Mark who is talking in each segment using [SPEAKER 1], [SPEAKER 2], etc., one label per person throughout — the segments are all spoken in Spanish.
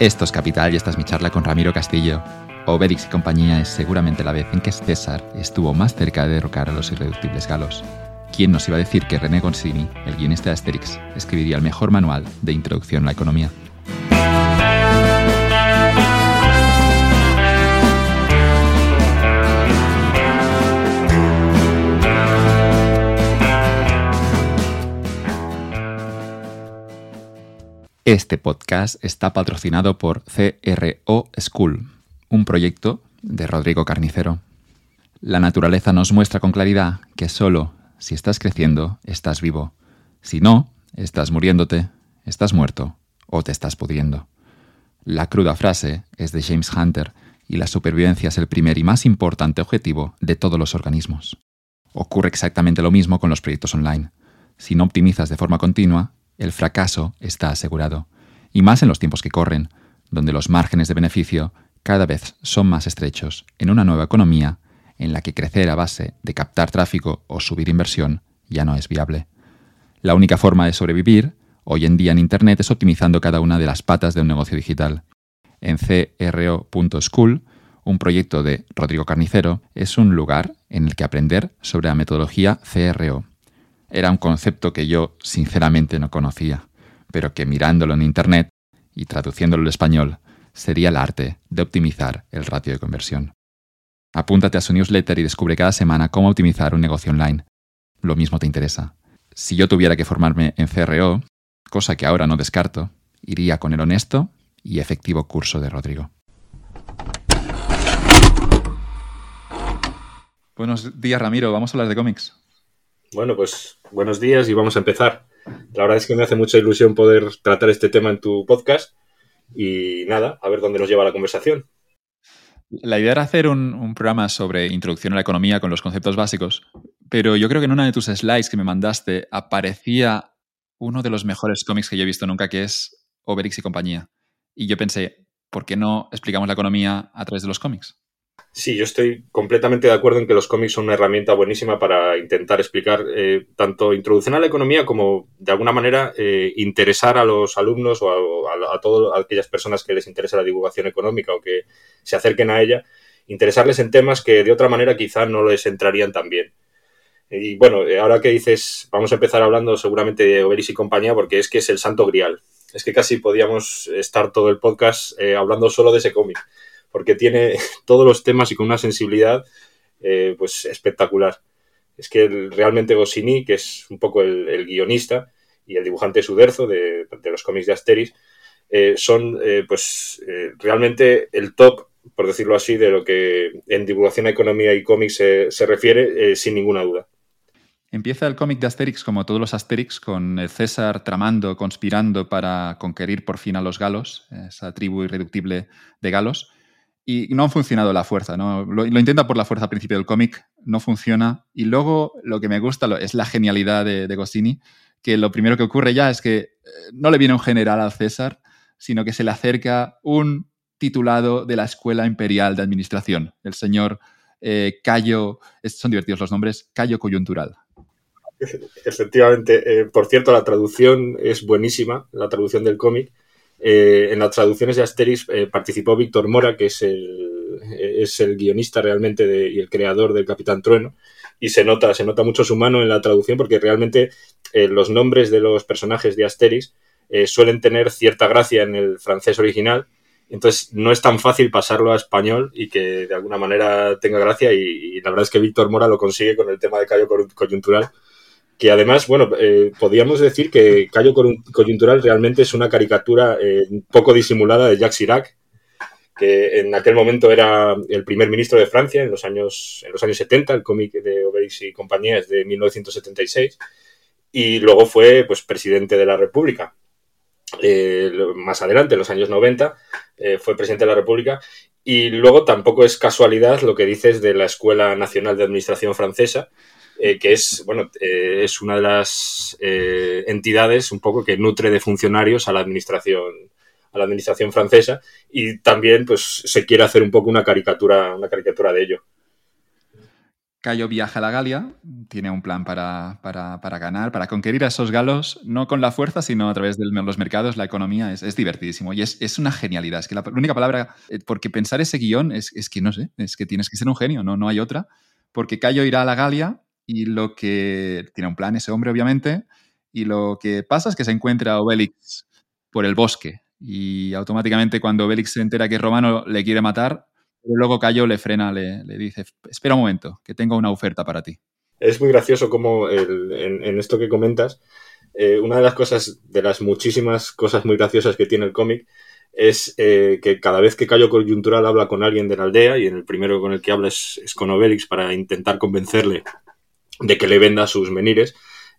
[SPEAKER 1] Esto es Capital y esta es mi charla con Ramiro Castillo. Obelix y compañía es seguramente la vez en que César estuvo más cerca de derrocar a los irreductibles galos. ¿Quién nos iba a decir que René Gonsini, el guionista de Asterix, escribiría el mejor manual de introducción a la economía? Este podcast está patrocinado por CRO School, un proyecto de Rodrigo Carnicero. La naturaleza nos muestra con claridad que solo si estás creciendo estás vivo. Si no, estás muriéndote, estás muerto o te estás pudriendo. La cruda frase es de James Hunter y la supervivencia es el primer y más importante objetivo de todos los organismos. Ocurre exactamente lo mismo con los proyectos online. Si no optimizas de forma continua, el fracaso está asegurado, y más en los tiempos que corren, donde los márgenes de beneficio cada vez son más estrechos en una nueva economía en la que crecer a base de captar tráfico o subir inversión ya no es viable. La única forma de sobrevivir hoy en día en Internet es optimizando cada una de las patas de un negocio digital. En cro.school, un proyecto de Rodrigo Carnicero, es un lugar en el que aprender sobre la metodología CRO, era un concepto que yo sinceramente no conocía, pero que mirándolo en Internet y traduciéndolo al español sería el arte de optimizar el ratio de conversión. Apúntate a su newsletter y descubre cada semana cómo optimizar un negocio online. Lo mismo te interesa. Si yo tuviera que formarme en CRO, cosa que ahora no descarto, iría con el honesto y efectivo curso de Rodrigo. Buenos días, Ramiro. Vamos a hablar de cómics.
[SPEAKER 2] Bueno, pues buenos días y vamos a empezar. La verdad es que me hace mucha ilusión poder tratar este tema en tu podcast y nada, a ver dónde nos lleva la conversación.
[SPEAKER 1] La idea era hacer un, programa sobre introducción a la economía con los conceptos básicos, pero yo creo que en una de tus slides que me mandaste aparecía uno de los mejores cómics que yo he visto nunca, que es Obelix y compañía. Y yo pensé, ¿por qué no explicamos la economía a través de los cómics?
[SPEAKER 2] Sí, yo estoy completamente de acuerdo en que los cómics son una herramienta buenísima para intentar explicar eh, tanto introducción a la economía como, de alguna manera, eh, interesar a los alumnos o a, todas aquellas personas que les interesa la divulgación económica o que se acerquen a ella, interesarles en temas que de otra manera quizá no les entrarían tan bien. Y bueno, eh, ahora que dices, vamos a empezar hablando seguramente de Oberis y compañía porque es que es el santo grial. Es que casi podíamos estar todo el podcast hablando solo de ese cómic porque tiene todos los temas y con una sensibilidad eh, pues espectacular. Es que realmente Goscinny, que es un poco el, guionista y el dibujante Suderzo de, los cómics de Asteris, eh, son eh, pues realmente el top, por decirlo así, de lo que en divulgación economía y cómics se refiere, sin ninguna duda.
[SPEAKER 1] Empieza el cómic de Asterix como todos los Asterix, con César tramando, conspirando para conquerir por fin a los galos, esa tribu irreductible de galos y no ha funcionado la fuerza, ¿no? Lo, intenta por la fuerza al principio del cómic, no funciona. Y luego lo que me gusta es la genialidad de, de Goscinny, que lo primero que ocurre ya es que eh, no le viene un general al César, sino que se le acerca un titulado de la Escuela Imperial de Administración, el señor eh, Cayo, son divertidos los nombres, Cayo Coyuntural.
[SPEAKER 2] Efectivamente, eh, por cierto, la traducción es buenísima, la traducción del cómic. Eh, en las traducciones de Asterix eh, participó Víctor Mora, que es el, es el guionista realmente y el creador del Capitán Trueno, y se nota, se nota mucho su mano en la traducción porque realmente eh, los nombres de los personajes de Asterix suelen tener cierta gracia en el francés original, entonces no es tan fácil pasarlo a español y que de alguna manera tenga gracia y, la verdad es que Víctor Mora lo consigue con el tema de callo coyuntural que además, bueno, eh, podríamos decir que Cayo Coyuntural realmente es una caricatura eh, poco disimulada de Jacques Chirac, que en aquel momento era el primer ministro de Francia en los años, en los años 70, el cómic de Obélix y compañía es de 1976, y luego fue pues, presidente de la República. Eh, más adelante, en los años 90, fue presidente de la República, y luego tampoco es casualidad lo que dices de la Escuela Nacional de Administración Francesa, eh, que es, bueno, eh, es una de las eh, entidades un poco que nutre de funcionarios a la administración a la administración francesa y también pues se quiere hacer un poco una caricatura una caricatura de ello.
[SPEAKER 1] Cayo viaja a la Galia, tiene un plan para, ganar, para conquistar a esos galos, no con la fuerza, sino a través de los mercados, la economía. Es, divertidísimo y es, una genialidad. Es que la, única palabra, porque pensar ese guion es, que no sé, es que tienes que ser un genio, no, no hay otra. Porque Cayo irá a la Galia y lo que. Tiene un plan ese hombre, obviamente, y lo que pasa es que se encuentra a Obélix por el bosque. Y automáticamente, cuando Obélix se entera que Romano le quiere matar, luego Cayo le frena, le, dice, espera un momento, que tengo una oferta para ti.
[SPEAKER 2] Es muy gracioso como en, esto que comentas, eh, una de las cosas, de las muchísimas cosas muy graciosas que tiene el cómic, es eh, que cada vez que Cayo Coyuntural habla con alguien de la aldea, y en el primero con el que habla es, con Obélix para intentar convencerle de que le venda sus menires,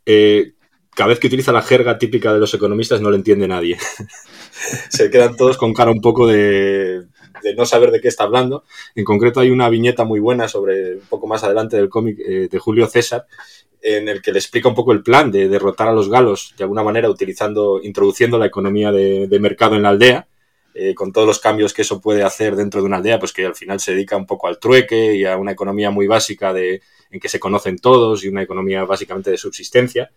[SPEAKER 2] eh, cada vez que utiliza la jerga típica de los economistas no le entiende nadie. Se quedan todos con cara un poco de, de no saber de qué está hablando. En concreto hay una viñeta muy buena sobre, un poco más adelante del cómic eh, de Julio César, en el que le explica un poco el plan de derrotar a los galos, de alguna manera utilizando, introduciendo la economía de, mercado en la aldea, eh, con todos los cambios que eso puede hacer dentro de una aldea, pues que al final se dedica un poco al trueque y a una economía muy básica de, en que se conocen todos y una economía básicamente de subsistencia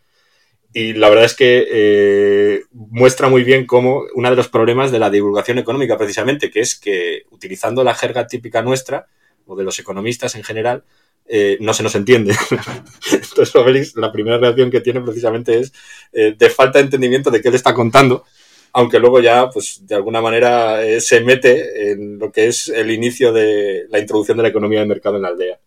[SPEAKER 2] y la verdad es que eh, muestra muy bien cómo uno de los problemas de la divulgación económica, precisamente, que es que utilizando la jerga típica nuestra, o de los economistas en general, eh, no se nos entiende. Entonces, Obelix, la primera reacción que tiene precisamente es de falta de entendimiento de qué le está contando, aunque luego ya, pues, de alguna manera se mete en lo que es el inicio de la introducción de la economía de mercado en la aldea.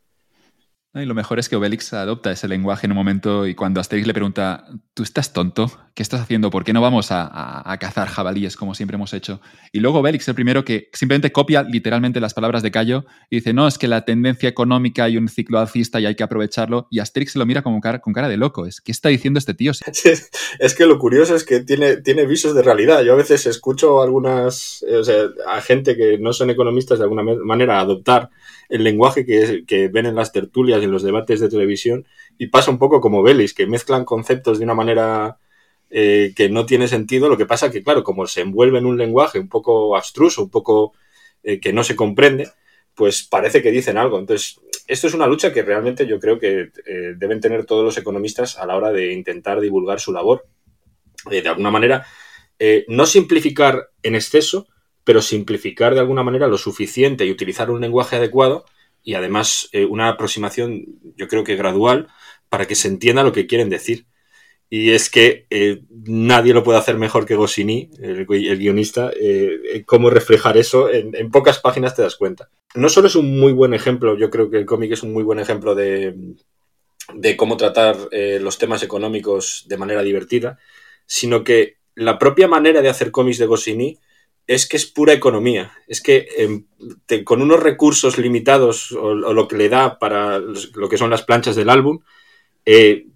[SPEAKER 1] Y lo mejor es que Obelix adopta ese lenguaje en un momento y cuando Asterix le pregunta, ¿tú estás tonto? ¿Qué estás haciendo? ¿Por qué no vamos a, cazar jabalíes como siempre hemos hecho? Y luego Obelix, el primero que simplemente copia literalmente las palabras de Cayo y dice, no, es que la tendencia económica hay un ciclo alcista y hay que aprovecharlo. Y Asterix lo mira con cara, con cara de loco. Es, ¿Qué está diciendo este tío?
[SPEAKER 2] es que lo curioso es que tiene, tiene visos de realidad. Yo a veces escucho algunas, o sea, a gente que no son economistas de alguna manera adoptar el lenguaje que, ven en las tertulias y en los debates de televisión y pasa un poco como Belis, que mezclan conceptos de una manera eh, que no tiene sentido. Lo que pasa que, claro, como se envuelve en un lenguaje un poco abstruso, un poco eh, que no se comprende, pues parece que dicen algo. Entonces, esto es una lucha que realmente yo creo que eh, deben tener todos los economistas a la hora de intentar divulgar su labor. de alguna manera, no simplificar en exceso, pero simplificar de alguna manera lo suficiente y utilizar un lenguaje adecuado y además una aproximación, yo creo que gradual, para que se entienda lo que quieren decir. Y es que eh, nadie lo puede hacer mejor que Goscinny, el, guionista, eh, cómo reflejar eso en, pocas páginas te das cuenta. No solo es un muy buen ejemplo, yo creo que el cómic es un muy buen ejemplo de, de cómo tratar los temas económicos de manera divertida, sino que la propia manera de hacer cómics de Goscinny es que es pura economía. Es que em, con unos recursos limitados o, lo que le da para lo que son las planchas del álbum, eh,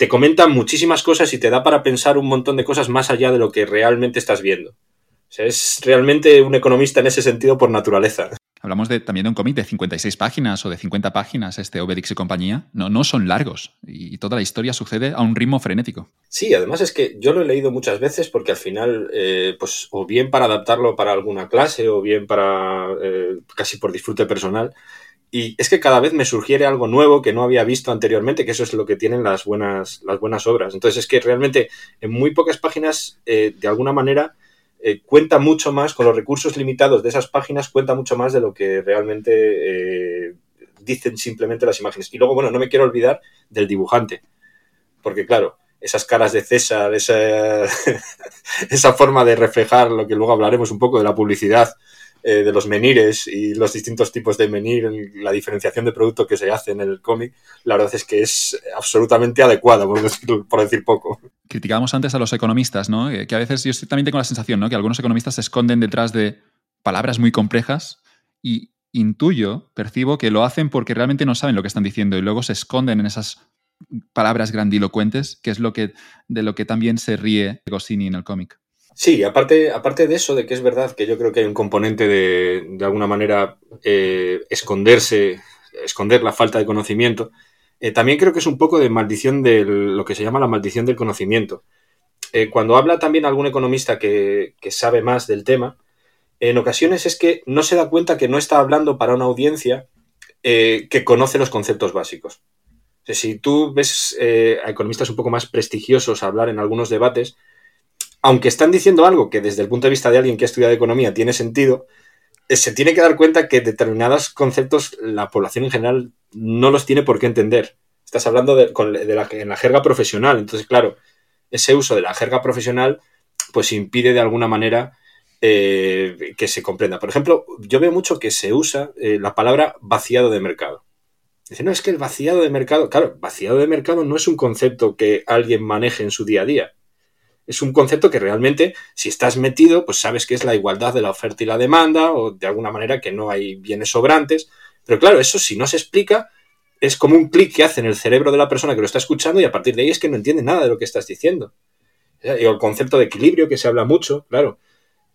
[SPEAKER 2] te comenta muchísimas cosas y te da para pensar un montón de cosas más allá de lo que realmente estás viendo. O sea, es realmente un economista en ese sentido por naturaleza.
[SPEAKER 1] Hablamos de, también de un cómic de 56 páginas o de 50 páginas, este Obelix y compañía. No, no son largos y toda la historia sucede a un ritmo frenético.
[SPEAKER 2] Sí, además es que yo lo he leído muchas veces porque al final, eh, pues o bien para adaptarlo para alguna clase o bien para eh, casi por disfrute personal. Y es que cada vez me sugiere algo nuevo que no había visto anteriormente, que eso es lo que tienen las buenas, las buenas obras. Entonces es que realmente en muy pocas páginas, eh, de alguna manera, eh, cuenta mucho más, con los recursos limitados de esas páginas, cuenta mucho más de lo que realmente eh, dicen simplemente las imágenes. Y luego, bueno, no me quiero olvidar del dibujante, porque claro, esas caras de César, esa, esa forma de reflejar lo que luego hablaremos un poco de la publicidad eh, de los menires y los distintos tipos de menir, la diferenciación de producto que se hace en el cómic, la verdad es que es absolutamente adecuada, por decir, decir poco.
[SPEAKER 1] Criticábamos antes a los economistas, ¿no? Que a veces yo también tengo la sensación, ¿no? Que algunos economistas se esconden detrás de palabras muy complejas y intuyo, percibo que lo hacen porque realmente no saben lo que están diciendo y luego se esconden en esas palabras grandilocuentes, que es lo que, de lo que también se ríe Goscinny en el cómic.
[SPEAKER 2] Sí, aparte, aparte de eso, de que es verdad que yo creo que hay un componente de, de alguna manera, eh, esconderse, esconder la falta de conocimiento, eh, también creo que es un poco de maldición de lo que se llama la maldición del conocimiento. Eh, cuando habla también algún economista que, que, sabe más del tema, en ocasiones es que no se da cuenta que no está hablando para una audiencia que conoce los conceptos básicos. si tú ves a economistas un poco más prestigiosos hablar en algunos debates, aunque están diciendo algo que desde el punto de vista de alguien que ha estudiado economía tiene sentido, eh, se tiene que dar cuenta que determinados conceptos la población en general no los tiene por qué entender. Estás hablando de, la, en la jerga profesional, entonces claro, ese uso de la jerga profesional pues impide de alguna manera eh, que se comprenda. Por ejemplo, yo veo mucho que se usa eh, la palabra vaciado de mercado. Dice, no, es que el vaciado de mercado, claro, vaciado de mercado no es un concepto que alguien maneje en su día a día. Es un concepto que realmente, si estás metido, pues sabes que es la igualdad de la oferta y la demanda, o de alguna manera que no hay bienes sobrantes. Pero claro, eso si no se explica, es como un clic que hace en el cerebro de la persona que lo está escuchando y a partir de ahí es que no entiende nada de lo que estás diciendo. El concepto de equilibrio que se habla mucho, claro.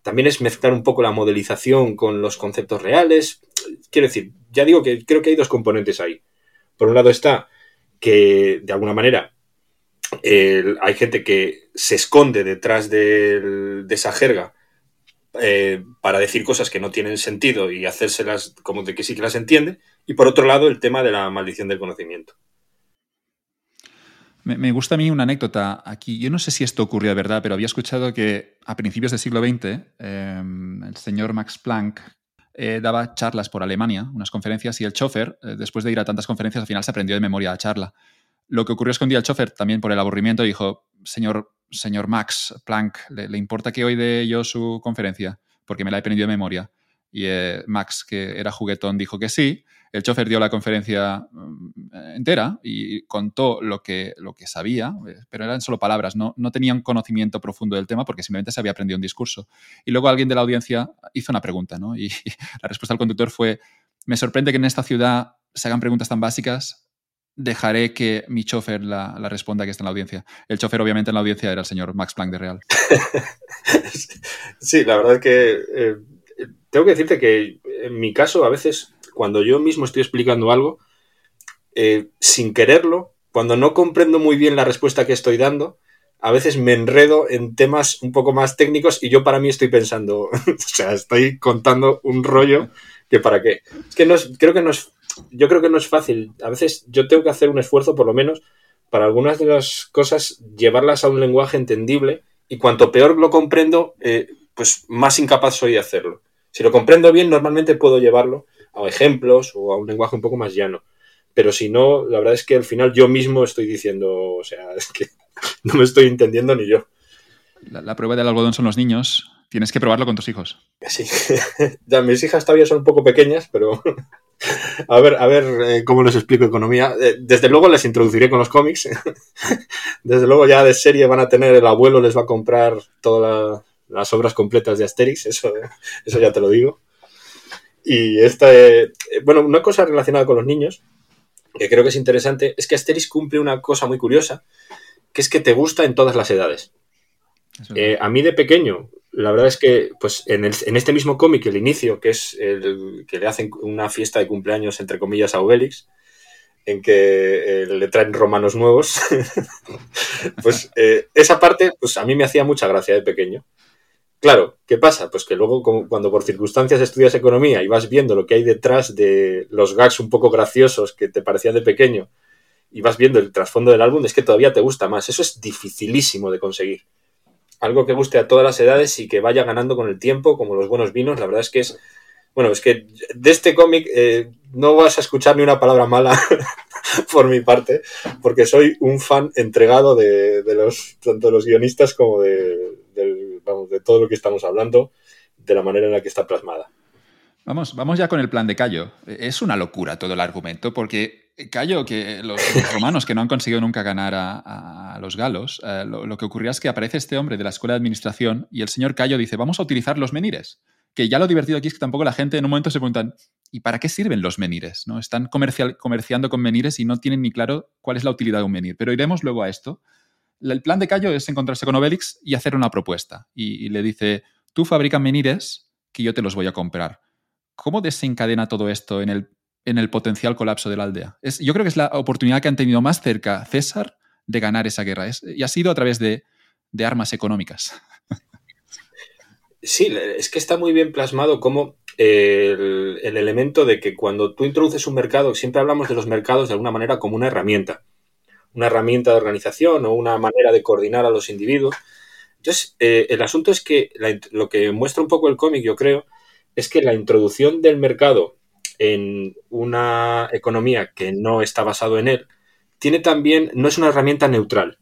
[SPEAKER 2] También es mezclar un poco la modelización con los conceptos reales. Quiero decir, ya digo que creo que hay dos componentes ahí. Por un lado está que, de alguna manera, hay gente que se esconde detrás de, esa jerga eh, para decir cosas que no tienen sentido y hacérselas como de que sí que las entiende. Y por otro lado, el tema de la maldición del conocimiento.
[SPEAKER 1] Me, gusta a mí una anécdota aquí. Yo no sé si esto ocurrió de verdad, pero había escuchado que a principios del siglo XX em, el señor Max Planck eh, daba charlas por Alemania, unas conferencias, y el chofer, eh, después de ir a tantas conferencias, al final se aprendió de memoria la charla. Lo que ocurrió es que un día el chofer, también por el aburrimiento, dijo, señor, señor Max Planck, ¿le, importa que hoy dé yo su conferencia? Porque me la he aprendido de memoria. Y eh, Max, que era juguetón, dijo que sí. El chofer dio la conferencia mm, entera y contó lo que, lo que sabía, eh, pero eran solo palabras, no, no tenía un conocimiento profundo del tema porque simplemente se había aprendido un discurso. Y luego alguien de la audiencia hizo una pregunta, ¿no? Y, la respuesta del conductor fue, me sorprende que en esta ciudad se hagan preguntas tan básicas, dejaré que mi chofer la, responda que está en la audiencia. El chofer, obviamente, en la audiencia era el señor Max Planck de Real.
[SPEAKER 2] sí, la verdad es que eh, tengo que decirte que en mi caso a veces cuando yo mismo estoy explicando algo, eh, sin quererlo, cuando no comprendo muy bien la respuesta que estoy dando, a veces me enredo en temas un poco más técnicos y yo para mí estoy pensando, o sea, estoy contando un rollo que para qué. Es que no es, creo que no es, yo creo que no es fácil. A veces yo tengo que hacer un esfuerzo, por lo menos, para algunas de las cosas, llevarlas a un lenguaje entendible y cuanto peor lo comprendo, eh, pues más incapaz soy de hacerlo. Si lo comprendo bien, normalmente puedo llevarlo a ejemplos o a un lenguaje un poco más llano. Pero si no, la verdad es que al final yo mismo estoy diciendo, o sea, es que no me estoy entendiendo ni yo.
[SPEAKER 1] La, prueba del algodón son los niños. Tienes que probarlo con tus hijos.
[SPEAKER 2] Sí, ya mis hijas todavía son un poco pequeñas, pero a ver, a ver eh, cómo les explico economía. Eh, desde luego les introduciré con los cómics. Desde luego ya de serie van a tener, el abuelo les va a comprar todas las obras completas de Asterix, eso, eso ya te lo digo. Y esta, eh, bueno, una cosa relacionada con los niños, que creo que es interesante, es que Asterix cumple una cosa muy curiosa, que es que te gusta en todas las edades. Eh, a mí de pequeño, la verdad es que, pues, en, este mismo cómic, el inicio, que es el que le hacen una fiesta de cumpleaños, entre comillas, a Obélix, en que eh, le traen romanos nuevos, pues esa parte, pues a mí me hacía mucha gracia de pequeño. Claro, ¿qué pasa? Pues que luego cuando por circunstancias estudias economía y vas viendo lo que hay detrás de los gags un poco graciosos que te parecían de pequeño y vas viendo el trasfondo del álbum, es que todavía te gusta más. Eso es dificilísimo de conseguir. Algo que guste a todas las edades y que vaya ganando con el tiempo, como los buenos vinos, la verdad es que es... Bueno, es que de este cómic eh, no vas a escuchar ni una palabra mala por mi parte, porque soy un fan entregado de, los, tanto de los guionistas como de, de todo lo que estamos hablando, de la manera en la que está plasmada.
[SPEAKER 1] Vamos, vamos ya con el plan de Cayo. Es una locura todo el argumento, porque Cayo, que los, romanos que no han conseguido nunca ganar a, los galos, eh, lo, que ocurría es que aparece este hombre de la escuela de administración y el señor Cayo dice, vamos a utilizar los menires. Que ya lo divertido aquí es que tampoco la gente en un momento se preguntan, ¿y para qué sirven los menires? ¿No? Están comercial, comerciando con menires y no tienen ni claro cuál es la utilidad de un menir. Pero iremos luego a esto el plan de Cayo es encontrarse con Obelix y hacer una propuesta. Y, le dice, tú fabricas menires que yo te los voy a comprar. ¿Cómo desencadena todo esto en el, en el potencial colapso de la aldea? Yo creo que es la oportunidad que han tenido más cerca César de ganar esa guerra. y ha sido a través de, armas económicas.
[SPEAKER 2] Sí, es que está muy bien plasmado cómo el, elemento de que cuando tú introduces un mercado, siempre hablamos de los mercados de alguna manera como una herramienta, una herramienta de organización o una manera de coordinar a los individuos. Entonces, eh, el asunto es que lo que muestra un poco el cómic, yo creo, es que la introducción del mercado en una economía que no está basado en él, tiene también, no es una herramienta neutral,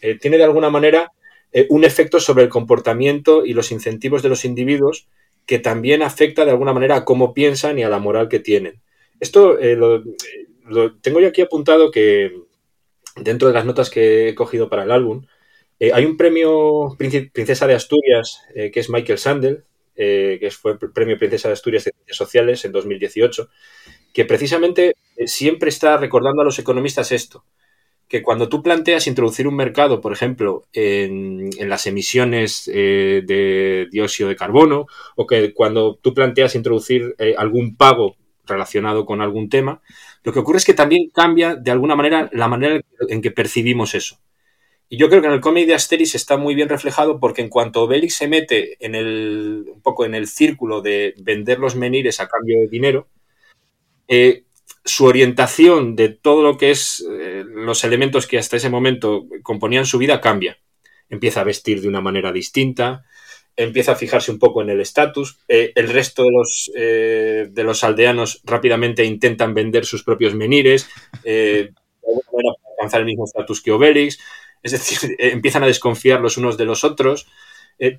[SPEAKER 2] eh, tiene de alguna manera eh, un efecto sobre el comportamiento y los incentivos de los individuos que también afecta de alguna manera a cómo piensan y a la moral que tienen. Esto eh, lo, tengo yo aquí apuntado que dentro de las notas que he cogido para el álbum, hay un premio Princesa de Asturias que es Michael Sandel, que fue el premio Princesa de Asturias de Ciencias Sociales en 2018, que precisamente siempre está recordando a los economistas esto, que cuando tú planteas introducir un mercado, por ejemplo, en, las emisiones eh, de dióxido de carbono, o que cuando tú planteas introducir eh, algún pago relacionado con algún tema, lo que ocurre es que también cambia de alguna manera la manera en que percibimos eso. Y yo creo que en el cómic de Asteris está muy bien reflejado porque en cuanto Obelix se mete en el, un poco en el círculo de vender los menires a cambio de dinero, eh, su orientación de todo lo que es eh, los elementos que hasta ese momento componían su vida cambia. Empieza a vestir de una manera distinta, empieza a fijarse un poco en el estatus. Eh, el resto de los, de los aldeanos rápidamente intentan vender sus propios menires, de alguna manera para alcanzar el mismo estatus que Obelix. Es decir, empiezan a desconfiar los unos de los otros.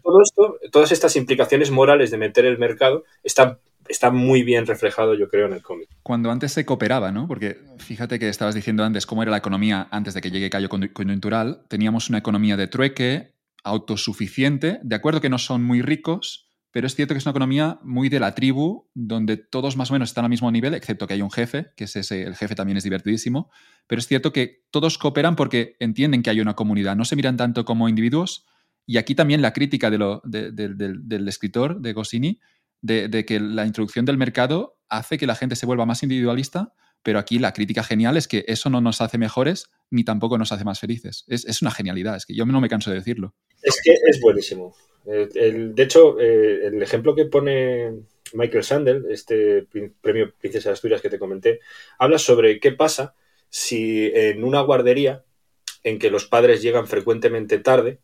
[SPEAKER 2] todo esto, todas estas implicaciones morales de meter el mercado están está muy bien reflejado, yo creo, en el cómic.
[SPEAKER 1] Cuando antes se cooperaba, ¿no? Porque fíjate que estabas diciendo antes cómo era la economía antes de que llegue Cayo Coyuntural. Teníamos una economía de trueque, autosuficiente, de acuerdo que no son muy ricos, pero es cierto que es una economía muy de la tribu, donde todos más o menos están al mismo nivel, excepto que hay un jefe, que es ese, el jefe también es divertidísimo, pero es cierto que todos cooperan porque entienden que hay una comunidad, no se miran tanto como individuos, y aquí también la crítica del escritor, de Goscinny, de, que la introducción del mercado hace que la gente se vuelva más individualista, pero aquí la crítica genial es que eso no nos hace mejores ni tampoco nos hace más felices. Es, una genialidad, es que yo no me canso de decirlo.
[SPEAKER 2] Es que es buenísimo. de hecho, eh, el ejemplo que pone Michael Sandel, este premio Princesa de Asturias que te comenté, habla sobre qué pasa si en una guardería en que los padres llegan frecuentemente tarde,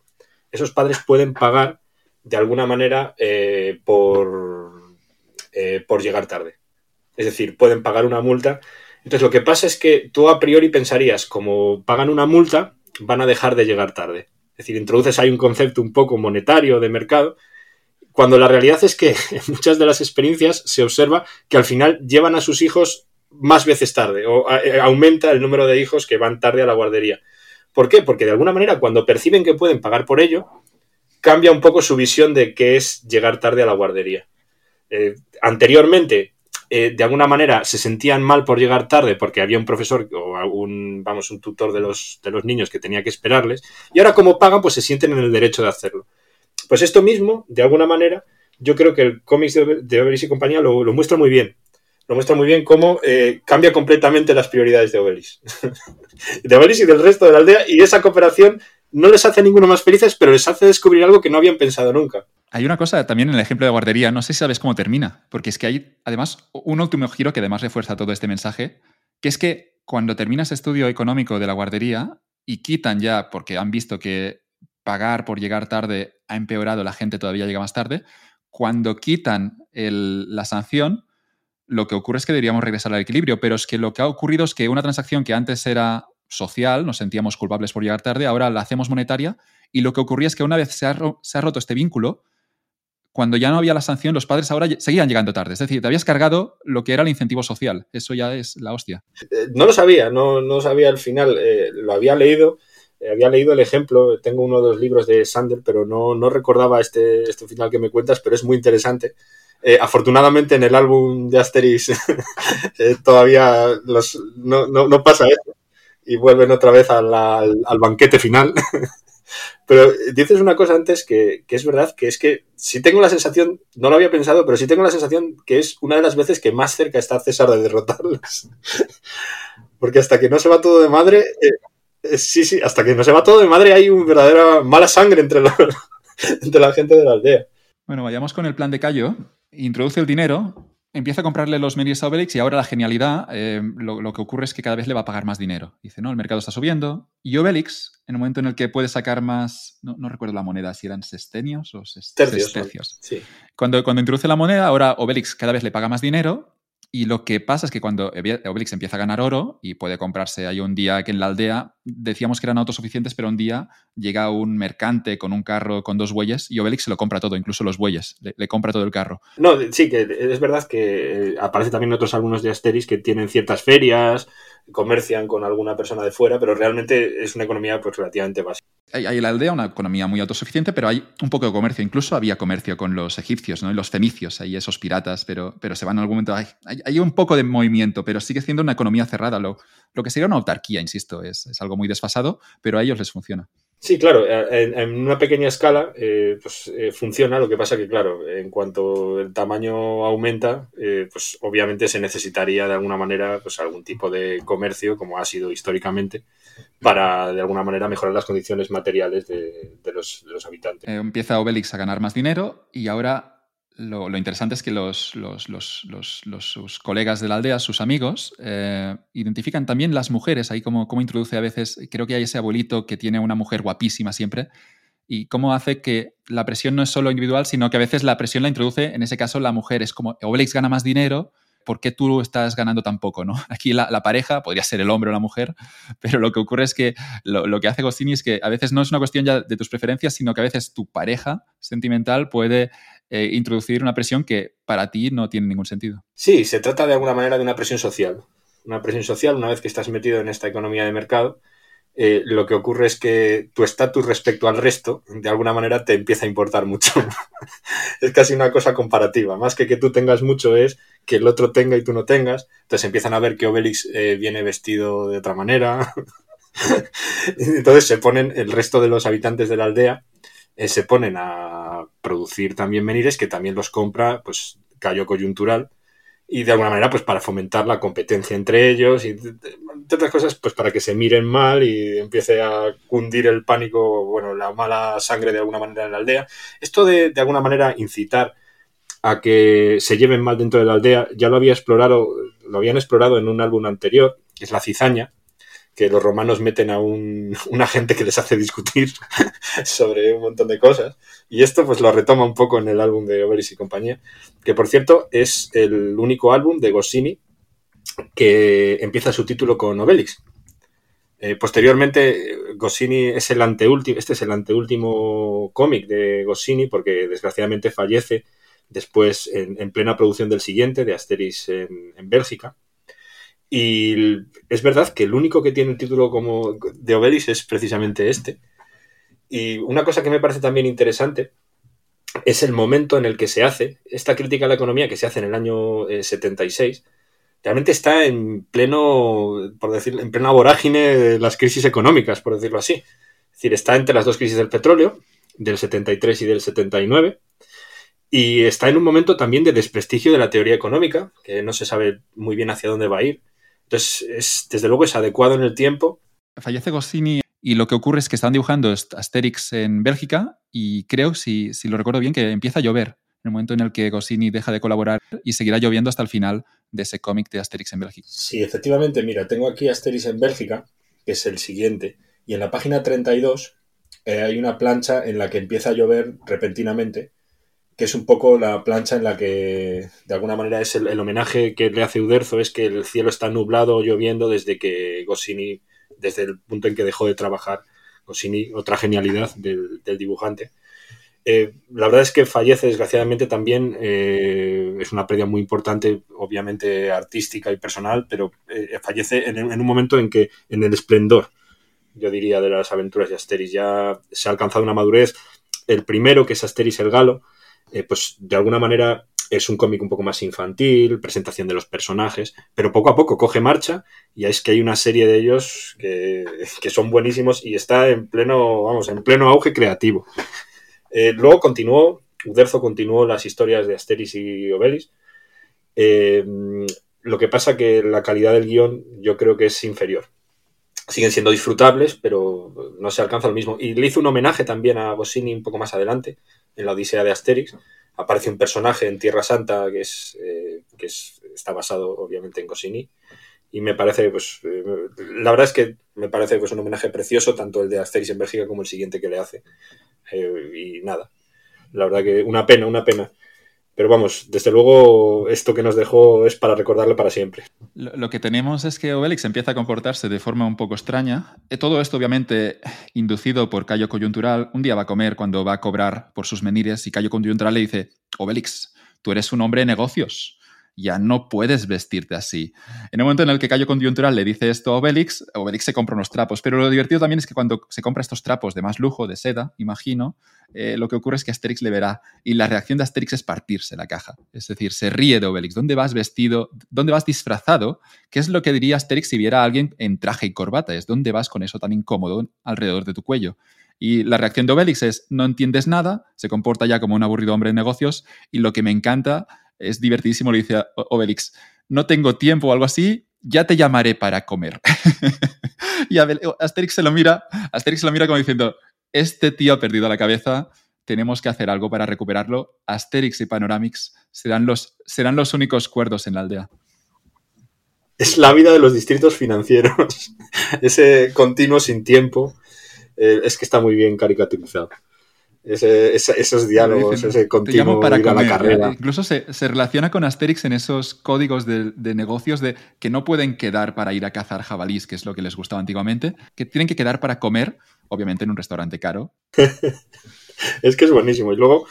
[SPEAKER 2] esos padres pueden pagar de alguna manera eh, por eh, por llegar tarde. Es decir, pueden pagar una multa. Entonces, lo que pasa es que tú a priori pensarías, como pagan una multa, van a dejar de llegar tarde. Es decir, introduces ahí un concepto un poco monetario de mercado, cuando la realidad es que en muchas de las experiencias se observa que al final llevan a sus hijos más veces tarde o eh, aumenta el número de hijos que van tarde a la guardería. ¿Por qué? Porque de alguna manera cuando perciben que pueden pagar por ello, cambia un poco su visión de qué es llegar tarde a la guardería. Eh, anteriormente, eh, de alguna manera, se sentían mal por llegar tarde porque había un profesor o un, vamos, un tutor de los, de los niños que tenía que esperarles, y ahora como pagan, pues se sienten en el derecho de hacerlo. Pues esto mismo, de alguna manera, yo creo que el cómics de, de y compañía lo, muestra muy bien. Lo muestra muy bien cómo eh, cambia completamente las prioridades de Obelis. de Obelis y del resto de la aldea, y esa cooperación no les hace ninguno más felices, pero les hace descubrir algo que no habían pensado nunca.
[SPEAKER 1] Hay una cosa también en el ejemplo de guardería, no sé si sabes cómo termina, porque es que hay además un último giro que además refuerza todo este mensaje, que es que cuando termina ese estudio económico de la guardería y quitan ya, porque han visto que pagar por llegar tarde ha empeorado, la gente todavía llega más tarde, cuando quitan la sanción, lo que ocurre es que deberíamos regresar al equilibrio, pero es que lo que ha ocurrido es que una transacción que antes era social, nos sentíamos culpables por llegar tarde, ahora la hacemos monetaria y lo que ocurría es que una vez se ha, roto este vínculo, cuando ya no había la sanción, los padres ahora seguían llegando tarde. Es decir, te habías cargado lo que era el incentivo social. Eso ya es la hostia.
[SPEAKER 2] Eh, no lo sabía, no, no sabía al final. Eh, lo había leído, eh, había leído el ejemplo. Tengo uno de los libros de Sander, pero no, no recordaba este, este final que me cuentas, pero es muy interesante. afortunadamente en el álbum de Asterix todavía los, no, no, pasa eso y vuelven otra vez al, al banquete final. Pero dices una cosa antes que, es verdad, que es que si tengo la sensación, no lo había pensado, pero sí tengo la sensación que es una de las veces que más cerca está César de derrotarlos. Porque hasta que no se va todo de madre, eh, eh, sí, sí, hasta que no se va todo de madre hay una verdadera mala sangre entre, entre la gente de la aldea.
[SPEAKER 1] Bueno, vayamos con el plan de Cayo. introduce el dinero, empieza a comprarle los medios a Obelix y ahora la genialidad, eh, lo, que ocurre es que cada vez le va a pagar más dinero. Dice, no, el mercado está subiendo. Y Obelix, en el momento en el que puede sacar más, no, recuerdo la moneda, si eran sestenios o
[SPEAKER 2] sestecios. Sí.
[SPEAKER 1] Cuando, cuando introduce la moneda, ahora Obelix cada vez le paga más dinero y lo que pasa es que cuando Obelix empieza a ganar oro y puede comprarse, hay un día que en la aldea decíamos que eran autosuficientes, pero un día llega un mercante con un carro con dos bueyes y Obelix se lo compra todo, incluso los bueyes, le, compra todo el carro.
[SPEAKER 2] No, sí, que es verdad que aparece también otros algunos de Asteris que tienen ciertas ferias, comercian con alguna persona de fuera, pero realmente es una economía pues, relativamente básica.
[SPEAKER 1] Hay, en la aldea una economía muy autosuficiente, pero hay un poco de comercio. Incluso había comercio con los egipcios ¿no? y los fenicios, ahí esos piratas, pero, pero se van en algún momento. Hay, hay, un poco de movimiento, pero sigue siendo una economía cerrada. Lo, lo que sería una autarquía, insisto, es, es algo muy desfasado, pero a ellos les funciona.
[SPEAKER 2] Sí, claro, eh, en, una pequeña escala eh, pues, eh, funciona, lo que pasa que, claro, en cuanto el tamaño aumenta, pues obviamente se necesitaría de alguna manera pues, algún tipo de comercio, como ha sido históricamente, para de alguna manera mejorar las condiciones materiales de, los, de los, habitantes.
[SPEAKER 1] empieza Obelix a ganar más dinero y ahora lo, interesante es que los, sus colegas de la aldea, sus amigos, eh, identifican también las mujeres, ahí como, introduce a veces, creo que hay ese abuelito que tiene una mujer guapísima siempre, y cómo hace que la presión no es solo individual, sino que a veces la presión la introduce, en ese caso, la mujer. Es como, Obelix gana más dinero, ¿por qué tú estás ganando tan poco? ¿no? Aquí la, pareja, podría ser el hombre o la mujer, pero lo que ocurre es que lo, que hace Goscinny es que a veces no es una cuestión ya de tus preferencias, sino que a veces tu pareja sentimental puede eh, introducir una presión que para ti no tiene ningún sentido.
[SPEAKER 2] Sí, se trata de alguna manera de una presión social. Una presión social, una vez que estás metido en esta economía de mercado, eh, lo que ocurre es que tu estatus respecto al resto, de alguna manera, te empieza a importar mucho. es casi una cosa comparativa. Más que que tú tengas mucho, es que el otro tenga y tú no tengas. Entonces empiezan a ver que Obelix eh, viene vestido de otra manera. Entonces se ponen el resto de los habitantes de la aldea eh, se ponen a producir también menires que también los compra, pues, callo coyuntural y de alguna manera, pues, para fomentar la competencia entre ellos y, entre otras cosas, pues, para que se miren mal y empiece a cundir el pánico, bueno, la mala sangre de alguna manera en la aldea. Esto de, de alguna manera, incitar a que se lleven mal dentro de la aldea, ya lo había explorado, lo habían explorado en un álbum anterior, que es La Cizaña, que los romanos meten a un, agente que les hace discutir sobre un montón de cosas. Y esto pues lo retoma un poco en el álbum de Obelix y compañía, que por cierto es el único álbum de Goscinny que empieza su título con Obelix. Eh, posteriormente, Goscinny es el anteúltimo, este es el anteúltimo cómic de Goscinny porque desgraciadamente fallece después en, plena producción del siguiente, de Asterix en Bélgica. Y es verdad que el único que tiene el título como de Obelix es precisamente este. Y una cosa que me parece también interesante es el momento en el que se hace esta crítica a la economía que se hace en el año 76. Eh, realmente está en pleno, por decir, en plena vorágine de las crisis económicas, por decirlo así. Es decir, está entre las dos crisis del petróleo, del 73 y del 79, y está en un momento también de desprestigio de la teoría económica, que no se sabe muy bien hacia dónde va a ir. Entonces, es, desde luego es adecuado en el tiempo.
[SPEAKER 1] Fallece Goscinny y lo que ocurre es que están dibujando Asterix en Bélgica y creo, si, si lo recuerdo bien, que empieza a llover en el momento en el que Goscinny deja de colaborar y seguirá lloviendo hasta el final de ese cómic de Asterix en Bélgica.
[SPEAKER 2] Sí, efectivamente, mira, tengo aquí Asterix en Bélgica, que es el siguiente, y en la página 32 eh, hay una plancha en la que empieza a llover repentinamente que es un poco la plancha en la que, de alguna manera, es el, homenaje que le hace Uderzo, es que el cielo está nublado, lloviendo, desde que Goscinny, desde el punto en que dejó de trabajar Goscinny, otra genialidad del, dibujante. Eh, la verdad es que fallece, desgraciadamente, también, eh, es una pérdida muy importante, obviamente artística y personal, pero eh, fallece en, en un momento en que, en el esplendor, yo diría, de las aventuras de Asteris, ya se ha alcanzado una madurez. El primero, que es Asteris el Galo, eh, pues de alguna manera es un cómic un poco más infantil, presentación de los personajes, pero poco a poco coge marcha y es que hay una serie de ellos que, son buenísimos y está en pleno, vamos, en pleno auge creativo. Eh, luego continuó, Uderzo continuó las historias de Asteris y Obelix. Eh, lo que pasa que la calidad del guion yo creo que es inferior. Siguen siendo disfrutables, pero no se alcanza lo mismo. Y le hizo un homenaje también a Goscinny un poco más adelante, en la Odisea de Asterix, aparece un personaje en Tierra Santa que es eh, que está basado obviamente en Goscinny. Y me parece pues eh, la verdad es que me parece pues un homenaje precioso tanto el de Asterix en Bélgica como el siguiente que le hace. Y nada la verdad que una pena una pena pero vamos, desde luego esto que nos dejó es para recordarle para siempre.
[SPEAKER 1] Lo, que tenemos es que Obelix empieza a comportarse de forma un poco extraña. Eh, todo esto obviamente inducido por Cayo Coyuntural. Un día va a comer cuando va a cobrar por sus menires y Cayo Coyuntural le dice, Obelix, tú eres un hombre de negocios ya no puedes vestirte así. En el momento en el que Cayo Coyuntural le dice esto a Obelix, Obelix se compra unos trapos. Pero lo divertido también es que cuando se compra estos trapos de más lujo, de seda, imagino, eh, lo que ocurre es que Asterix le verá y la reacción de Asterix es partirse la caja. Es decir, se ríe de Obelix. ¿Dónde vas vestido? ¿Dónde vas disfrazado? ¿Qué es lo que diría Asterix si viera a alguien en traje y corbata? Es ¿dónde vas con eso tan incómodo alrededor de tu cuello? Y la reacción de Obelix es, no entiendes nada, se comporta ya como un aburrido hombre de negocios y lo que me encanta es divertidísimo, le dice Obelix, no tengo tiempo o algo así, ya te llamaré para comer. y Asterix se lo mira, Asterix se lo mira como diciendo, este tío ha perdido la cabeza, tenemos que hacer algo para recuperarlo. Asterix y Panoramix serán los, serán los únicos cuerdos en la aldea.
[SPEAKER 2] Es la vida de los distritos financieros. Ese continuo sin tiempo. Eh, es que está muy bien caricaturizado esos diálogos, ese continuo para ir a la carrera.
[SPEAKER 1] Incluso se, relaciona con Asterix en esos códigos de, negocios de que no pueden quedar para ir a cazar jabalís, que es lo que les gustaba antiguamente, que tienen que quedar para comer, obviamente en un restaurante caro.
[SPEAKER 2] es que es buenísimo. Y luego,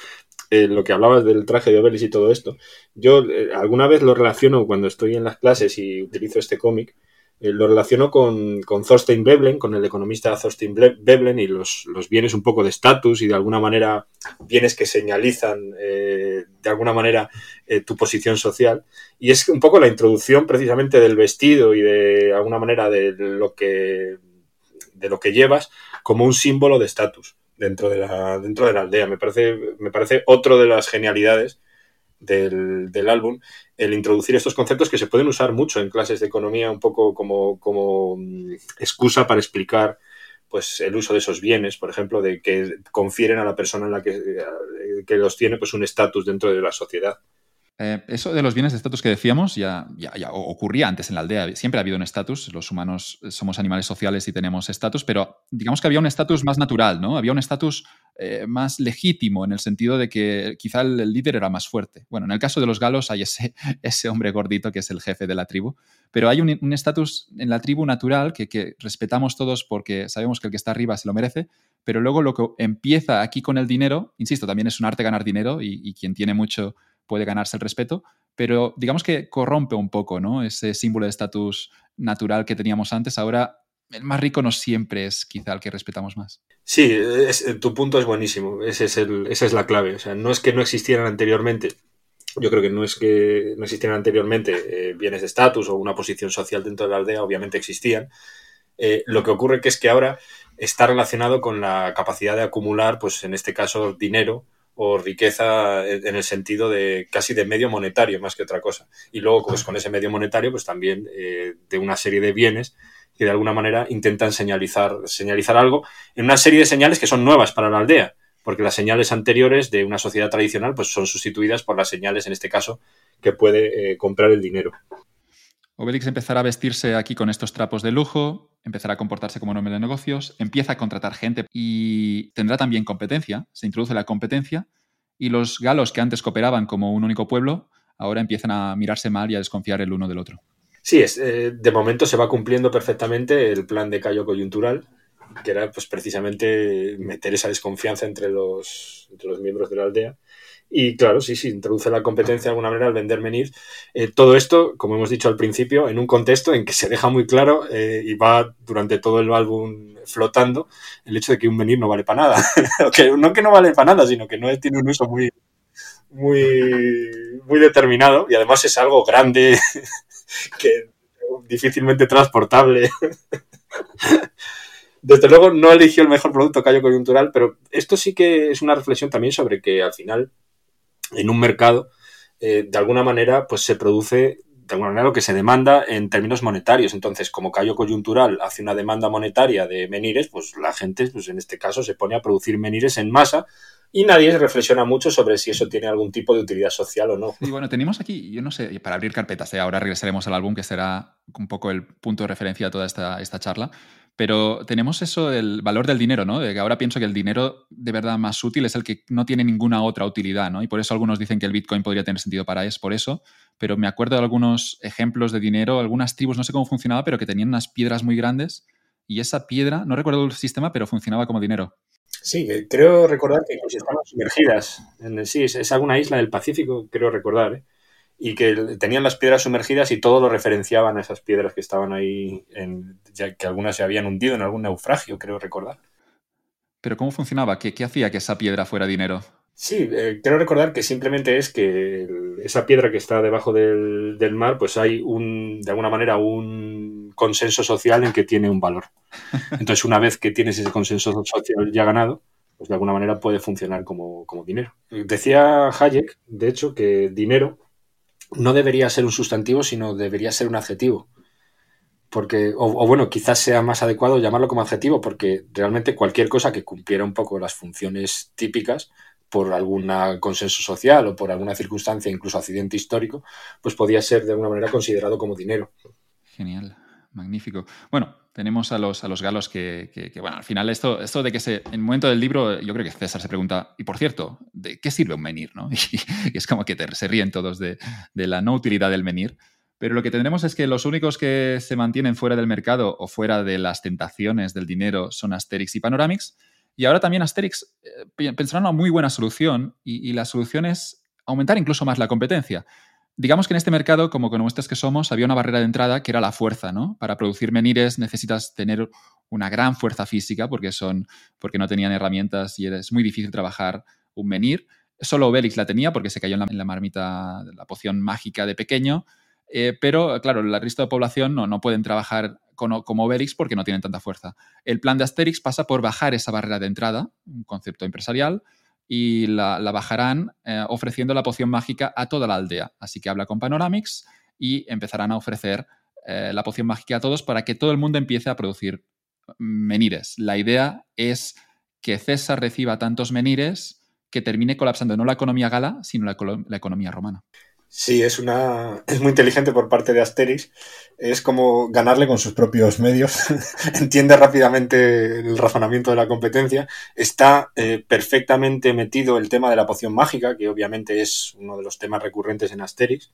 [SPEAKER 2] eh, lo que hablabas del traje de Obelix y todo esto, yo eh, alguna vez lo relaciono cuando estoy en las clases y utilizo este cómic, eh, lo relaciono con, con, Thorstein Veblen, con el economista Thorstein Veblen y los, bienes un poco de estatus y de alguna manera bienes que señalizan eh, de alguna manera eh, tu posición social. Y es un poco la introducción precisamente del vestido y de alguna manera de lo que, de lo que llevas como un símbolo de estatus dentro, de la, dentro de la aldea. Me parece, me parece otro de las genialidades del, álbum, el introducir estos conceptos que se pueden usar mucho en clases de economía, un poco como, como mm, excusa para explicar pues el uso de esos bienes, por ejemplo, de que confieren a la persona en la que, eh, que los tiene pues un estatus dentro de la sociedad.
[SPEAKER 1] Eh, eso de los bienes de estatus que decíamos ya, ya, ocurría antes en la aldea. Siempre ha habido un estatus. Los humanos somos animales sociales y tenemos estatus, pero digamos que había un estatus más natural, ¿no? Había un estatus eh, más legítimo en el sentido de que quizá el, líder era más fuerte. Bueno, en el caso de los galos hay ese, ese hombre gordito que es el jefe de la tribu, pero hay un estatus en la tribu natural que, que respetamos todos porque sabemos que el que está arriba se lo merece, pero luego lo que empieza aquí con el dinero, insisto, también es un arte ganar dinero y quien tiene mucho puede ganarse el respeto, pero digamos que corrompe un poco ¿no? ese símbolo de estatus natural que teníamos antes. Ahora, el más rico no siempre es quizá el que respetamos más.
[SPEAKER 2] Sí, tu punto es buenísimo. Esa es la clave. O sea, no es que no existieran anteriormente. Yo creo que no es que no existieran anteriormente eh, bienes de estatus o una posición social dentro de la aldea, obviamente existían. Eh, lo que ocurre que es que ahora está relacionado con la capacidad de acumular, pues en este caso, dinero o riqueza en el sentido de casi de medio monetario más que otra cosa. Y luego, pues con ese medio monetario, pues también eh, de una serie de bienes que de alguna manera intentan señalizar, señalizar algo en una serie de señales que son nuevas para la aldea, porque las señales anteriores de una sociedad tradicional pues son sustituidas por las señales, en este caso, que puede eh, comprar el dinero.
[SPEAKER 1] Obelix empezará a vestirse aquí con estos trapos de lujo, empezará a comportarse como un hombre de negocios, empieza a contratar gente y tendrá también competencia, se introduce la competencia y los galos que antes cooperaban como un único pueblo ahora empiezan a mirarse mal y a desconfiar el uno del otro.
[SPEAKER 2] Sí, es, eh, de momento se va cumpliendo perfectamente el plan de callo coyuntural, que era pues precisamente meter esa desconfianza entre los, entre los miembros de la aldea y claro, sí, sí, introduce la competencia de alguna manera al vender menir. Eh, todo esto, como hemos dicho al principio, en un contexto en que se deja muy claro eh, y va durante todo el álbum flotando el hecho de que un menir no vale para nada. no que no vale para nada, sino que no tiene un uso muy, muy, muy determinado y además es algo grande que difícilmente transportable. Desde luego no eligió el mejor producto callo coyuntural, pero esto sí que es una reflexión también sobre que al final en un mercado, eh, de alguna manera, pues se produce de alguna manera lo que se demanda en términos monetarios. Entonces, como callo coyuntural hace una demanda monetaria de menires, pues la gente, pues en este caso, se pone a producir menires en masa y nadie reflexiona mucho sobre si eso tiene algún tipo de utilidad social o no.
[SPEAKER 1] Y bueno, tenemos aquí, yo no sé, para abrir carpetas, ¿eh? ahora regresaremos al álbum que será un poco el punto de referencia de toda esta, esta charla, pero tenemos eso del valor del dinero, ¿no? De que ahora pienso que el dinero de verdad más útil es el que no tiene ninguna otra utilidad, ¿no? Y por eso algunos dicen que el Bitcoin podría tener sentido para eso, por eso. Pero me acuerdo de algunos ejemplos de dinero, algunas tribus, no sé cómo funcionaba, pero que tenían unas piedras muy grandes y esa piedra, no recuerdo el sistema, pero funcionaba como dinero.
[SPEAKER 2] Sí, creo recordar que estaban sumergidas. En, sí, es, es, alguna isla del Pacífico, creo recordar, ¿eh? Y que tenían las piedras sumergidas y todo lo referenciaban a esas piedras que estaban ahí, en, ya que algunas se habían hundido en algún naufragio, creo recordar.
[SPEAKER 1] ¿Pero cómo funcionaba? ¿Qué, qué hacía que esa piedra fuera dinero?
[SPEAKER 2] Sí, eh, quiero recordar que simplemente es que esa piedra que está debajo del, del, mar, pues hay un, de alguna manera, un consenso social en que tiene un valor. Entonces, una vez que tienes ese consenso social ya ganado, pues de alguna manera puede funcionar como, como dinero. Decía Hayek, de hecho, que dinero no debería ser un sustantivo, sino debería ser un adjetivo. Porque, o, o, bueno, quizás sea más adecuado llamarlo como adjetivo, porque realmente cualquier cosa que cumpliera un poco las funciones típicas por algún consenso social o por alguna circunstancia, incluso accidente histórico, pues podía ser de alguna manera considerado como dinero.
[SPEAKER 1] Genial, magnífico. Bueno, tenemos a los, a los galos que, que, que, bueno, al final esto, esto de que se, en el momento del libro, yo creo que César se pregunta, y por cierto, ¿de qué sirve un menir? ¿no? Y, y es como que te, se ríen todos de, de, la no utilidad del menir. Pero lo que tendremos es que los únicos que se mantienen fuera del mercado o fuera de las tentaciones del dinero son Asterix y Panoramix. Y ahora también Asterix eh, pensará una muy buena solución y, y, la solución es aumentar incluso más la competencia. Digamos que en este mercado, como economistas que somos, había una barrera de entrada que era la fuerza, ¿no? Para producir menires necesitas tener una gran fuerza física porque, son, porque no tenían herramientas y es muy difícil trabajar un menir. Solo Obelix la tenía porque se cayó en la, marmita, la poción mágica de pequeño. Eh, pero, claro, el resto de población no, no pueden trabajar como Obelix porque no tienen tanta fuerza. El plan de Asterix pasa por bajar esa barrera de entrada, un concepto empresarial, y la, bajarán eh, ofreciendo la poción mágica a toda la aldea. Así que habla con Panoramix y empezarán a ofrecer eh, la poción mágica a todos para que todo el mundo empiece a producir menires. La idea es que César reciba tantos menires que termine colapsando no la economía gala, sino la economía romana.
[SPEAKER 2] Sí, es una es muy inteligente por parte de Asterix. Es como ganarle con sus propios medios. Entiende rápidamente el razonamiento de la competencia. Está eh, perfectamente metido el tema de la poción mágica, que obviamente es uno de los temas recurrentes en Asterix.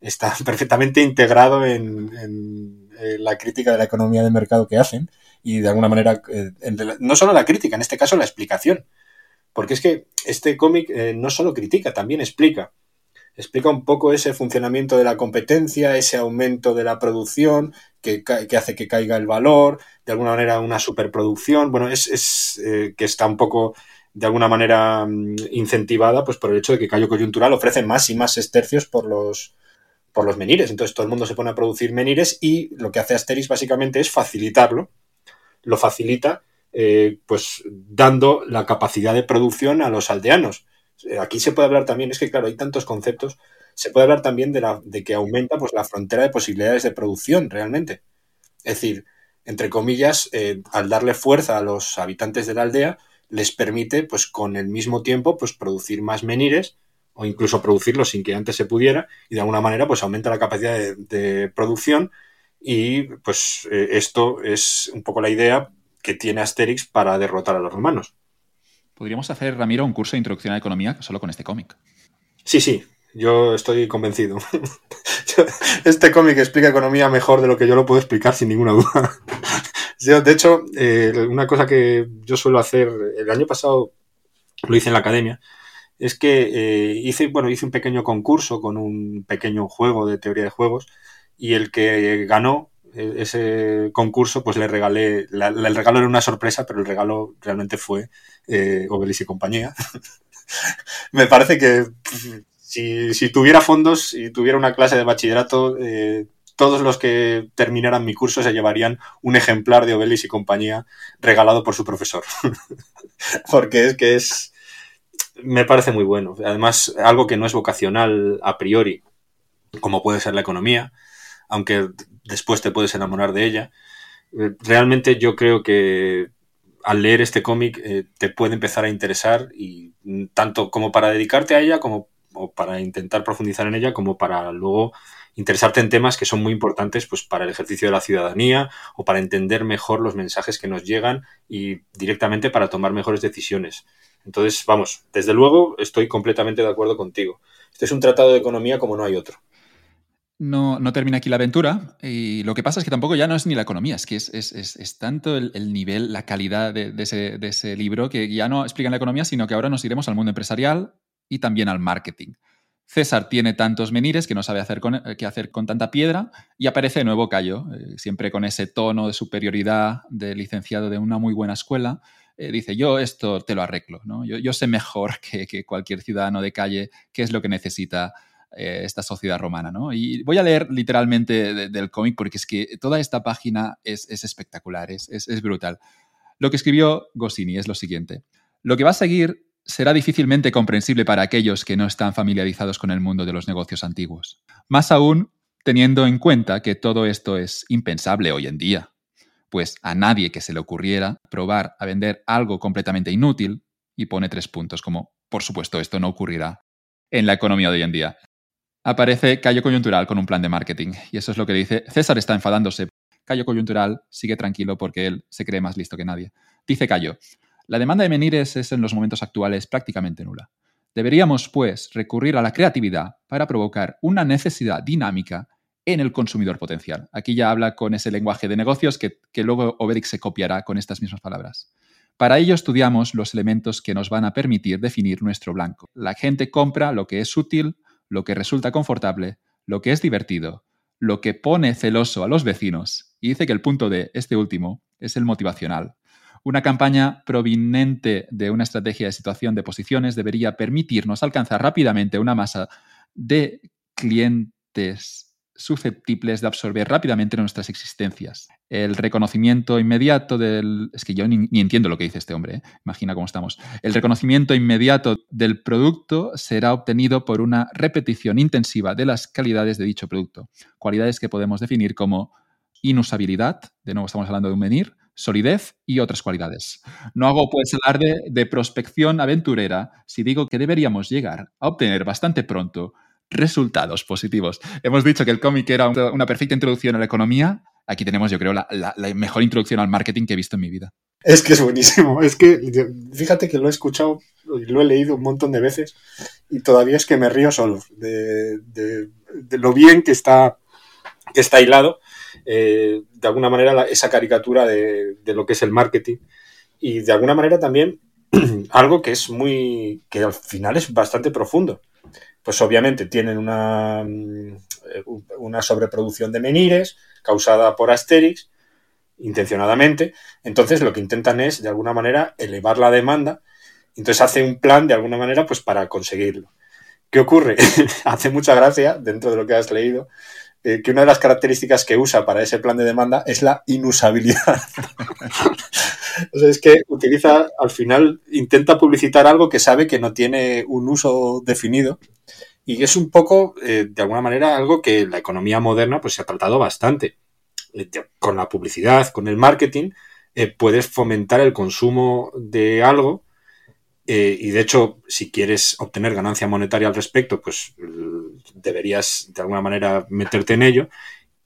[SPEAKER 2] Está perfectamente integrado en, en la crítica de la economía de mercado que hacen y de alguna manera, eh, no solo la crítica, en este caso la explicación. Porque es que este cómic eh, no solo critica, también explica explica un poco ese funcionamiento de la competencia, ese aumento de la producción que, hace que caiga el valor, de alguna manera una superproducción. Bueno, es, es eh, que está un poco de alguna manera mm, incentivada pues por el hecho de que Cayo Coyuntural ofrece más y más estercios por los, por los menires. Entonces todo el mundo se pone a producir menires y lo que hace Asterix básicamente es facilitarlo. Lo facilita eh, pues dando la capacidad de producción a los aldeanos aquí se puede hablar también, es que claro, hay tantos conceptos, se puede hablar también de, la, de que aumenta pues, la frontera de posibilidades de producción realmente. Es decir, entre comillas, eh, al darle fuerza a los habitantes de la aldea, les permite, pues con el mismo tiempo, pues producir más menires o incluso producirlos sin que antes se pudiera y de alguna manera pues aumenta la capacidad de, de producción y pues eh, esto es un poco la idea que tiene Asterix para derrotar a los romanos.
[SPEAKER 1] Podríamos hacer, Ramiro, un curso de introducción a economía solo con este cómic.
[SPEAKER 2] Sí, sí, yo estoy convencido. este cómic explica economía mejor de lo que yo lo puedo explicar sin ninguna duda. de hecho, eh, una cosa que yo suelo hacer, el año pasado lo hice en la academia, es que eh, hice, bueno, hice un pequeño concurso con un pequeño juego de teoría de juegos y el que ganó ese concurso, pues le regalé, el regalo era una sorpresa, pero el regalo realmente fue eh, Obelis y compañía. Me parece que si, si, tuviera fondos y tuviera una clase de bachillerato, eh, todos los que terminaran mi curso se llevarían un ejemplar de Obelis y compañía regalado por su profesor. Porque es que es, me parece muy bueno. Además, algo que no es vocacional a priori, como puede ser la economía, aunque después te puedes enamorar de ella. Eh, realmente yo creo que al leer este cómic eh, te puede empezar a interesar y tanto como para dedicarte a ella como para intentar profundizar en ella como para luego interesarte en temas que son muy importantes pues, para el ejercicio de la ciudadanía o para entender mejor los mensajes que nos llegan y directamente para tomar mejores decisiones. Entonces, vamos, desde luego estoy completamente de acuerdo contigo. Este es un tratado de economía como no hay otro
[SPEAKER 1] no, no, termina aquí la aventura. Y lo que pasa es que tampoco ya no es ni la economía, es que es, es, es, tanto el, nivel, la calidad de, ese, de, ese, libro que ya no explican la economía, sino que ahora nos iremos al mundo empresarial y también al marketing. César tiene tantos menires que no sabe hacer qué hacer con tanta piedra y aparece de nuevo Cayo, eh, siempre con ese tono de superioridad de licenciado de una muy buena escuela. Eh, dice, yo esto te lo arreglo, ¿no? yo, yo sé mejor que, que cualquier ciudadano de calle qué es lo que necesita eh, esta sociedad romana. ¿no? Y voy a leer literalmente del cómic porque es que toda esta página es, espectacular, es, brutal. Lo que escribió Goscinny es lo siguiente. Lo que va a seguir será difícilmente comprensible para aquellos que no están familiarizados con el mundo de los negocios antiguos. Más aún teniendo en cuenta que todo esto es impensable hoy en día, pues a nadie que se le ocurriera probar a vender algo completamente inútil, y pone tres puntos como, por supuesto, esto no ocurrirá en la economía de hoy en día aparece Cayo Coyuntural con un plan de marketing. Y eso es lo que dice. César está enfadándose. Cayo Coyuntural sigue tranquilo porque él se cree más listo que nadie. Dice Cayo, la demanda de menires es en los momentos actuales prácticamente nula. Deberíamos, pues, recurrir a la creatividad para provocar una necesidad dinámica en el consumidor potencial. Aquí ya habla con ese lenguaje de negocios que, que luego Obelix se copiará con estas mismas palabras. Para ello estudiamos los elementos que nos van a permitir definir nuestro blanco. La gente compra lo que es útil, lo que resulta confortable, lo que es divertido, lo que pone celoso a los vecinos, y dice que el punto de este último es el motivacional. Una campaña proveniente de una estrategia de situación de posiciones debería permitirnos alcanzar rápidamente una masa de clientes susceptibles de absorber rápidamente nuestras existencias. El reconocimiento inmediato del... Es que yo ni, entiendo lo que dice este hombre, ¿eh? imagina cómo estamos. El reconocimiento inmediato del producto será obtenido por una repetición intensiva de las calidades de dicho producto, cualidades que podemos definir como inusabilidad, de nuevo estamos hablando de un menir, solidez y otras cualidades. No hago pues alarde de prospección aventurera si digo que deberíamos llegar a obtener bastante pronto resultados positivos. Hemos dicho que el cómic era una perfecta introducción a la economía. Aquí tenemos, yo creo, la, mejor introducción al marketing que he visto en mi vida.
[SPEAKER 2] Es que es buenísimo. Es que fíjate que lo he escuchado y lo he leído un montón de veces y todavía es que me río solo de, lo bien que está, que está hilado. Eh, de alguna manera, esa caricatura de, de lo que es el marketing y de alguna manera también algo que es muy. que al final es bastante profundo pues obviamente tienen una, mm, una sobreproducción de menires causada por Asterix, intencionadamente. Entonces lo que intentan es, de alguna manera, elevar la demanda. Entonces hace un plan, de alguna manera, pues para conseguirlo. ¿Qué ocurre? hace mucha gracia, dentro de lo que has leído, eh, que una de las características que usa para ese plan de demanda es la inusabilidad. o sea, es que utiliza, al final, intenta publicitar algo que sabe que no tiene un uso definido y es un poco, eh, de alguna manera, algo que la economía moderna pues, se ha tratado bastante. Eh, con la publicidad, con el marketing, eh, puedes fomentar el consumo de algo y de hecho, si quieres obtener ganancia monetaria al respecto, pues deberías de alguna manera meterte en ello.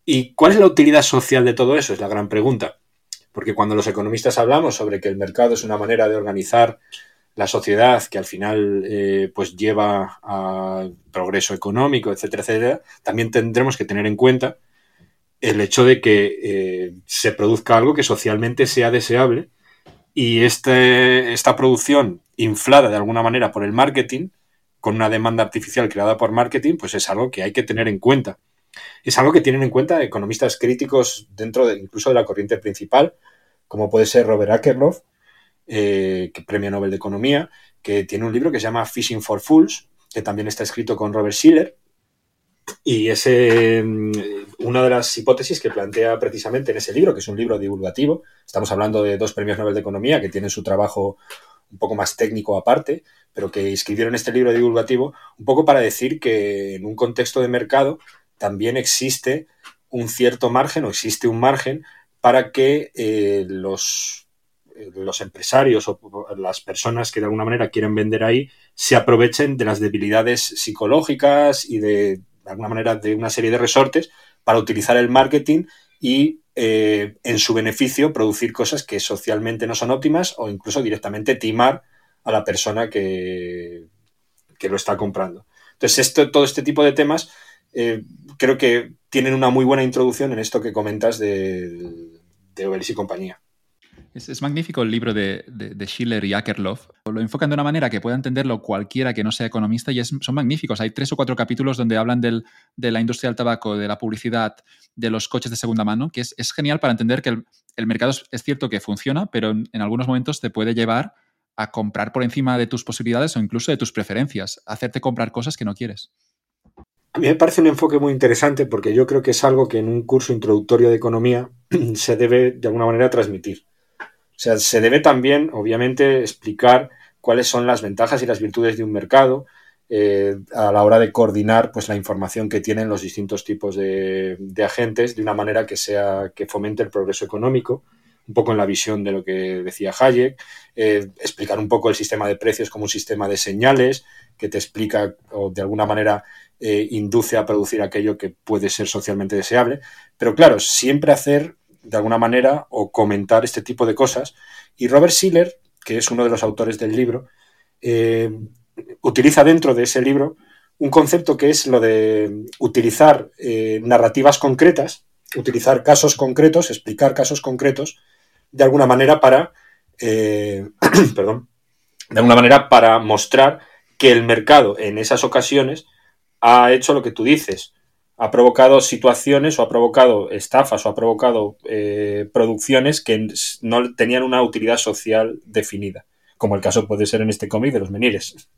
[SPEAKER 2] ¿Y cuál es la utilidad social de todo eso? Es la gran pregunta. Porque cuando los economistas hablamos sobre que el mercado es una manera de organizar la sociedad que al final eh, pues lleva a progreso económico, etcétera, etcétera, también tendremos que tener en cuenta el hecho de que eh, se produzca algo que socialmente sea deseable y este, esta producción inflada de alguna manera por el marketing, con una demanda artificial creada por marketing, pues es algo que hay que tener en cuenta. Es algo que tienen en cuenta economistas críticos dentro de, incluso de la corriente principal, como puede ser Robert Akerlof, eh, premio Nobel de Economía, que tiene un libro que se llama Fishing for Fools, que también está escrito con Robert Schiller. Y es mm, una de las hipótesis que plantea precisamente en ese libro, que es un libro divulgativo. Estamos hablando de dos premios Nobel de Economía que tienen su trabajo un poco más técnico aparte, pero que escribieron este libro divulgativo un poco para decir que en un contexto de mercado también existe un cierto margen o existe un margen para que eh, los, eh, los empresarios o las personas que de alguna manera quieren vender ahí se aprovechen de las debilidades psicológicas y de, de alguna manera de una serie de resortes para utilizar el marketing y eh, en su beneficio producir cosas que socialmente no son óptimas o incluso directamente timar a la persona que, que lo está comprando. Entonces, esto, todo este tipo de temas eh, creo que tienen una muy buena introducción en esto que comentas de, de Obelix y compañía.
[SPEAKER 1] Es, magnífico el libro de, Schiller y Akerlof. Lo enfocan de una manera que pueda entenderlo cualquiera que no sea economista y son magníficos. Hay tres o cuatro capítulos donde hablan de la industria del tabaco, de la publicidad, de los coches de segunda mano, que es, genial para entender que el, mercado es, cierto que funciona, pero en, algunos momentos te puede llevar a comprar por encima de tus posibilidades o incluso de tus preferencias, hacerte comprar cosas que no quieres.
[SPEAKER 2] A mí me parece un enfoque muy interesante porque yo creo que es algo que en un curso introductorio de economía se debe de alguna manera transmitir. O sea, se debe también, obviamente, explicar cuáles son las ventajas y las virtudes de un mercado eh, a la hora de coordinar pues, la información que tienen los distintos tipos de, agentes de una manera que sea que fomente el progreso económico, un poco en la visión de lo que decía Hayek, eh, explicar un poco el sistema de precios como un sistema de señales que te explica o de alguna manera eh, induce a producir aquello que puede ser socialmente deseable. Pero claro, siempre hacer de alguna manera o comentar este tipo de cosas. Y Robert Schiller, que es uno de los autores del libro, eh, utiliza dentro de ese libro un concepto que es lo de utilizar narrativas concretas, utilizar casos concretos, explicar casos concretos, de alguna manera para, eh, perdón, de alguna manera para mostrar que el mercado en esas ocasiones ha hecho lo que tú dices, ha provocado situaciones o ha provocado estafas o ha provocado eh, producciones que no tenían una utilidad social definida, como el caso puede ser en este cómic de los menires.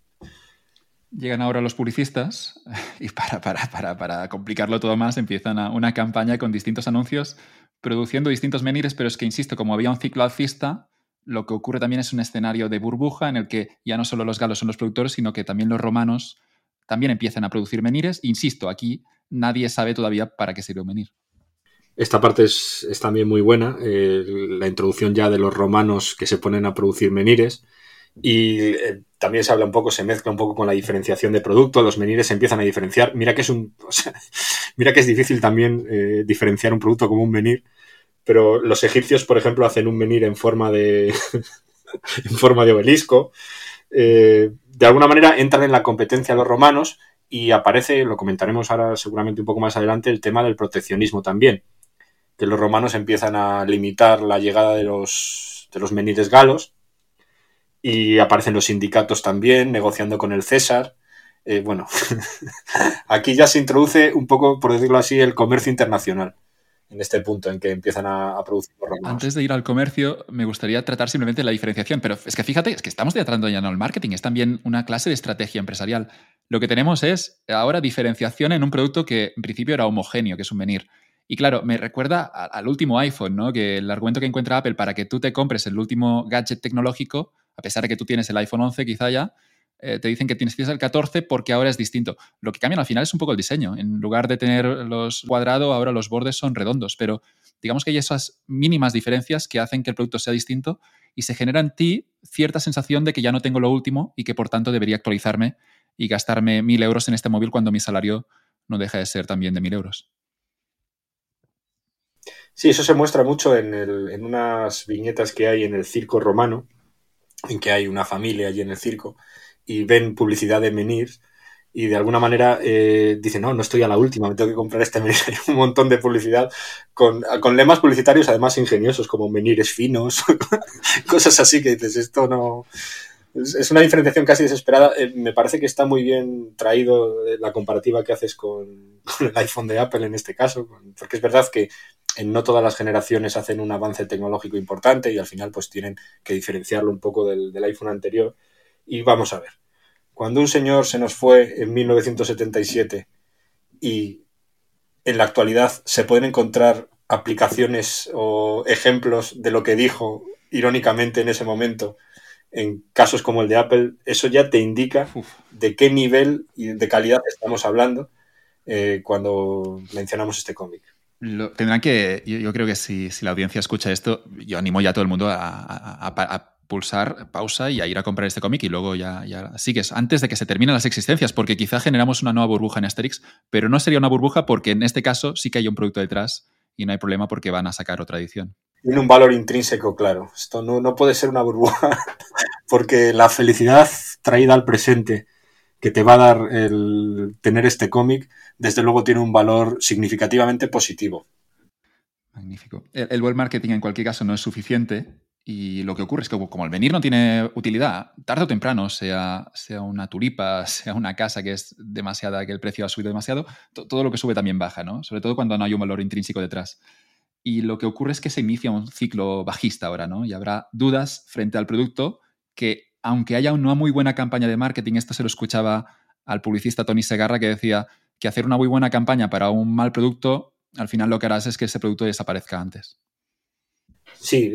[SPEAKER 1] Llegan ahora los publicistas y para, para, para, complicarlo todo más empiezan una campaña con distintos anuncios produciendo distintos menires, pero es que, insisto, como había un ciclo alcista, lo que ocurre también es un escenario de burbuja en el que ya no solo los galos son los productores, sino que también los romanos también empiezan a producir menires. Insisto, aquí nadie sabe todavía para qué sirve un menir.
[SPEAKER 2] Esta parte es, también muy buena, eh, la introducción ya de los romanos que se ponen a producir menires y eh, también se habla un poco, se mezcla un poco con la diferenciación de producto, los menires empiezan a diferenciar. Mira que es un, mira que es difícil también eh, diferenciar un producto como un menir, pero los egipcios, por ejemplo, hacen un menir en forma de, en forma de obelisco. de alguna manera entran en la competencia los romanos y aparece, lo comentaremos ahora seguramente un poco más adelante, el tema del proteccionismo también, que los romanos empiezan a limitar la llegada de los, de los menires galos y aparecen los sindicatos también negociando con el César. Eh, bueno, aquí ya se introduce un poco, por decirlo así, el comercio internacional en este punto en que empiezan a, producir.
[SPEAKER 1] Antes de ir al comercio, me gustaría tratar simplemente la diferenciación, pero es que fíjate, es que estamos tratando ya no el marketing, es también una clase de estrategia empresarial. Lo que tenemos es ahora diferenciación en un producto que en principio era homogéneo, que es un venir. Y claro, me recuerda al último iPhone, ¿no? Que el argumento que encuentra Apple para que tú te compres el último gadget tecnológico, a pesar de que tú tienes el iPhone 11 quizá ya, eh, te dicen que tienes el 14 porque ahora es distinto. Lo que cambia al final es un poco el diseño. En lugar de tener los cuadrados, ahora los bordes son redondos. Pero digamos que hay esas mínimas diferencias que hacen que el producto sea distinto y se genera en ti cierta sensación de que ya no tengo lo último y que por tanto debería actualizarme y gastarme mil euros en este móvil cuando mi salario no deja de ser también de mil euros.
[SPEAKER 2] Sí, eso se muestra mucho en, unas viñetas que hay en el circo romano, en que hay una familia allí en el circo, y ven publicidad de menir y de alguna manera eh, dicen, no, no estoy a la última, me tengo que comprar este menir. Hay un montón de publicidad con, con lemas publicitarios además ingeniosos, como menires finos, cosas así que dices, esto no... Es, una diferenciación casi desesperada. Eh, me parece que está muy bien traído eh, la comparativa que haces con, con, el iPhone de Apple en este caso, porque es verdad que en no todas las generaciones hacen un avance tecnológico importante y al final pues tienen que diferenciarlo un poco del, del iPhone anterior y vamos a ver, cuando un señor se nos fue en 1977 y en la actualidad se pueden encontrar aplicaciones o ejemplos de lo que dijo irónicamente en ese momento en casos como el de Apple, eso ya te indica de qué nivel y de calidad estamos hablando eh, cuando mencionamos este cómic.
[SPEAKER 1] tendrán que, yo, creo que si, la audiencia escucha esto, yo animo ya a todo el mundo a, pulsar pausa y a ir a comprar este cómic y luego ya, ya sigues antes de que se terminen las existencias, porque quizá generamos una nueva burbuja en Asterix, pero no sería una burbuja porque en este caso sí que hay un producto detrás y no hay problema porque van a sacar otra edición
[SPEAKER 2] tiene un valor intrínseco, claro. Esto no, puede ser una burbuja, porque la felicidad traída al presente que te va a dar el tener este cómic, desde luego tiene un valor significativamente positivo.
[SPEAKER 1] Magnífico. El, buen marketing en cualquier caso no es suficiente y lo que ocurre es que como el venir no tiene utilidad, tarde o temprano, sea, sea una tulipa, sea una casa que es demasiada, que el precio ha subido demasiado, todo lo que sube también baja, ¿no? Sobre todo cuando no hay un valor intrínseco detrás. Y lo que ocurre es que se inicia un ciclo bajista ahora, ¿no? Y habrá dudas frente al producto que, aunque haya una muy buena campaña de marketing, esto se lo escuchaba al publicista Tony Segarra que decía que hacer una muy buena campaña para un mal producto, al final lo que harás es que ese producto desaparezca antes.
[SPEAKER 2] Sí,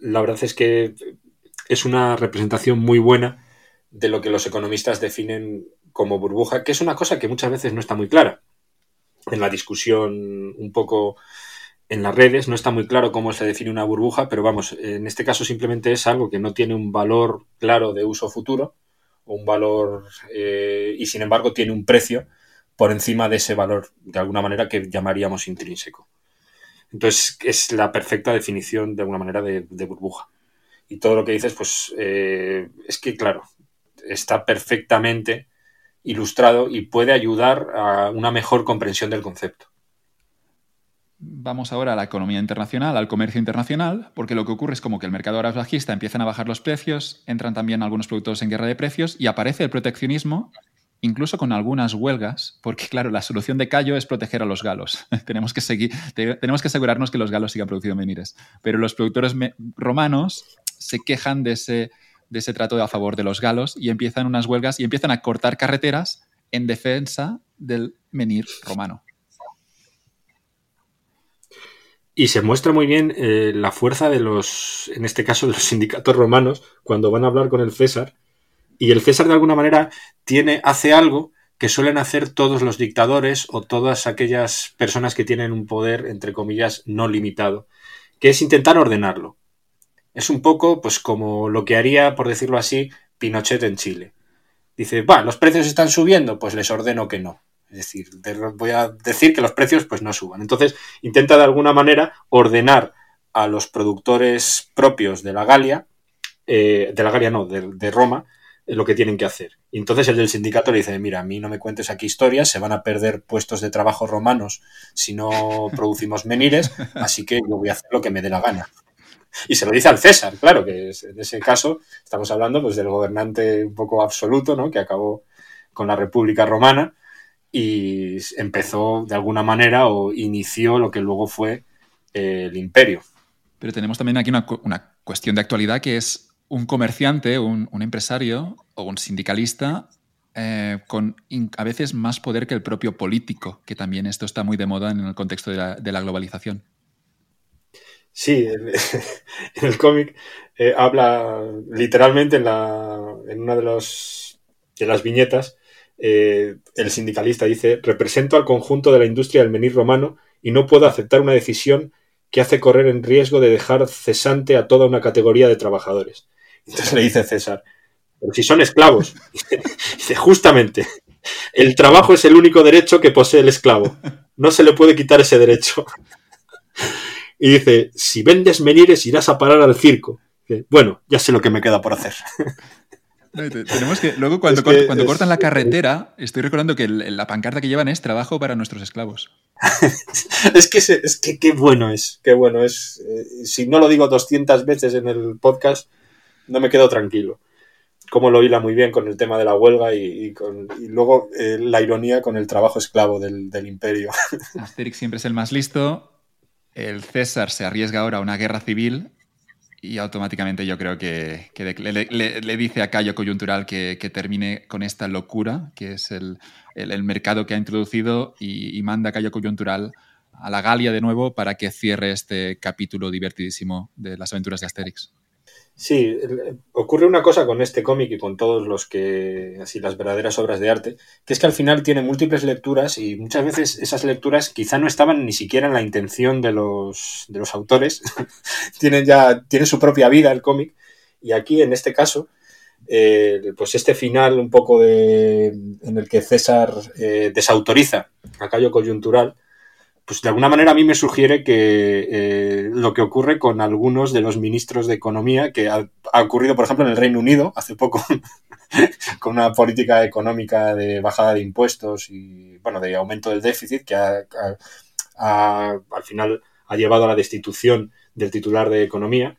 [SPEAKER 2] la verdad es que es una representación muy buena de lo que los economistas definen como burbuja, que es una cosa que muchas veces no está muy clara. En la discusión un poco en las redes, no está muy claro cómo se define una burbuja, pero vamos, en este caso simplemente es algo que no tiene un valor claro de uso futuro, o un valor, eh, y sin embargo tiene un precio por encima de ese valor, de alguna manera, que llamaríamos intrínseco. Entonces, es la perfecta definición, de alguna manera, de, burbuja. Y todo lo que dices, pues, eh, es que, claro, está perfectamente ilustrado y puede ayudar a una mejor comprensión del concepto.
[SPEAKER 1] Vamos ahora a la economía internacional, al comercio internacional, porque lo que ocurre es como que el mercado ahora es bajista, empiezan a bajar los precios, entran también algunos productos en guerra de precios y aparece el proteccionismo, incluso con algunas huelgas, porque claro, la solución de Cayo es proteger a los galos. tenemos, que seguir, tenemos que asegurarnos que los galos sigan produciendo menires. Pero los productores romanos se quejan de ese, de ese trato a favor de los galos y empiezan unas huelgas y empiezan a cortar carreteras en defensa del menir romano.
[SPEAKER 2] Y se muestra muy bien eh, la fuerza de los, en este caso, de los sindicatos romanos, cuando van a hablar con el César. Y el César, de alguna manera, tiene, hace algo que suelen hacer todos los dictadores o todas aquellas personas que tienen un poder, entre comillas, no limitado, que es intentar ordenarlo. Es un poco, pues, como lo que haría, por decirlo así, Pinochet en Chile. Dice, va, los precios están subiendo, pues les ordeno que no. Es decir, voy a decir que los precios pues no suban. Entonces, intenta de alguna manera ordenar a los productores propios de la Galia, eh, de la Galia no, de, Roma, eh, lo que tienen que hacer. Y entonces el del sindicato le dice, mira, a mí no me cuentes aquí historias, se van a perder puestos de trabajo romanos si no producimos menires, así que yo voy a hacer lo que me dé la gana. Y se lo dice al César, claro, que en ese caso estamos hablando pues del gobernante un poco absoluto, ¿no? Que acabó con la República Romana y empezó de alguna manera o inició lo que luego fue eh, el imperio.
[SPEAKER 1] Pero tenemos también aquí una, cuestión de actualidad que es un comerciante, un, empresario o un sindicalista eh, con a veces más poder que el propio político, que también esto está muy de moda en el contexto de la, globalización.
[SPEAKER 2] Sí, en, el cómic eh, habla literalmente en, la, en una de, los, de las viñetas eh, el sindicalista dice, represento al conjunto de la industria del menir romano y no puedo aceptar una decisión que hace correr en riesgo de dejar cesante a toda una categoría de trabajadores. Entonces le dice César, pero si son esclavos. dice, justamente, el trabajo es el único derecho que posee el esclavo. No se le puede quitar ese derecho. y dice, si vendes menires irás a parar al circo. Bueno, ya sé lo que me queda por hacer.
[SPEAKER 1] tenemos que, luego cuando, cuando cortan la carretera, estoy recordando que la pancarta que llevan es trabajo para nuestros esclavos.
[SPEAKER 2] es que es que qué bueno es, qué bueno es. Eh, si no lo digo 200 veces en el podcast, no me quedo tranquilo. Como lo hila muy bien con el tema de la huelga y, con, luego eh, la ironía con el trabajo esclavo del, del imperio.
[SPEAKER 1] Asterix siempre es el más listo. El César se arriesga ahora a una guerra civil y automáticamente yo creo que, le, dice a Cayo Coyuntural que, termine con esta locura, que es el, mercado que ha introducido, y, manda a Cayo Coyuntural a la Galia de nuevo para que cierre este capítulo divertidísimo de las aventuras de Asterix.
[SPEAKER 2] Sí, ocurre una cosa con este cómic y con todos los que, así, las verdaderas obras de arte, que es que al final tiene múltiples lecturas y muchas veces esas lecturas quizá no estaban ni siquiera en la intención de los, de los autores, tienen ya, tiene su propia vida el cómic. Y aquí en este caso, eh, pues este final un poco de, en el que César eh, desautoriza a Cayo Coyuntural, pues de alguna manera a mí me sugiere que eh, lo que ocurre con algunos de los ministros de Economía, que ha, ocurrido, por ejemplo, en el Reino Unido hace poco, con una política económica de bajada de impuestos y, bueno, de aumento del déficit, que al final ha llevado a la destitución del titular de Economía.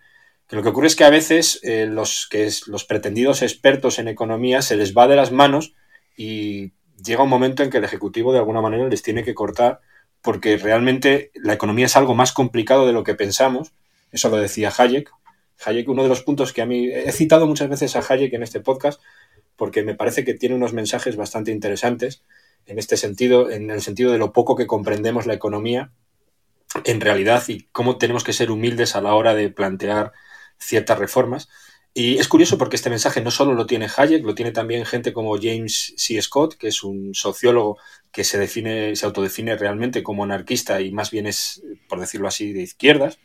[SPEAKER 2] Que lo que ocurre es que a veces eh, los, que es, los pretendidos expertos en economía se les va de las manos y llega un momento en que el Ejecutivo de alguna manera les tiene que cortar porque realmente la economía es algo más complicado de lo que pensamos. Eso lo decía Hayek. Hayek, uno de los puntos que a mí he citado muchas veces a Hayek en este podcast, porque me parece que tiene unos mensajes bastante interesantes en este sentido, en el sentido de lo poco que comprendemos la economía en realidad y cómo tenemos que ser humildes a la hora de plantear ciertas reformas. Y es curioso porque este mensaje no solo lo tiene Hayek, lo tiene también gente como James C. Scott, que es un sociólogo que se define, se autodefine realmente como anarquista y más bien es, por decirlo así, de izquierdas.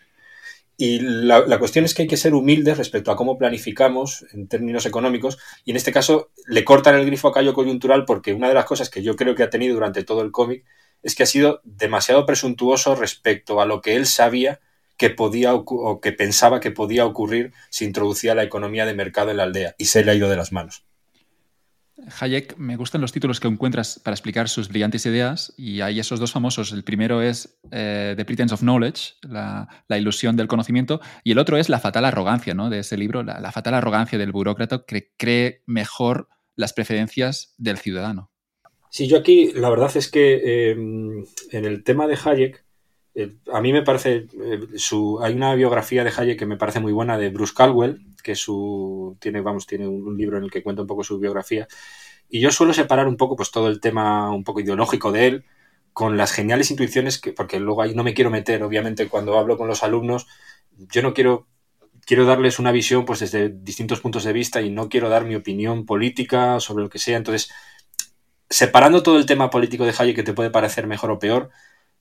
[SPEAKER 2] Y la, cuestión es que hay que ser humildes respecto a cómo planificamos en términos económicos. Y en este caso le cortan el grifo a callo coyuntural porque una de las cosas que yo creo que ha tenido durante todo el cómic es que ha sido demasiado presuntuoso respecto a lo que él sabía que podía o que pensaba que podía ocurrir si introducía la economía de mercado en la aldea y se le ha ido de las manos.
[SPEAKER 1] Hayek, me gustan los títulos que encuentras para explicar sus brillantes ideas y hay esos dos famosos. El primero es eh, The Pretense of Knowledge, la, ilusión del conocimiento, y el otro es la fatal arrogancia ¿no? de ese libro, la, fatal arrogancia del burócrata que cree mejor las preferencias del ciudadano.
[SPEAKER 2] Sí, yo aquí la verdad es que eh, en el tema de Hayek eh, a mí me parece, eh, su, hay una biografía de Hayek que me parece muy buena de Bruce Caldwell, que su, tiene, vamos, tiene un, libro en el que cuenta un poco su biografía. Y yo suelo separar un poco pues, todo el tema un poco ideológico de él con las geniales intuiciones, que, porque luego ahí no me quiero meter, obviamente, cuando hablo con los alumnos, yo no quiero, quiero darles una visión pues, desde distintos puntos de vista y no quiero dar mi opinión política sobre lo que sea. Entonces, separando todo el tema político de Hayek que te puede parecer mejor o peor,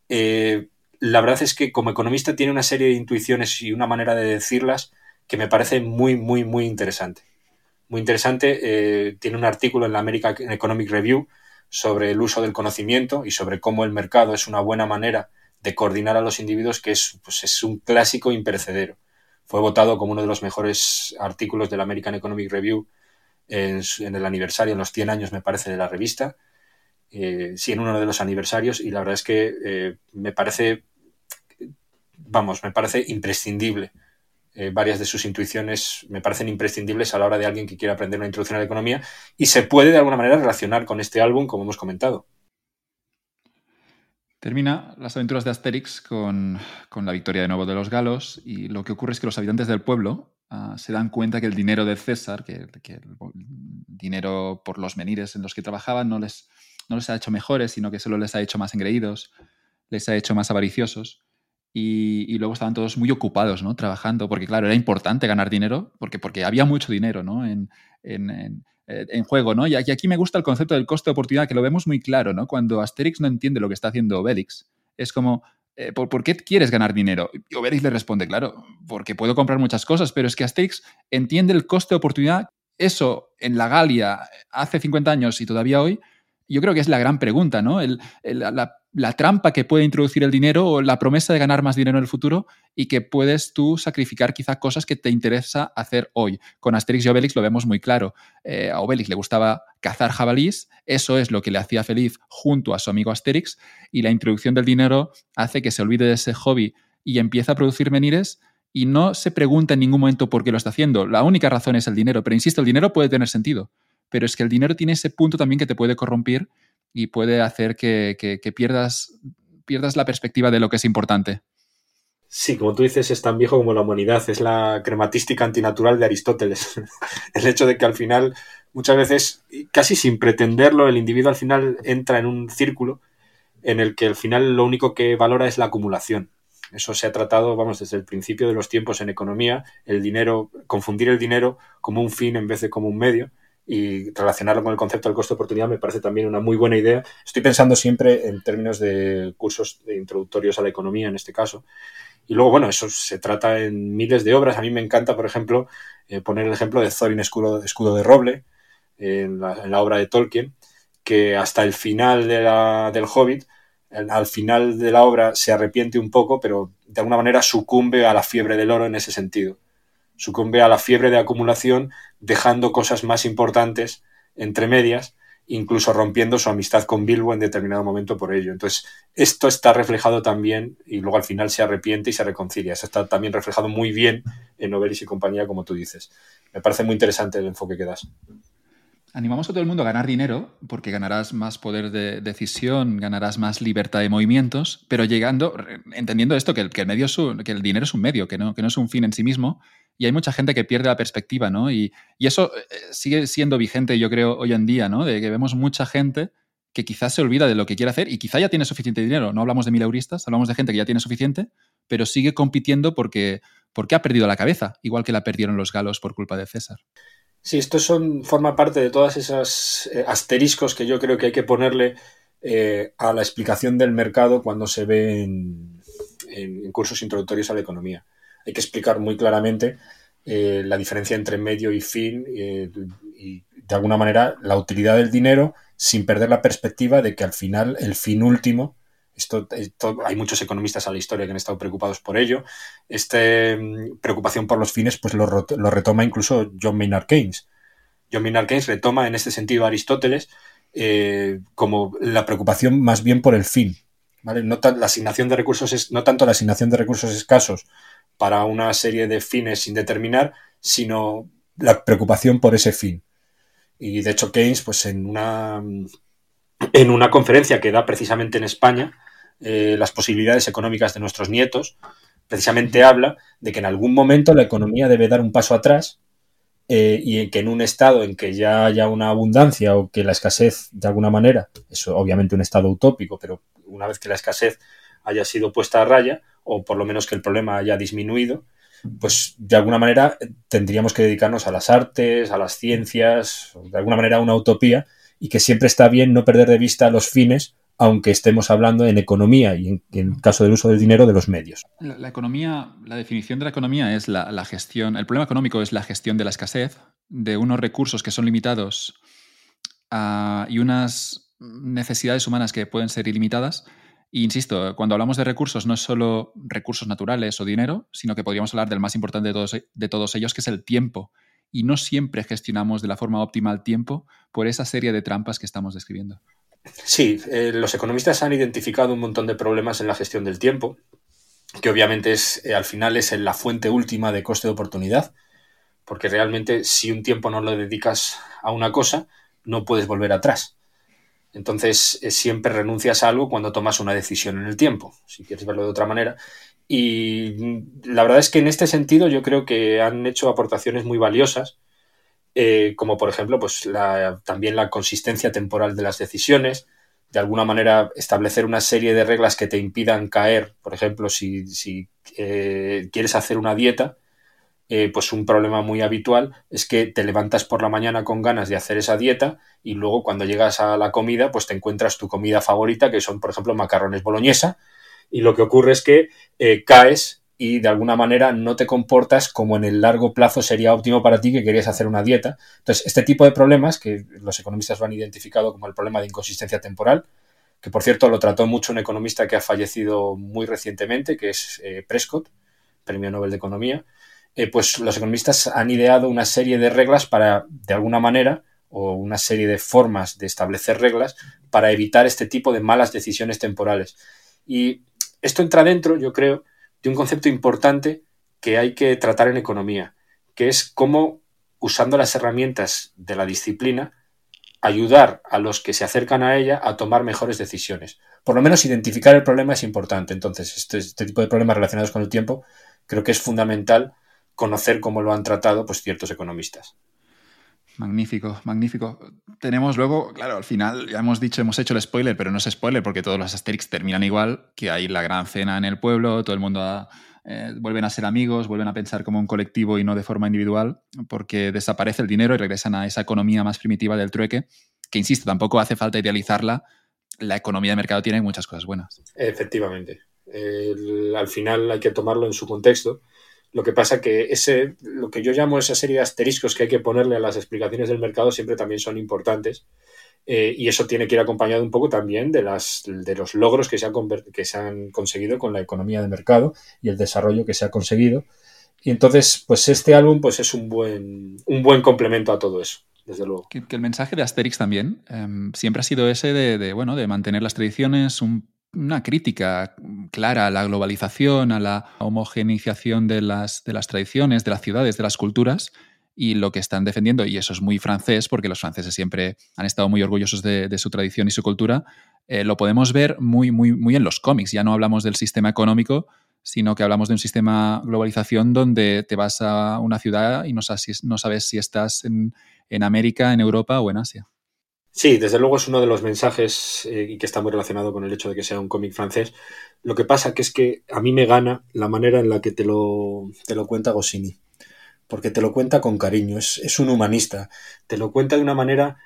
[SPEAKER 2] eh, la verdad es que como economista tiene una serie de intuiciones y una manera de decirlas que me parece muy, muy, muy interesante. Muy interesante. Eh, tiene un artículo en la American Economic Review sobre el uso del conocimiento y sobre cómo el mercado es una buena manera de coordinar a los individuos, que es, pues es un clásico imperecedero. Fue votado como uno de los mejores artículos de la American Economic Review en, el aniversario, en los 100 años, me parece, de la revista. Eh, sí, en uno de los aniversarios, y la verdad es que eh, me parece vamos, me parece imprescindible. Eh, varias de sus intuiciones me parecen imprescindibles a la hora de alguien que quiera aprender una introducción a la economía y se puede de alguna manera relacionar con este álbum, como hemos comentado.
[SPEAKER 1] Termina las aventuras de Asterix con, la victoria de nuevo de los galos y lo que ocurre es que los habitantes del pueblo ah, se dan cuenta que el dinero de César, que, el dinero por los menires en los que trabajaban no les, no les ha hecho mejores, sino que solo les ha hecho más engreídos, les ha hecho más avariciosos y, luego estaban todos muy ocupados, ¿no? Trabajando, porque claro, era importante ganar dinero, porque, porque había mucho dinero, ¿no? En, en, en, juego, ¿no? Y aquí, me gusta el concepto del coste de oportunidad, que lo vemos muy claro, ¿no? Cuando Asterix no entiende lo que está haciendo Obelix, es como, eh, ¿por, qué quieres ganar dinero? Y Obelix le responde, claro, porque puedo comprar muchas cosas, pero es que Asterix entiende el coste de oportunidad. Eso en la Galia hace 50 años y todavía hoy, yo creo que es la gran pregunta, ¿no? El, la la trampa que puede introducir el dinero o la promesa de ganar más dinero en el futuro y que puedes tú sacrificar quizá cosas que te interesa hacer hoy. Con Asterix y Obelix lo vemos muy claro. Eh, a Obelix le gustaba cazar jabalís, eso es lo que le hacía feliz junto a su amigo Asterix y la introducción del dinero hace que se olvide de ese hobby y empieza a producir menires y no se pregunta en ningún momento por qué lo está haciendo. La única razón es el dinero, pero insisto, el dinero puede tener sentido, pero es que el dinero tiene ese punto también que te puede corrompir y puede hacer que, pierdas, pierdas la perspectiva de lo que es importante.
[SPEAKER 2] Sí, como tú dices, es tan viejo como la humanidad, es la crematística antinatural de Aristóteles. el hecho de que al final, muchas veces, casi sin pretenderlo, el individuo al final entra en un círculo en el que al final lo único que valora es la acumulación. Eso se ha tratado, vamos, desde el principio de los tiempos en economía, el dinero, confundir el dinero como un fin en vez de como un medio y relacionarlo con el concepto del coste de oportunidad me parece también una muy buena idea. Estoy pensando siempre en términos de cursos introductorios a la economía en este caso. Y luego, bueno, eso se trata en miles de obras. A mí me encanta, por ejemplo, eh, poner el ejemplo de Thorin Escudo, Escudo de Roble en la, obra de Tolkien, que hasta el final de la, del Hobbit, al final de la obra se arrepiente un poco, pero de alguna manera sucumbe a la fiebre del oro en ese sentido sucumbe a la fiebre de acumulación, dejando cosas más importantes entre medias, incluso rompiendo su amistad con Bilbo en determinado momento por ello. Entonces, esto está reflejado también, y luego al final se arrepiente y se reconcilia. Eso está también reflejado muy bien en Novelis y compañía, como tú dices. Me parece muy interesante el enfoque que das.
[SPEAKER 1] Animamos a todo el mundo a ganar dinero porque ganarás más poder de decisión, ganarás más libertad de movimientos, pero llegando, entendiendo esto, que el, que el, dinero es un medio, que no, que no es un fin en sí mismo, y hay mucha gente que pierde la perspectiva, ¿no? Y, eso eh, sigue siendo vigente, yo creo, hoy en día, ¿no? De que vemos mucha gente que quizás se olvida de lo que quiere hacer y quizá ya tiene suficiente dinero. No hablamos de mileuristas, hablamos de gente que ya tiene suficiente, pero sigue compitiendo porque, porque ha perdido la cabeza, igual que la perdieron los galos por culpa de César.
[SPEAKER 2] Sí, esto son, forma parte de todas esas eh, asteriscos que yo creo que hay que ponerle eh, a la explicación del mercado cuando se ve en cursos introductorios a la economía hay que explicar muy claramente eh, la diferencia entre medio y fin eh, y de alguna manera la utilidad del dinero sin perder la perspectiva de que al final el fin último esto, hay muchos economistas a la historia que han estado preocupados por ello. Esta mm, preocupación por los fines pues lo, retoma incluso John Maynard Keynes. John Maynard Keynes retoma en este sentido a Aristóteles eh, como la preocupación más bien por el fin. ¿vale? No, la asignación de recursos es, no tanto la asignación de recursos escasos para una serie de fines sin determinar, sino la preocupación por ese fin. Y de hecho Keynes, pues en una, en una conferencia que da precisamente en España, eh, las posibilidades económicas de nuestros nietos, precisamente habla de que en algún momento la economía debe dar un paso atrás eh, y que en un estado en que ya haya una abundancia o que la escasez de alguna manera, eso obviamente un estado utópico, pero una vez que la escasez haya sido puesta a raya, o por lo menos que el problema haya disminuido, pues de alguna manera tendríamos que dedicarnos a las artes, a las ciencias, de alguna manera a una utopía, y que siempre está bien no perder de vista los fines, aunque estemos hablando en economía y en, el caso del uso del dinero de los medios.
[SPEAKER 1] La, economía, la definición de la economía es la, gestión, el problema económico es la gestión de la escasez, de unos recursos que son limitados ah, y unas necesidades humanas que pueden ser ilimitadas insisto, cuando hablamos de recursos no es solo recursos naturales o dinero, sino que podríamos hablar del más importante de todos, de todos ellos, que es el tiempo. Y no siempre gestionamos de la forma óptima el tiempo por esa serie de trampas que estamos describiendo.
[SPEAKER 2] Sí, eh, los economistas han identificado un montón de problemas en la gestión del tiempo, que obviamente es, eh, al final es la fuente última de coste de oportunidad, porque realmente si un tiempo no lo dedicas a una cosa, no puedes volver atrás. Entonces, eh, siempre renuncias a algo cuando tomas una decisión en el tiempo, si quieres verlo de otra manera. Y mm, la verdad es que en este sentido yo creo que han hecho aportaciones muy valiosas, eh, como por ejemplo, pues también la consistencia temporal de las decisiones, de alguna manera establecer una serie de reglas que te impidan caer, por ejemplo, si, eh, quieres hacer una dieta, eh, pues un problema muy habitual es que te levantas por la mañana con ganas de hacer esa dieta y luego cuando llegas a la comida, pues te encuentras tu comida favorita, que son, por ejemplo, macarrones boloñesa, y lo que ocurre es que eh, caes y de alguna manera no te comportas como en el largo plazo sería óptimo para ti que querías hacer una dieta. Entonces, este tipo de problemas, que los economistas lo han identificado como el problema de inconsistencia temporal, que por cierto lo trató mucho un economista que ha fallecido muy recientemente, que es eh, Prescott, Premio Nobel de Economía, eh, pues los economistas han ideado una serie de reglas para, de alguna manera, o una serie de formas de establecer reglas para evitar este tipo de malas decisiones temporales. Y esto entra dentro, yo creo, de un concepto importante que hay que tratar en economía, que es cómo, usando las herramientas de la disciplina, ayudar a los que se acercan a ella a tomar mejores decisiones. Por lo menos identificar el problema es importante. Entonces, este, este tipo de problemas relacionados con el tiempo creo que es fundamental conocer cómo lo han tratado pues, ciertos economistas.
[SPEAKER 1] Magnífico, magnífico. Tenemos luego, claro, al final ya hemos dicho, hemos hecho el spoiler, pero no es spoiler porque todos los Asterix terminan igual, que hay la gran cena en el pueblo, todo el mundo eh, vuelven a ser amigos, vuelven a pensar como un colectivo y no de forma individual, porque desaparece el dinero y regresan a esa economía más primitiva del trueque, que insisto, tampoco hace falta idealizarla, la economía de mercado tiene muchas cosas buenas.
[SPEAKER 2] Efectivamente. al final hay que tomarlo en su contexto lo que pasa que ese, lo que yo llamo esa serie de asteriscos que hay que ponerle a las explicaciones del mercado siempre también son importantes. Eh, y eso tiene que ir acompañado un poco también de, las, de los logros que se, han que se han conseguido con la economía de mercado y el desarrollo que se ha conseguido. Y entonces, pues este álbum pues es un buen, un buen complemento a todo eso. Desde luego.
[SPEAKER 1] Que, el mensaje de Asterix también em, siempre ha sido ese de, de, bueno, de mantener las tradiciones, un una crítica clara a la globalización, a la homogeneización de las, tradiciones, de las ciudades, de las culturas, y lo que están defendiendo, y eso es muy francés, porque los franceses siempre han estado muy orgullosos de, su tradición y su cultura, eh, lo podemos ver muy, muy, muy en los cómics. Ya no hablamos del sistema económico, sino que hablamos de un sistema globalización donde te vas a una ciudad y no sabes, si estás en América, en Europa o en Asia.
[SPEAKER 2] Sí, desde luego es uno de los mensajes eh, y que está muy relacionado con el hecho de que sea un cómic francés. Lo que pasa que es que a mí me gana la manera en la que te lo, te lo cuenta Goscinny. Porque te lo cuenta con cariño, es, es un humanista. Te lo cuenta de una manera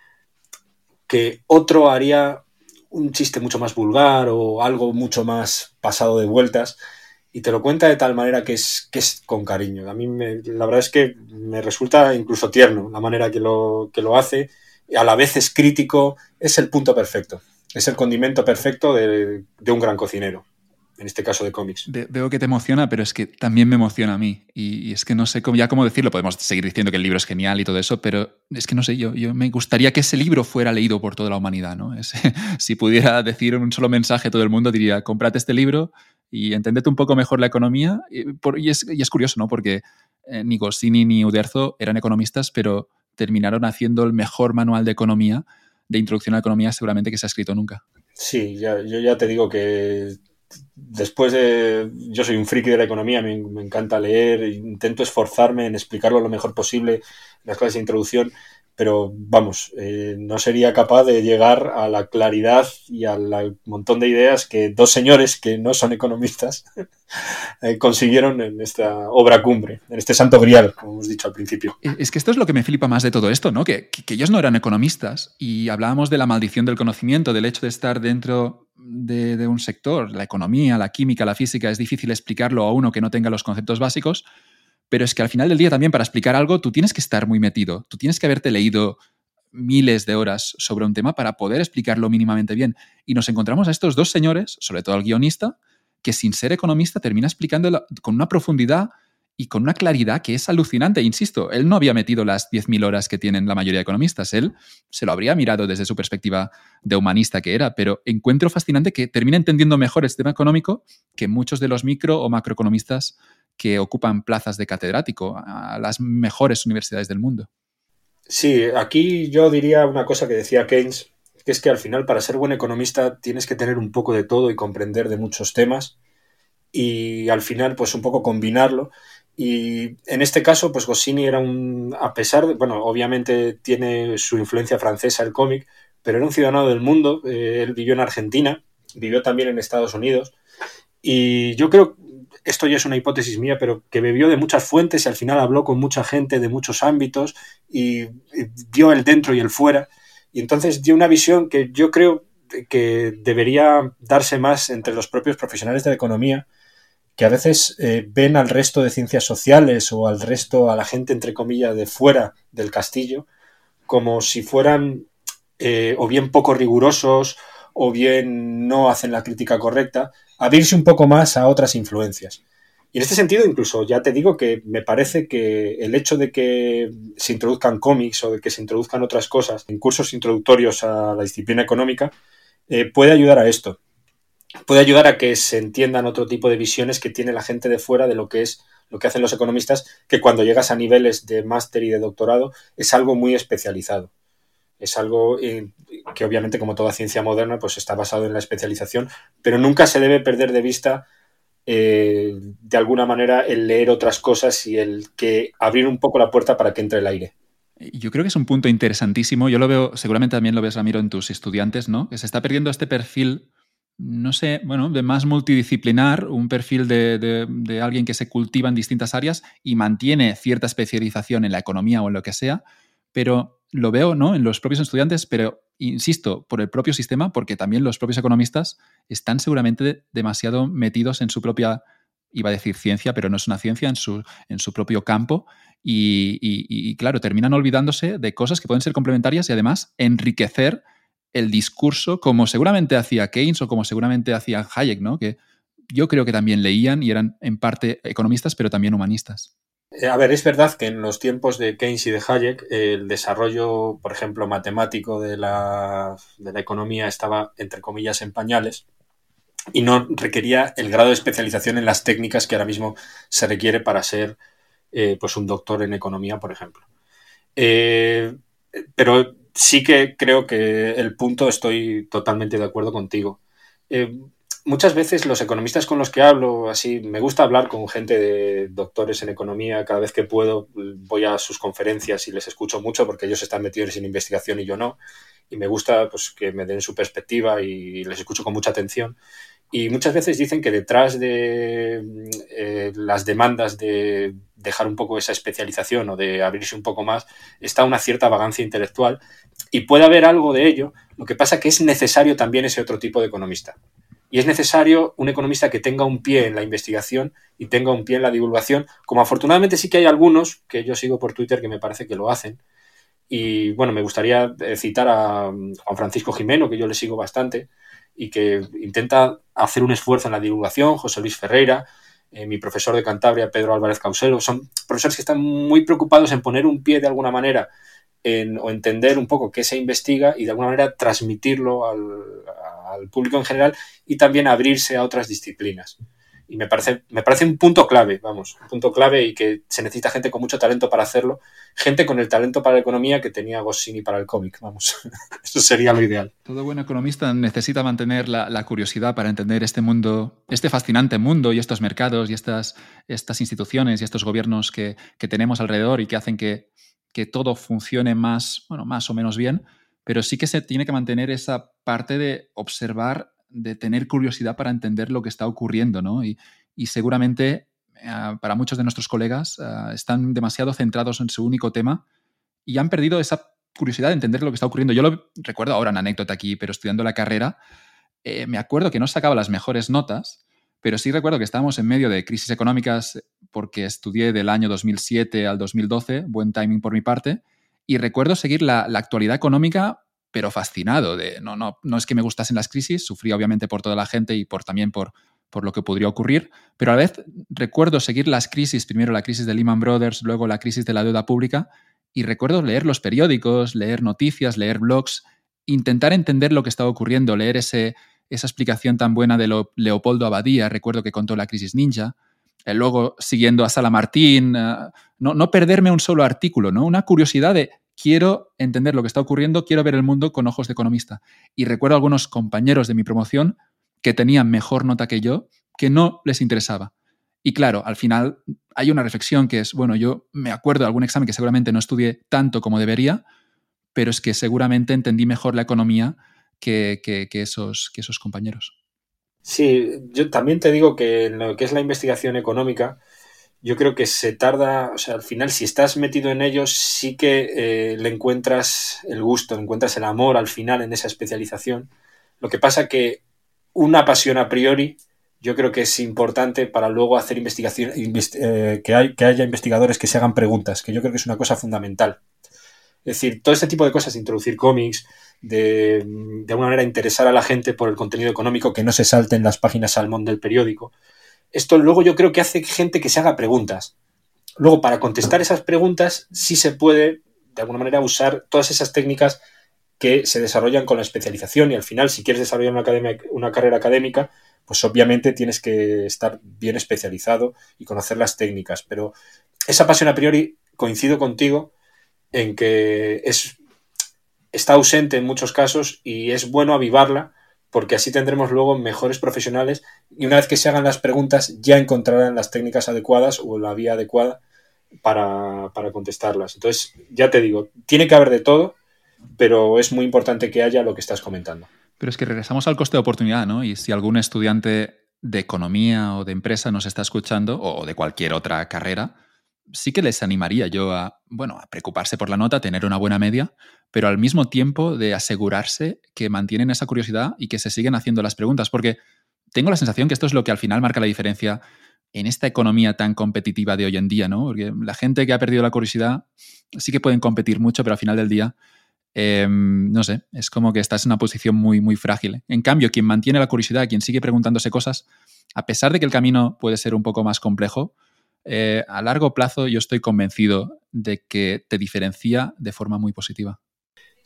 [SPEAKER 2] que otro haría un chiste mucho más vulgar o algo mucho más pasado de vueltas y te lo cuenta de tal manera que es, que es con cariño. A mí me, la verdad es que me resulta incluso tierno la manera que lo, que lo hace a la vez es crítico, es el punto perfecto. Es el condimento perfecto de, un gran cocinero, en este caso de cómics.
[SPEAKER 1] veo que te emociona, pero es que también me emociona a mí. Y, es que no sé cómo, ya cómo decirlo, podemos seguir diciendo que el libro es genial y todo eso, pero es que no sé, yo, me gustaría que ese libro fuera leído por toda la humanidad. ¿no? si pudiera decir un solo mensaje a todo el mundo, diría, cómprate este libro y entendete un poco mejor la economía. Y, es, y es, curioso, ¿no? Porque eh, ni Goscinny ni Uderzo eran economistas, pero terminaron haciendo el mejor manual de economía, de introducción a la economía seguramente que se ha escrito nunca.
[SPEAKER 2] Sí, yo ya te digo que después de... Yo soy un friki de la economía, me, me, encanta leer, intento esforzarme en explicarlo lo mejor posible en las clases de introducción pero vamos, eh, no sería capaz de llegar a la claridad y al montón de ideas que dos señores que no son economistas eh, consiguieron en esta obra cumbre, en este santo grial, como hemos dicho al principio.
[SPEAKER 1] Es que esto es lo que me flipa más de todo esto, ¿no? Que, ellos no eran economistas y hablábamos de la maldición del conocimiento, del hecho de estar dentro de, de un sector, la economía, la química, la física, es difícil explicarlo a uno que no tenga los conceptos básicos pero es que al final del día también para explicar algo tú tienes que estar muy metido, tú tienes que haberte leído miles de horas sobre un tema para poder explicarlo mínimamente bien. Y nos encontramos a estos dos señores, sobre todo al guionista, que sin ser economista termina explicándolo con una profundidad y con una claridad que es alucinante. Insisto, él no había metido las 10.000 horas que tienen la mayoría de economistas, él se lo habría mirado desde su perspectiva de humanista que era, pero encuentro fascinante que termina entendiendo mejor el sistema económico que muchos de los micro o macroeconomistas que ocupan plazas de catedrático a las mejores universidades del mundo.
[SPEAKER 2] Sí, aquí yo diría una cosa que decía Keynes, que es que al final para ser buen economista tienes que tener un poco de todo y comprender de muchos temas y al final pues un poco combinarlo y en este caso pues Goscinny era un, a pesar de, bueno, obviamente tiene su influencia francesa el cómic, pero era un ciudadano del mundo, eh, él vivió en Argentina, vivió también en Estados Unidos y yo creo esto ya es una hipótesis mía, pero que bebió de muchas fuentes y al final habló con mucha gente de muchos ámbitos y, dio el dentro y el fuera. Y entonces dio una visión que yo creo que debería darse más entre los propios profesionales de la economía, que a veces eh, ven al resto de ciencias sociales o al resto, a la gente, entre comillas, de fuera del castillo, como si fueran eh, o bien poco rigurosos o bien no hacen la crítica correcta, abrirse un poco más a otras influencias. Y en este sentido, incluso ya te digo que me parece que el hecho de que se introduzcan cómics o de que se introduzcan otras cosas en cursos introductorios a la disciplina económica eh, puede ayudar a esto. Puede ayudar a que se entiendan otro tipo de visiones que tiene la gente de fuera de lo que es lo que hacen los economistas, que cuando llegas a niveles de máster y de doctorado es algo muy especializado. Es algo eh, que obviamente como toda ciencia moderna pues está basado en la especialización, pero nunca se debe perder de vista eh, de alguna manera el leer otras cosas y el que abrir un poco la puerta para que entre el aire.
[SPEAKER 1] Yo creo que es un punto interesantísimo. Yo lo veo, seguramente también lo ves, Ramiro, en tus estudiantes, ¿no? Que se está perdiendo este perfil, no sé, bueno, de más multidisciplinar, un perfil de, alguien que se cultiva en distintas áreas y mantiene cierta especialización en la economía o en lo que sea, pero lo veo, ¿no? En los propios estudiantes, pero insisto, por el propio sistema, porque también los propios economistas están seguramente demasiado metidos en su propia iba a decir ciencia, pero no es una ciencia en su, en su propio campo. Y, claro, terminan olvidándose de cosas que pueden ser complementarias y además enriquecer el discurso como seguramente hacía Keynes o como seguramente hacía Hayek, ¿no? Que yo creo que también leían y eran en parte economistas, pero también humanistas.
[SPEAKER 2] Eh, a ver, es verdad que en los tiempos de Keynes y de Hayek el desarrollo, por ejemplo, matemático de la, de la economía estaba, entre comillas, en pañales y no requería el grado de especialización en las técnicas que ahora mismo se requiere para ser eh, pues un doctor en economía, por ejemplo. Eh, pero sí que creo que el punto estoy totalmente de acuerdo contigo. Eh, muchas veces los economistas con los que hablo, así, me gusta hablar con gente de doctores en economía, cada vez que puedo voy a sus conferencias y les escucho mucho porque ellos están metidos en investigación y yo no, y me gusta pues, que me den su perspectiva y les escucho con mucha atención. Y muchas veces dicen que detrás de eh, las demandas de dejar un poco esa especialización o de abrirse un poco más está una cierta vagancia intelectual y puede haber algo de ello. Lo que pasa es que es necesario también ese otro tipo de economista. Y es necesario un economista que tenga un pie en la investigación y tenga un pie en la divulgación, como afortunadamente sí que hay algunos que yo sigo por Twitter que me parece que lo hacen. Y bueno, me gustaría citar a Juan Francisco Jimeno, que yo le sigo bastante, y que intenta hacer un esfuerzo en la divulgación, José Luis Ferreira, eh, mi profesor de Cantabria, Pedro Álvarez Causelo, son profesores que están muy preocupados en poner un pie de alguna manera en, o entender un poco qué se investiga y de alguna manera transmitirlo al público en general y también abrirse a otras disciplinas y me parece, me parece un punto clave, vamos, un punto clave y que se necesita gente con mucho talento para hacerlo, gente con el talento para la economía que tenía Goscinny para el cómic, vamos, eso sería lo ideal.
[SPEAKER 1] Todo buen economista necesita mantener la, curiosidad para entender este mundo, este fascinante mundo y estos mercados y estas, estas instituciones y estos gobiernos que, que tenemos alrededor y que hacen que, que todo funcione más, bueno, más o menos bien, pero sí que se tiene que mantener esa parte de observar de tener curiosidad para entender lo que está ocurriendo, ¿no? Y, seguramente eh, para muchos de nuestros colegas eh, están demasiado centrados en su único tema y han perdido esa curiosidad de entender lo que está ocurriendo. Yo lo recuerdo ahora, una anécdota aquí, pero estudiando la carrera, eh, me acuerdo que no sacaba las mejores notas, pero sí recuerdo que estábamos en medio de crisis económicas porque estudié del año 2007 al 2012, buen timing por mi parte, y recuerdo seguir la actualidad económica pero fascinado. De, no, no, no es que me gustasen las crisis, sufría obviamente por toda la gente y por, también por, por lo que podría ocurrir, pero a la vez recuerdo seguir las crisis, primero la crisis de Lehman Brothers, luego la crisis de la deuda pública, y recuerdo leer los periódicos, leer noticias, leer blogs, intentar entender lo que estaba ocurriendo, leer ese, esa explicación tan buena de Leopoldo Abadía, recuerdo que contó la crisis ninja, eh, luego siguiendo a Sala Martín, eh, no, no perderme un solo artículo, ¿no? una curiosidad de quiero entender lo que está ocurriendo, quiero ver el mundo con ojos de economista. Y recuerdo a algunos compañeros de mi promoción que tenían mejor nota que yo, que no les interesaba. Y claro, al final hay una reflexión que es, bueno, yo me acuerdo de algún examen que seguramente no estudié tanto como debería, pero es que seguramente entendí mejor la economía que, esos, esos compañeros.
[SPEAKER 2] Sí, yo también te digo que en lo que es la investigación económica, yo creo que se tarda, o sea, al final si estás metido en ellos sí que eh, le encuentras el gusto, encuentras el amor al final en esa especialización. Lo que pasa que una pasión a priori yo creo que es importante para luego hacer investigación, eh, que, hay, que haya investigadores que se hagan preguntas, que yo creo que es una cosa fundamental. Es decir, todo este tipo de cosas, introducir cómics, de, de alguna manera interesar a la gente por el contenido económico, que no se salten las páginas salmón del periódico, esto luego yo creo que hace gente que se haga preguntas. Luego, para contestar esas preguntas, sí se puede, de alguna manera, usar todas esas técnicas que se desarrollan con la especialización y al final, si quieres desarrollar una, una carrera académica, pues obviamente tienes que estar bien especializado y conocer las técnicas. Pero esa pasión a priori, coincido contigo en que es, está ausente en muchos casos y es bueno avivarla porque así tendremos luego mejores profesionales y una vez que se hagan las preguntas ya encontrarán las técnicas adecuadas o la vía adecuada para, para contestarlas. Entonces, ya te digo, tiene que haber de todo, pero es muy importante que haya lo que estás comentando.
[SPEAKER 1] Pero es que regresamos al coste de oportunidad, ¿no? Y si algún estudiante de economía o de empresa nos está escuchando, o de cualquier otra carrera, sí que les animaría yo a, bueno, a preocuparse por la nota, tener una buena media, pero al mismo tiempo de asegurarse que mantienen esa curiosidad y que se siguen haciendo las preguntas, porque tengo la sensación que esto es lo que al final marca la diferencia en esta economía tan competitiva de hoy en día, ¿no? Porque la gente que ha perdido la curiosidad sí que pueden competir mucho, pero al final del día, em, no sé, es como que estás en una posición muy, muy frágil. En cambio, quien mantiene la curiosidad, quien sigue preguntándose cosas, a pesar de que el camino puede ser un poco más complejo, eh, a largo plazo yo estoy convencido de que te diferencia de forma muy positiva.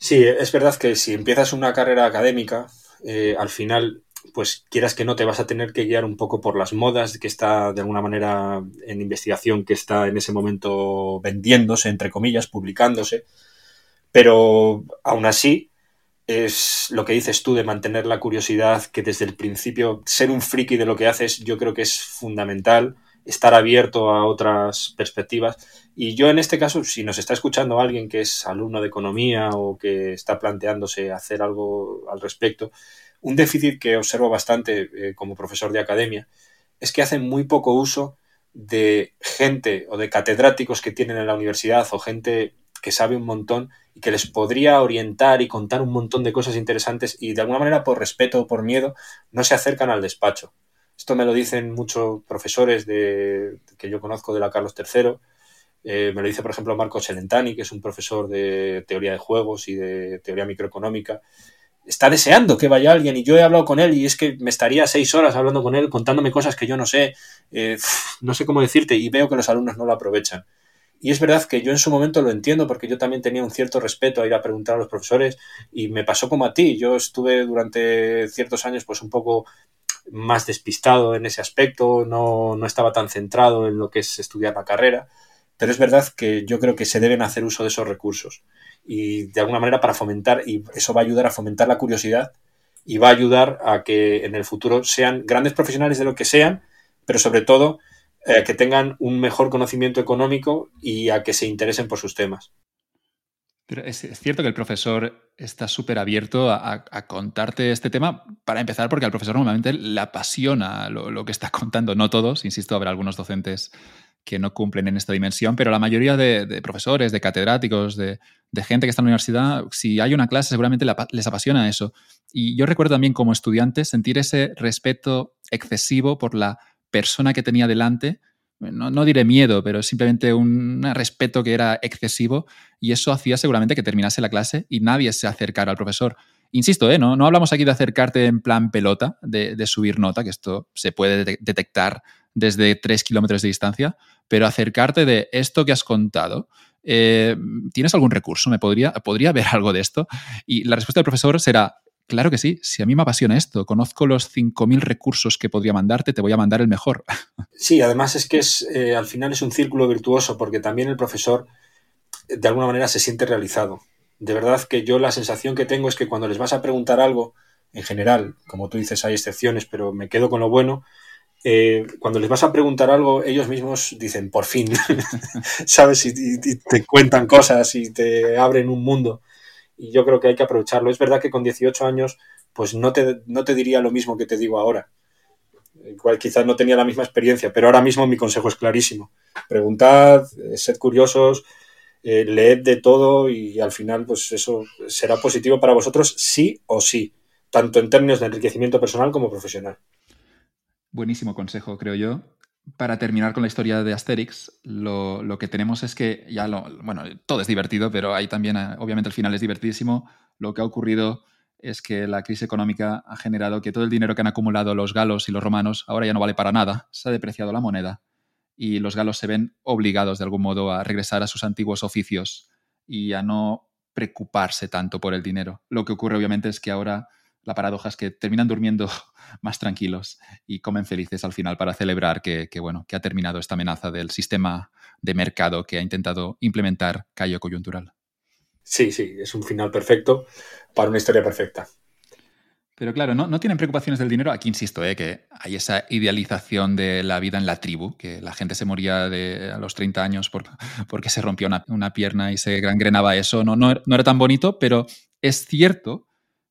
[SPEAKER 2] Sí, es verdad que si empiezas una carrera académica, eh, al final, pues quieras que no, te vas a tener que guiar un poco por las modas que está de alguna manera en investigación, que está en ese momento vendiéndose, entre comillas, publicándose. Pero aún así, es lo que dices tú de mantener la curiosidad, que desde el principio ser un friki de lo que haces, yo creo que es fundamental estar abierto a otras perspectivas. Y yo en este caso, si nos está escuchando alguien que es alumno de economía o que está planteándose hacer algo al respecto, un déficit que observo bastante eh, como profesor de academia es que hacen muy poco uso de gente o de catedráticos que tienen en la universidad o gente que sabe un montón y que les podría orientar y contar un montón de cosas interesantes y de alguna manera por respeto o por miedo no se acercan al despacho. Esto me lo dicen muchos profesores de, que yo conozco de la Carlos III. Eh, me lo dice, por ejemplo, Marco Celentani, que es un profesor de teoría de juegos y de teoría microeconómica. Está deseando que vaya alguien y yo he hablado con él y es que me estaría seis horas hablando con él, contándome cosas que yo no sé, eh, no sé cómo decirte y veo que los alumnos no lo aprovechan. Y es verdad que yo en su momento lo entiendo porque yo también tenía un cierto respeto a ir a preguntar a los profesores y me pasó como a ti. Yo estuve durante ciertos años pues un poco más despistado en ese aspecto, no, no estaba tan centrado en lo que es estudiar la carrera, pero es verdad que yo creo que se deben hacer uso de esos recursos y de alguna manera para fomentar, y eso va a ayudar a fomentar la curiosidad y va a ayudar a que en el futuro sean grandes profesionales de lo que sean, pero sobre todo eh, que tengan un mejor conocimiento económico y a que se interesen por sus temas.
[SPEAKER 1] Es, cierto que el profesor está súper abierto a, contarte este tema, para empezar, porque al profesor normalmente le apasiona lo, que está contando. No todos, insisto, habrá algunos docentes que no cumplen en esta dimensión, pero la mayoría de, profesores, de catedráticos, de, gente que está en la universidad, si hay una clase, seguramente les apasiona eso. Y yo recuerdo también como estudiante sentir ese respeto excesivo por la persona que tenía delante no, diré miedo, pero simplemente un respeto que era excesivo y eso hacía seguramente que terminase la clase y nadie se acercara al profesor. Insisto, ¿eh? no, no hablamos aquí de acercarte en plan pelota, de, subir nota, que esto se puede detectar desde tres kilómetros de distancia, pero acercarte de esto que has contado. Eh, ¿Tienes algún recurso? ¿Me podría, podría haber algo de esto? Y la respuesta del profesor será, Claro que sí, si a mí me apasiona esto, conozco los 5.000 recursos que podría mandarte, te voy a mandar el mejor.
[SPEAKER 2] Sí, además es que es, eh, al final es un círculo virtuoso porque también el profesor de alguna manera se siente realizado. De verdad que yo la sensación que tengo es que cuando les vas a preguntar algo, en general, como tú dices, hay excepciones, pero me quedo con lo bueno, eh, cuando les vas a preguntar algo, ellos mismos dicen, por fin, ¿sabes? y, te cuentan cosas y te abren un mundo y yo creo que hay que aprovecharlo. Es verdad que con 18 años, pues no te, no te diría lo mismo que te digo ahora. Igual quizás no tenía la misma experiencia, pero ahora mismo mi consejo es clarísimo. Preguntad, eh, sed curiosos, eh, leed de todo y al final pues eso será positivo para vosotros sí o sí, tanto en términos de enriquecimiento personal como profesional.
[SPEAKER 1] Buenísimo consejo, creo yo para terminar con la historia de Asterix, lo, que tenemos es que ya lo. Bueno, todo es divertido, pero hay también, eh, obviamente, el final es divertidísimo. Lo que ha ocurrido es que la crisis económica ha generado que todo el dinero que han acumulado los galos y los romanos ahora ya no vale para nada. Se ha depreciado la moneda y los galos se ven obligados de algún modo a regresar a sus antiguos oficios y a no preocuparse tanto por el dinero. Lo que ocurre obviamente es que ahora la paradoja es que terminan durmiendo más tranquilos y comen felices al final para celebrar que, bueno, que ha terminado esta amenaza del sistema de mercado que ha intentado implementar Cayo Coyuntural.
[SPEAKER 2] Sí, sí, es un final perfecto para una historia perfecta.
[SPEAKER 1] Pero claro, no, no tienen preocupaciones del dinero. Aquí insisto, ¿eh? que hay esa idealización de la vida en la tribu, que la gente se moría de, a los 30 años por, porque se rompió una, pierna y se gangrenaba eso. No, no, no era tan bonito, pero es cierto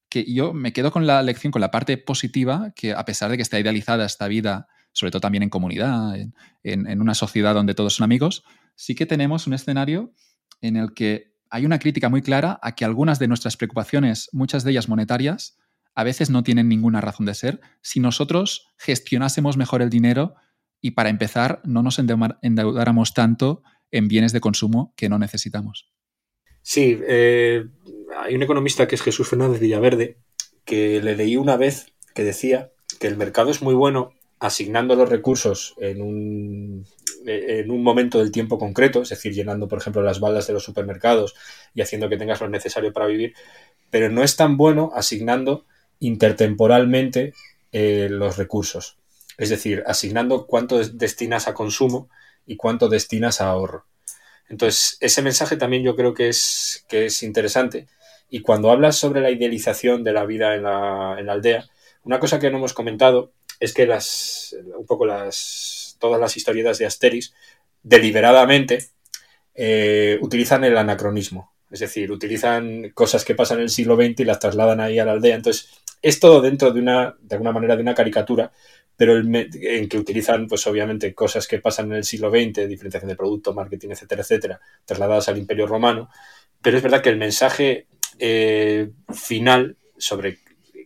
[SPEAKER 1] que yo me quedo con la lección, con la parte positiva, que a pesar de que está idealizada esta vida, sobre todo también en comunidad, en, una sociedad donde todos son amigos, sí que tenemos un escenario en el que hay una crítica muy clara a que algunas de nuestras preocupaciones, muchas de ellas monetarias, a veces no tienen ninguna razón de ser si nosotros gestionásemos mejor el dinero y para empezar no nos endeudáramos tanto en bienes de consumo que no necesitamos.
[SPEAKER 2] Sí, eh, hay un economista que es Jesús Fernández Villaverde que le leí una vez que decía que el mercado es muy bueno asignando los recursos en un, en un momento del tiempo concreto, es decir, llenando, por ejemplo, las baldas de los supermercados y haciendo que tengas lo necesario para vivir, pero no es tan bueno asignando intertemporalmente eh, los recursos. Es decir, asignando cuánto destinas a consumo y cuánto destinas a ahorro. Entonces, ese mensaje también yo creo que es, que es interesante. Y cuando hablas sobre la idealización de la vida en la, aldea, una cosa que no hemos comentado es que las, un poco las, todas las historietas de Asteris deliberadamente eh, utilizan el anacronismo. Es decir, utilizan cosas que pasan en el siglo XX y las trasladan ahí a la aldea. Entonces, es todo dentro de una, de alguna manera, de una caricatura, pero en que utilizan, pues obviamente, cosas que pasan en el siglo XX, diferenciación de producto, marketing, etcétera, etcétera, trasladadas al Imperio Romano. Pero es verdad que el mensaje eh, final sobre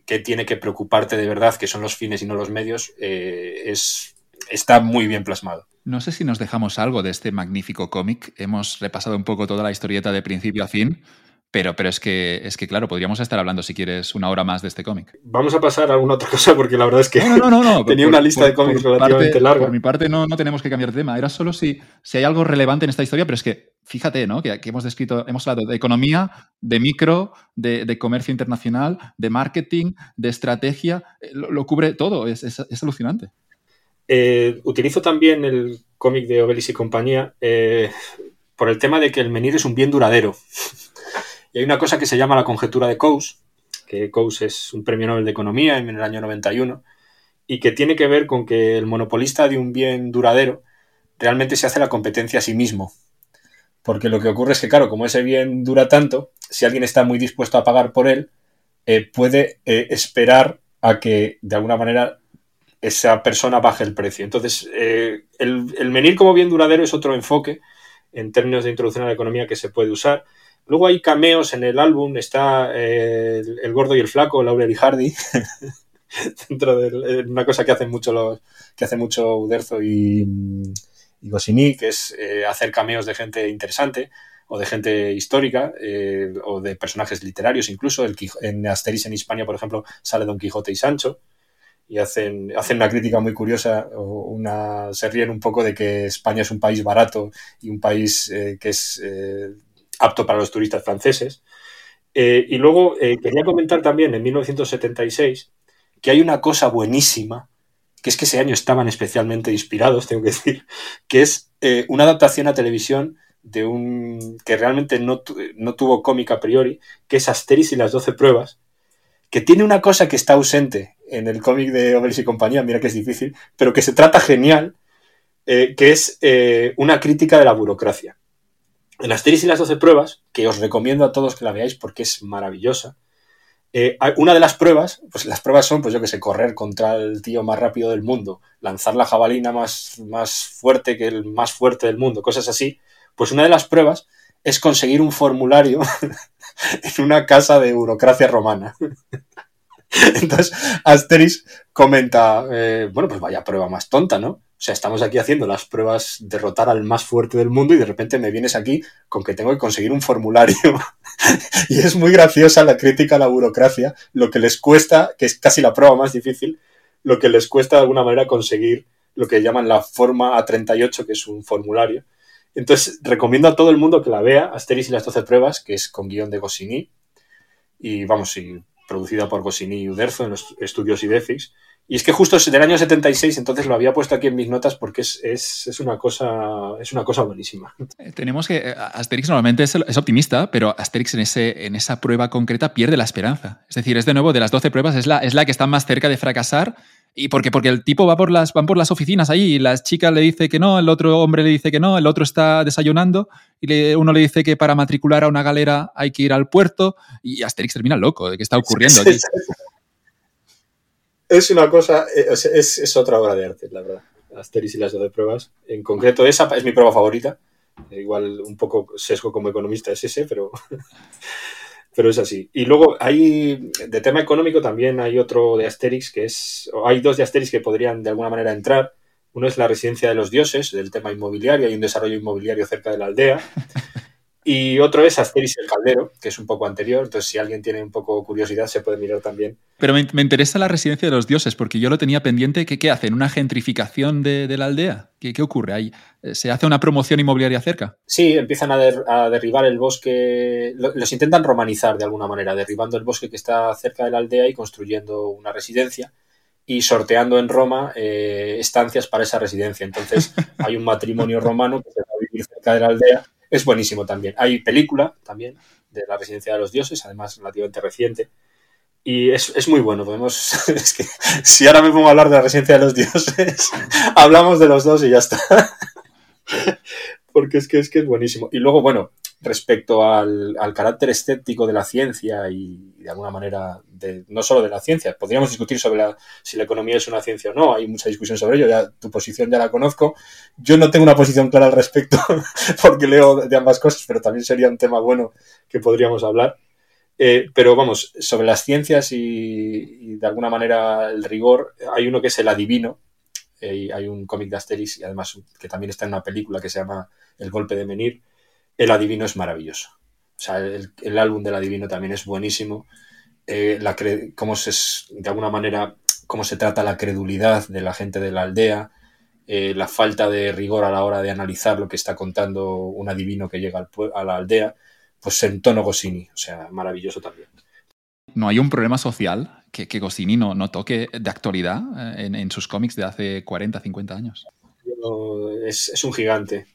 [SPEAKER 2] qué tiene que preocuparte de verdad, que son los fines y no los medios, eh, es, está muy bien plasmado.
[SPEAKER 1] No sé si nos dejamos algo de este magnífico cómic. Hemos repasado un poco toda la historieta de principio a fin. Pero, pero es, que, es que, claro, podríamos estar hablando, si quieres, una hora más de este cómic.
[SPEAKER 2] Vamos a pasar a alguna otra cosa, porque la verdad es que no, no, no, tenía una lista de cómics relativamente larga.
[SPEAKER 1] Por mi parte, no, no tenemos que cambiar de tema. Era solo si, si hay algo relevante en esta historia, pero es que, fíjate, ¿no? Que, hemos descrito, hemos hablado de economía, de micro, de, comercio internacional, de marketing, de estrategia. Eh, lo, cubre todo, es, es, alucinante.
[SPEAKER 2] Eh, utilizo también el cómic de Obelis y compañía eh, por el tema de que el menir es un bien duradero. Y hay una cosa que se llama la conjetura de Coase, que Coase es un premio Nobel de Economía en el año 91, y que tiene que ver con que el monopolista de un bien duradero realmente se hace la competencia a sí mismo. Porque lo que ocurre es que, claro, como ese bien dura tanto, si alguien está muy dispuesto a pagar por él, eh, puede eh, esperar a que de alguna manera esa persona baje el precio. Entonces, eh, el, el, como bien duradero es otro enfoque en términos de introducción a la economía que se puede usar Luego hay cameos en el álbum, está eh, el, gordo y el flaco, Laurel y Hardy, dentro de eh, una cosa que hacen mucho los, que hace mucho Uderzo y, y que es eh, hacer cameos de gente interesante o de gente histórica o de personajes literarios incluso. En Asterix en Hispania, por ejemplo, sale Don Quijote y Sancho y hacen, hacen una crítica muy curiosa, o una, se ríen un poco de que España es un país barato y un país que es apto para los turistas franceses. Eh, y luego eh, quería comentar también en 1976 que hay una cosa buenísima, que es que ese año estaban especialmente inspirados, tengo que decir, que es eh, una adaptación a televisión de un que realmente no, no tuvo cómic a priori, que es Asteris y las 12 pruebas, que tiene una cosa que está ausente en el cómic de Obelix y compañía, mira que es difícil, pero que se trata genial, que es una crítica de la burocracia. En Asterix y las 12 pruebas, que os recomiendo a todos que la veáis porque es maravillosa, eh, una de las pruebas, pues las pruebas son, pues yo que sé, correr contra el tío más rápido del mundo, lanzar la jabalina más, más fuerte que el más fuerte del mundo, cosas así. Pues una de las pruebas es conseguir un formulario en una casa de burocracia romana. Entonces, Asterix comenta, eh, bueno, pues vaya prueba más tonta, ¿no? O sea, estamos aquí haciendo las pruebas, derrotar al más fuerte del mundo y de repente me vienes aquí con que tengo que conseguir un formulario. y es muy graciosa la crítica a la burocracia, lo que les cuesta, que es casi la prueba más difícil, lo que les cuesta de alguna manera conseguir lo que llaman la forma A38, que es un formulario. Entonces, recomiendo a todo el mundo que la vea, Asterix y las 12 pruebas, que es con guion de Goscinny, y vamos, y producida por Goscinny y Uderzo en los estudios Idefix, Y es que justo es del año 76, entonces lo había puesto aquí en mis notas porque es, una, cosa, es una cosa buenísima.
[SPEAKER 1] Eh, tenemos que. Eh, Asterix normalmente es, optimista, pero Asterix en, ese, en esa prueba concreta pierde la esperanza. Es decir, es de nuevo de las 12 pruebas, es la, es la que está más cerca de fracasar. ¿Y por qué? Porque el tipo va por las, van por las oficinas ahí y la chica le dice que no, el otro hombre le dice que no, el otro está desayunando y uno le dice que para matricular a una galera hay que ir al puerto y Asterix termina loco de qué está ocurriendo aquí
[SPEAKER 2] es una cosa, eh, es, otra obra de arte, la verdad. Asteris y las 12 pruebas. En concreto, esa es mi prueba favorita. Eh, igual un poco sesgo como economista es ese, pero, pero es así. Y luego hay, de tema económico también hay otro de Asterix que es, hay dos de Asterix que podrían de alguna manera entrar. Uno es la residencia de los dioses, del tema inmobiliario, hay un desarrollo inmobiliario cerca de la aldea. Y otro es Asterix el Caldero, que es un poco anterior, entonces si alguien tiene un poco curiosidad se puede mirar también.
[SPEAKER 1] Pero me, interesa la residencia de los dioses, porque yo lo tenía pendiente. ¿Qué, qué hacen? ¿Una gentrificación de, la aldea? ¿Qué, ¿Qué, ocurre ahí? ¿Se hace una promoción inmobiliaria cerca?
[SPEAKER 2] Sí, empiezan a, derribar el bosque, los intentan romanizar de alguna manera, derribando el bosque que está cerca de la aldea y construyendo una residencia y sorteando en Roma eh, estancias para esa residencia. Entonces hay un matrimonio romano que se va a vivir cerca de la aldea es buenísimo también. Hay película también de la residencia de los dioses, además relativamente reciente. Y es, muy bueno. Podemos. Es que si ahora me pongo a hablar de la residencia de los dioses, hablamos de los dos y ya está. Porque es que, es que es buenísimo. Y luego, bueno, respecto al, carácter escéptico de la ciencia y de alguna manera, no solo de la ciencia, podríamos discutir sobre si la economía es una ciencia o no, hay mucha discusión sobre ello, ya tu posición ya la conozco. Yo no tengo una posición clara al respecto porque leo de ambas cosas, pero también sería un tema bueno que podríamos hablar. Eh, pero vamos, sobre las ciencias y, de alguna manera el rigor, hay uno que es el adivino, eh, hay un cómic de Asterix y además que también está en una película que se llama El golpe de Menir, el Adivino es maravilloso. O sea, el, álbum del Adivino también es buenísimo. Eh, la cómo se, de alguna manera, cómo se trata la credulidad de la gente de la aldea, eh, la falta de rigor a la hora de analizar lo que está contando un adivino que llega a la aldea, pues en tono Goscinny, o sea, maravilloso también.
[SPEAKER 1] ¿No hay un problema social que, que Goscinny no, no, toque de actualidad eh, en, sus cómics de hace 40, 50 años?
[SPEAKER 2] es, es, un gigante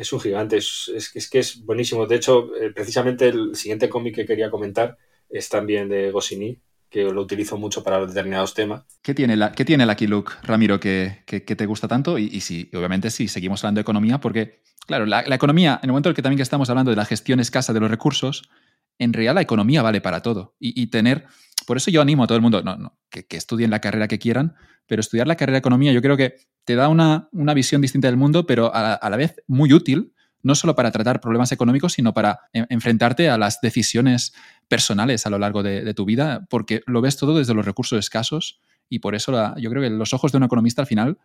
[SPEAKER 2] es un gigante, es, que es buenísimo. De hecho, eh, precisamente el siguiente cómic que quería comentar es también de Goscinny, que lo utilizo mucho para determinados temas.
[SPEAKER 1] ¿Qué tiene, la, qué tiene Lucky Luke, Ramiro, que, te gusta tanto? Y, y sí, obviamente sí, seguimos hablando de economía, porque, claro, la, economía, en el momento en el que también estamos hablando de la gestión escasa de los recursos, en realidad la economía vale para todo. Y, tener, por eso yo animo a todo el mundo, no, que, estudien la carrera que quieran, pero estudiar la carrera de economía yo creo que te da una, visión distinta del mundo, pero a, la vez muy útil, no solo para tratar problemas económicos, sino para enfrentarte a las decisiones personales a lo largo de, tu vida, porque lo ves todo desde los recursos escasos y por eso yo creo que los ojos de un economista al final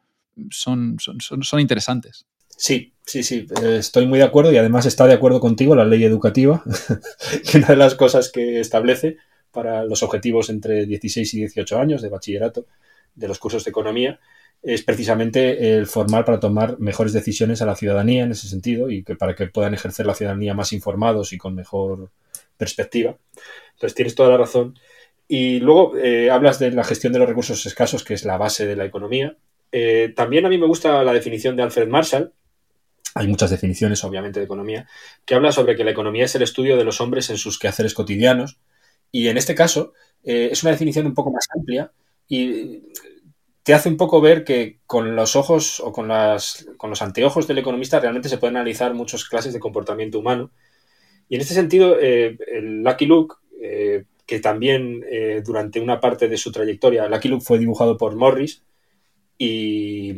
[SPEAKER 1] son, son, interesantes.
[SPEAKER 2] Sí, sí, sí, estoy muy de acuerdo y además está de acuerdo contigo la ley educativa, que una de las cosas que establece para los objetivos entre 16 y 18 años de bachillerato de los cursos de economía es precisamente el formar para tomar mejores decisiones a la ciudadanía en ese sentido y que para que puedan ejercer la ciudadanía más informados y con mejor perspectiva. Entonces tienes toda la razón. Y luego eh, hablas de la gestión de los recursos escasos, que es la base de la economía. Eh, también a mí me gusta la definición de Alfred Marshall. Hay muchas definiciones, obviamente, de economía, que habla sobre que la economía es el estudio de los hombres en sus quehaceres cotidianos. Y en este caso, eh, es una definición un poco más amplia y te hace un poco ver que con los ojos o con, las, con los anteojos del economista realmente se pueden analizar muchas clases de comportamiento humano. Y en este sentido, eh, Lucky Luke, eh, que también eh, durante una parte de su trayectoria, Lucky Luke fue dibujado por Morris y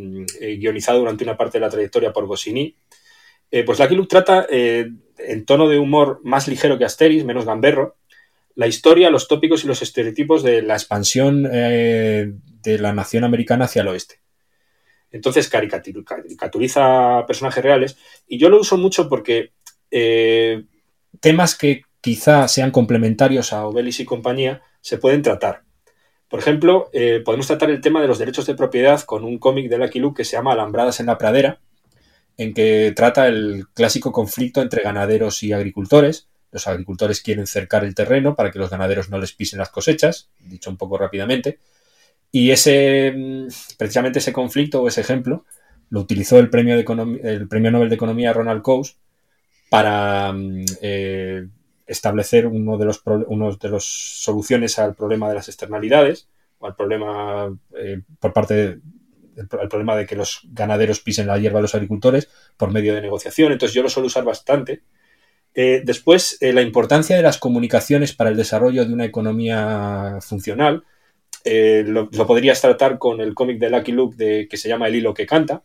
[SPEAKER 2] guionizado durante una parte de la trayectoria por Goscinny, pues Lucky Luke trata en tono de humor más ligero que Asterix, menos gamberro, la historia, los tópicos y los estereotipos de la expansión eh, de la nación americana hacia el oeste. Entonces caricaturiza personajes reales y yo lo uso mucho porque eh, temas que quizá sean complementarios a Obelis y compañía se pueden tratar. Por ejemplo, eh, podemos tratar el tema de los derechos de propiedad con un cómic de Lucky Luke que se llama Alambradas en la pradera, en que trata el clásico conflicto entre ganaderos y agricultores, los agricultores quieren cercar el terreno para que los ganaderos no les pisen las cosechas, dicho un poco rápidamente. Y ese, mm, precisamente ese conflicto o ese ejemplo lo utilizó el premio, de el premio Nobel de Economía Ronald Coase para mm, eh, establecer uno de los de las soluciones al problema de las externalidades o al problema eh, por parte de, problema de que los ganaderos pisen la hierba a los agricultores por medio de negociación. Entonces yo lo suelo usar bastante. Eh, después, la importancia de las comunicaciones para el desarrollo de una economía funcional. Lo, lo, podrías tratar con el cómic de Lucky Luke de, que se llama El hilo que canta.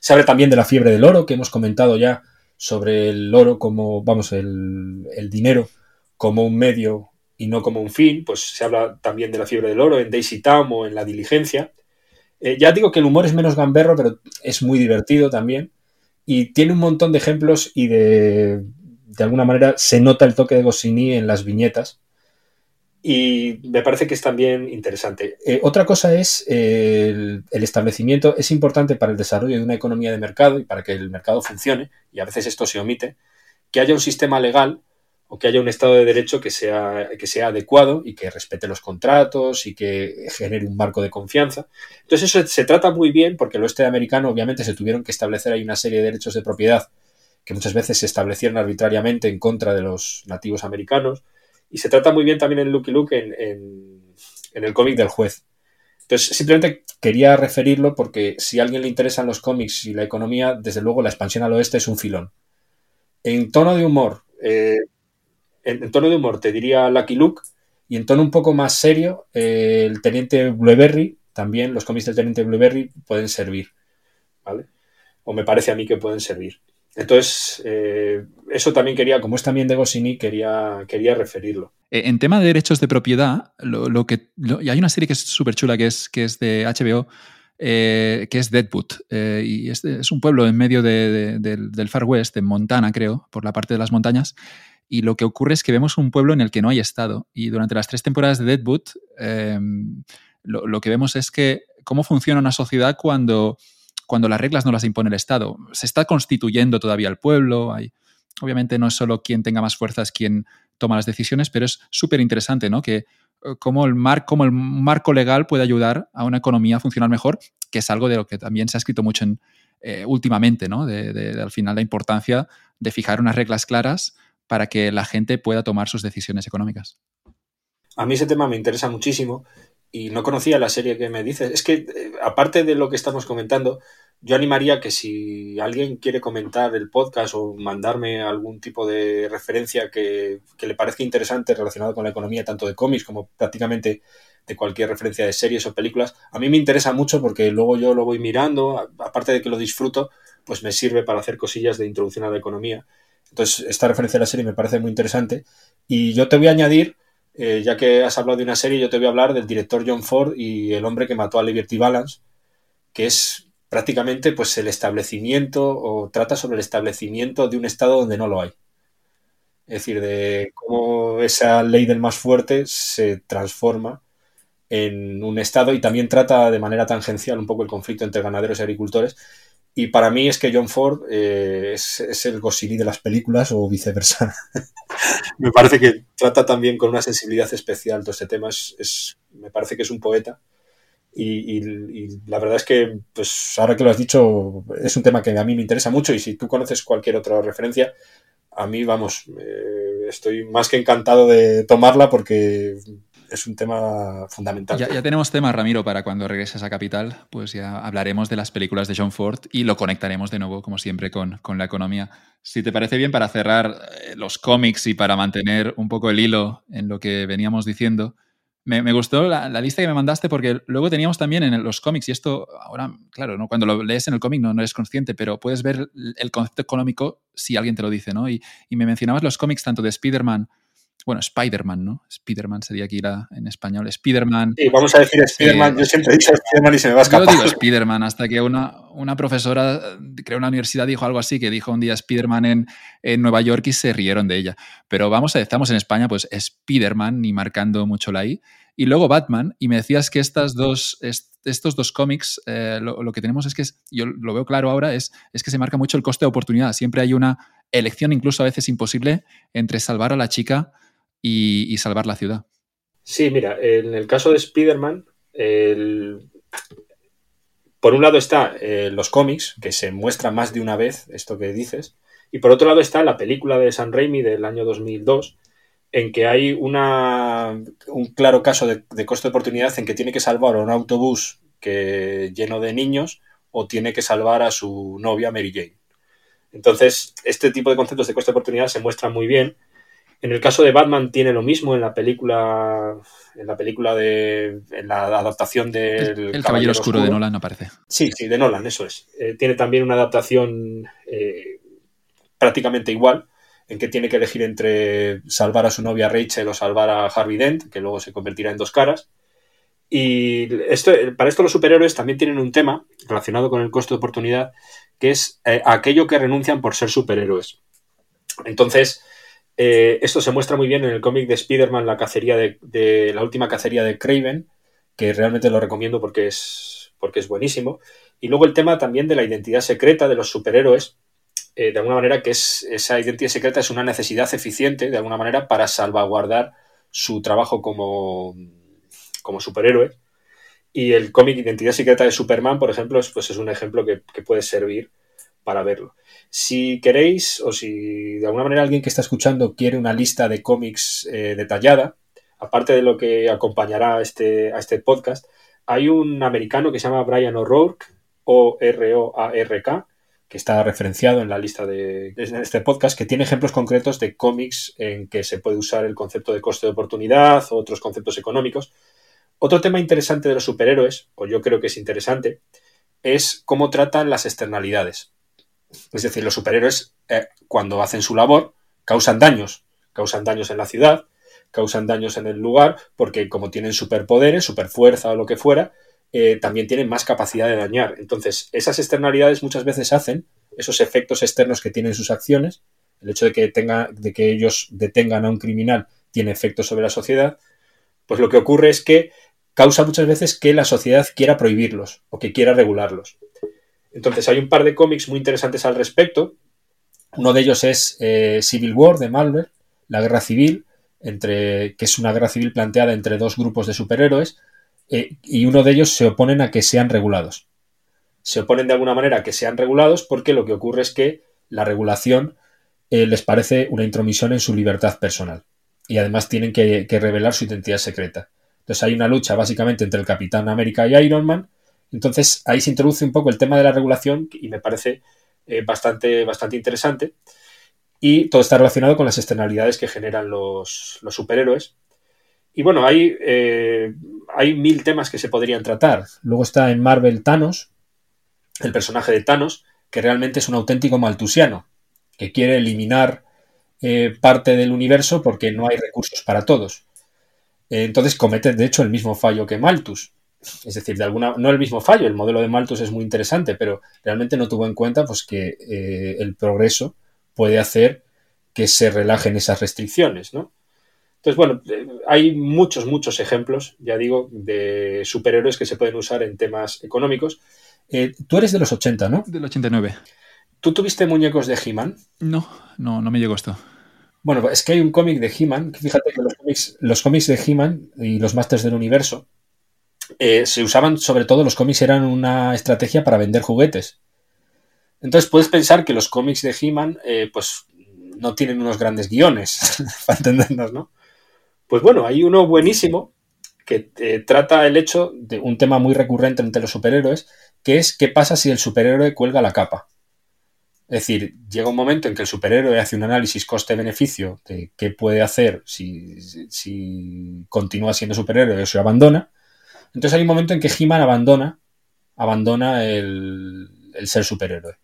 [SPEAKER 2] Se habla también de la fiebre del oro, que hemos comentado ya sobre el oro como, vamos, el, dinero como un medio y no como un fin, pues se habla también de la fiebre del oro en Daisy Town o en La Diligencia. Eh, ya digo que el humor es menos gamberro, pero es muy divertido también. Y tiene un montón de ejemplos y de, de alguna manera se nota el toque de Goscinny en las viñetas y me parece que es también interesante. Eh, otra cosa es eh, el, establecimiento, es importante para el desarrollo de una economía de mercado y para que el mercado funcione, y a veces esto se omite, que haya un sistema legal o que haya un Estado de Derecho que sea, que sea adecuado y que respete los contratos y que genere un marco de confianza. Entonces eso se trata muy bien porque el oeste americano obviamente se tuvieron que establecer ahí una serie de derechos de propiedad que muchas veces se establecieron arbitrariamente en contra de los nativos americanos y se trata muy bien también en Lucky Luke en, el cómic del juez. Entonces, simplemente quería referirlo porque si a alguien le interesan los cómics y la economía, desde luego la expansión al oeste es un filón. En tono de humor, eh, en, tono de humor te diría Lucky Luke y en tono un poco más serio, eh, el Teniente Blueberry, también los cómics del Teniente Blueberry pueden servir, ¿vale? O me parece a mí que pueden servir. Entonces, eh, eso también quería, como es también de Goscinny, quería, quería referirlo.
[SPEAKER 1] Eh, en tema de derechos de propiedad, lo, que, y hay una serie que es súper chula, que es, que es de HBO, que es Deadwood. y es, un pueblo en medio del, Far West, en Montana, creo, por la parte de las montañas. Y lo que ocurre es que vemos un pueblo en el que no hay Estado. Y durante las tres temporadas de Deadwood, lo, lo que vemos es que cómo funciona una sociedad cuando cuando las reglas no las impone el Estado. Se está constituyendo todavía el pueblo. Hay, obviamente no es solo quien tenga más fuerzas quien toma las decisiones, pero es súper interesante, ¿no? Que eh, cómo el, mar, el marco legal puede ayudar a una economía a funcionar mejor, que es algo de lo que también se ha escrito mucho en, eh, últimamente, ¿no? De, al final la importancia de fijar unas reglas claras para que la gente pueda tomar sus decisiones económicas.
[SPEAKER 2] A mí ese tema me interesa muchísimo y no conocía la serie que me dices. Es que, eh, aparte de lo que estamos comentando, yo animaría que si alguien quiere comentar el podcast o mandarme algún tipo de referencia que, le parezca interesante relacionado con la economía, tanto de cómics como prácticamente de cualquier referencia de series o películas, a mí me interesa mucho porque luego yo lo voy mirando, aparte de que lo disfruto, pues me sirve para hacer cosillas de introducción a la economía. Entonces, esta referencia a la serie me parece muy interesante. Y yo te voy a añadir eh, ya que has hablado de una serie, yo te voy a hablar del director John Ford y el hombre que mató a Liberty Balance, que es prácticamente pues el establecimiento o trata sobre el establecimiento de un estado donde no lo hay. Es decir, de cómo esa ley del más fuerte se transforma en un estado y también trata de manera tangencial un poco el conflicto entre ganaderos y agricultores y para mí es que John Ford eh, es, el Goscinny de las películas o viceversa. me parece que trata también con una sensibilidad especial todo este tema. Es, me parece que es un poeta. Y, la verdad es que, pues ahora que lo has dicho, es un tema que a mí me interesa mucho. Y si tú conoces cualquier otra referencia, a mí, vamos, eh, estoy más que encantado de tomarla porque es un tema fundamental.
[SPEAKER 1] Ya, tenemos tema, Ramiro, para cuando regreses a Capital, pues ya hablaremos de las películas de John Ford y lo conectaremos de nuevo, como siempre, con, con la economía. Si te parece bien, para cerrar eh, los cómics y para mantener un poco el hilo en lo que veníamos diciendo, me, gustó la, lista que me mandaste porque luego teníamos también en los cómics, y esto ahora, claro, ¿no? cuando lo lees en el cómic no, no eres consciente, pero puedes ver el concepto económico si alguien te lo dice, ¿no? Y, y me mencionabas los cómics tanto de Spider-Man bueno, Spider-Man, ¿no? Spider-Man sería aquí la, en español. Spider-Man.
[SPEAKER 2] Sí, vamos a decir Spider-Man. Yo siempre he dicho Spider-Man y se me va a escapar.
[SPEAKER 1] Yo digo Spider-Man hasta que una, una profesora, creo una universidad, dijo algo así, que dijo un día Spider-Man en, en, Nueva York y se rieron de ella. Pero vamos a estamos en España, pues Spider-Man, ni marcando mucho la I. Y luego Batman, y me decías que estas dos, estos dos cómics, eh, lo, que tenemos es que, yo lo veo claro ahora, es, es que se marca mucho el coste de oportunidad. Siempre hay una elección, incluso a veces imposible, entre salvar a la chica y, salvar la ciudad.
[SPEAKER 2] Sí, mira, en el caso de Spider-Man, por un lado está eh, los cómics, que se muestra más de una vez esto que dices, y por otro lado está la película de San Raimi del año 2002, en que hay una, un claro caso de, de costo de oportunidad en que tiene que salvar a un autobús que, lleno de niños o tiene que salvar a su novia Mary Jane. Entonces, este tipo de conceptos de costo de oportunidad se muestran muy bien. En el caso de Batman tiene lo mismo en la película, en la película de, en la adaptación del
[SPEAKER 1] el, Caballero, Oscuro, de Nolan aparece.
[SPEAKER 2] Sí, sí, de Nolan, eso es. Eh, tiene también una adaptación eh, prácticamente igual, en que tiene que elegir entre salvar a su novia Rachel o salvar a Harvey Dent, que luego se convertirá en dos caras. Y esto, para esto los superhéroes también tienen un tema relacionado con el costo de oportunidad, que es eh, aquello que renuncian por ser superhéroes. Entonces, eh, esto se muestra muy bien en el cómic de Spider-Man, la cacería de, la última cacería de Craven, que realmente lo recomiendo porque es, porque es buenísimo. Y luego el tema también de la identidad secreta de los superhéroes, eh, de alguna manera que es, esa identidad secreta es una necesidad eficiente, de alguna manera, para salvaguardar su trabajo como, como superhéroe. Y el cómic Identidad Secreta de Superman, por ejemplo, es, pues es un ejemplo que, puede servir para verlo. Si queréis, o si de alguna manera alguien que está escuchando quiere una lista de cómics eh, detallada, aparte de lo que acompañará a este, a este podcast, hay un americano que se llama Brian O'Rourke, O-R-O-A-R-K, que está referenciado en la lista de, este podcast, que tiene ejemplos concretos de cómics en que se puede usar el concepto de coste de oportunidad o otros conceptos económicos. Otro tema interesante de los superhéroes, o yo creo que es interesante, es cómo tratan las externalidades. Es decir, los superhéroes, eh, cuando hacen su labor, causan daños. Causan daños en la ciudad, causan daños en el lugar, porque como tienen superpoderes, superfuerza o lo que fuera, eh, también tienen más capacidad de dañar. Entonces, esas externalidades muchas veces hacen, esos efectos externos que tienen sus acciones, el hecho de que, tenga, de que ellos detengan a un criminal tiene efectos sobre la sociedad, pues lo que ocurre es que causa muchas veces que la sociedad quiera prohibirlos o que quiera regularlos. Entonces hay un par de cómics muy interesantes al respecto. Uno de ellos es eh, Civil War de Marvel, la guerra civil, entre, que es una guerra civil planteada entre dos grupos de superhéroes, eh, y uno de ellos se oponen a que sean regulados. Se oponen de alguna manera a que sean regulados porque lo que ocurre es que la regulación eh, les parece una intromisión en su libertad personal. Y además tienen que revelar su identidad secreta. Entonces hay una lucha básicamente entre el Capitán América y Iron Man. Entonces ahí se introduce un poco el tema de la regulación y me parece eh, bastante, bastante interesante. Y todo está relacionado con las externalidades que generan los, superhéroes. Y bueno, hay, eh, hay mil temas que se podrían tratar. Luego está en Marvel Thanos, el personaje de Thanos, que realmente es un auténtico maltusiano, que quiere eliminar eh, parte del universo porque no hay recursos para todos. Entonces comete, de hecho, el mismo fallo que Malthus. Es decir, de alguna, no el mismo fallo, el modelo de Malthus es muy interesante, pero realmente no tuvo en cuenta pues, que eh, el progreso puede hacer que se relajen esas restricciones, ¿no? Entonces, bueno, eh, hay muchos, muchos ejemplos, ya digo, de superhéroes que se pueden usar en temas económicos. tú eres de los 80, ¿no?
[SPEAKER 1] Del 89.
[SPEAKER 2] ¿Tú tuviste muñecos de He-Man?
[SPEAKER 1] No, no, no me llegó esto.
[SPEAKER 2] Bueno, es que hay un cómic de He-Man, fíjate que los cómics, de He-Man y los Masters del Universo eh, se usaban, sobre todo los cómics eran una estrategia para vender juguetes. Entonces puedes pensar que los cómics de He-Man eh, pues no tienen unos grandes guiones, para entendernos, ¿no? Pues bueno, hay uno buenísimo que eh, trata el hecho de un tema muy recurrente entre los superhéroes, que es qué pasa si el superhéroe cuelga la capa. Es decir, llega un momento en que el superhéroe hace un análisis coste-beneficio de qué puede hacer si, continúa siendo superhéroe o se abandona. Entonces hay un momento en que He-Man abandona, abandona el, ser superhéroe.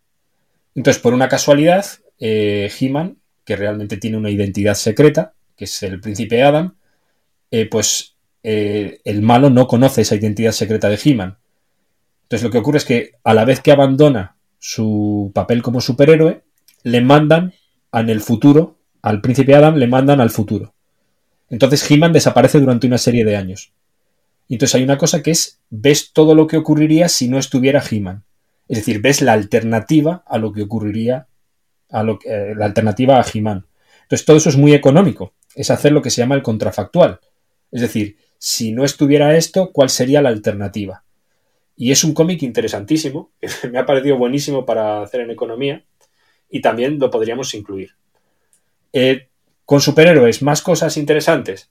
[SPEAKER 2] Entonces, por una casualidad, eh, He-Man, que realmente tiene una identidad secreta, que es el príncipe Adam, eh, pues eh, el malo no conoce esa identidad secreta de He-Man. Entonces lo que ocurre es que a la vez que abandona su papel como superhéroe, le mandan en el futuro, al príncipe Adam le mandan al futuro. Entonces He-Man desaparece durante una serie de años. Y entonces hay una cosa que es, ves todo lo que ocurriría si no estuviera He-Man. Es decir, ves la alternativa a lo que ocurriría, a lo, eh, la alternativa a He-Man. Entonces todo eso es muy económico. Es hacer lo que se llama el contrafactual. Es decir, si no estuviera esto, ¿cuál sería la alternativa? Y es un cómic interesantísimo, me ha parecido buenísimo para hacer en economía y también lo podríamos incluir. Eh, con superhéroes, más cosas interesantes.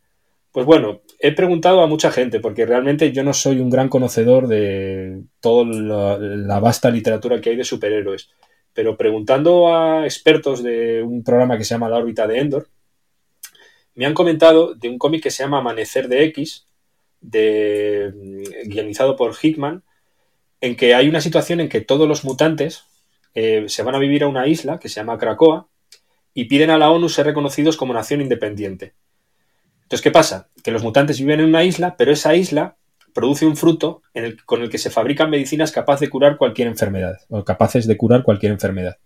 [SPEAKER 2] Pues bueno, he preguntado a mucha gente, porque realmente yo no soy un gran conocedor de toda la, vasta literatura que hay de superhéroes. Pero preguntando a expertos de un programa que se llama La órbita de Endor, me han comentado de un cómic que se llama Amanecer de X, de, mm, guionizado por Hickman, en que hay una situación en que todos los mutantes eh, se van a vivir a una isla que se llama Krakoa y piden a la ONU ser reconocidos como nación independiente. Entonces, ¿qué pasa? Que los mutantes viven en una isla, pero esa isla produce un fruto con el que se fabrican medicinas capaces de curar cualquier enfermedad, o capaces de curar cualquier enfermedad.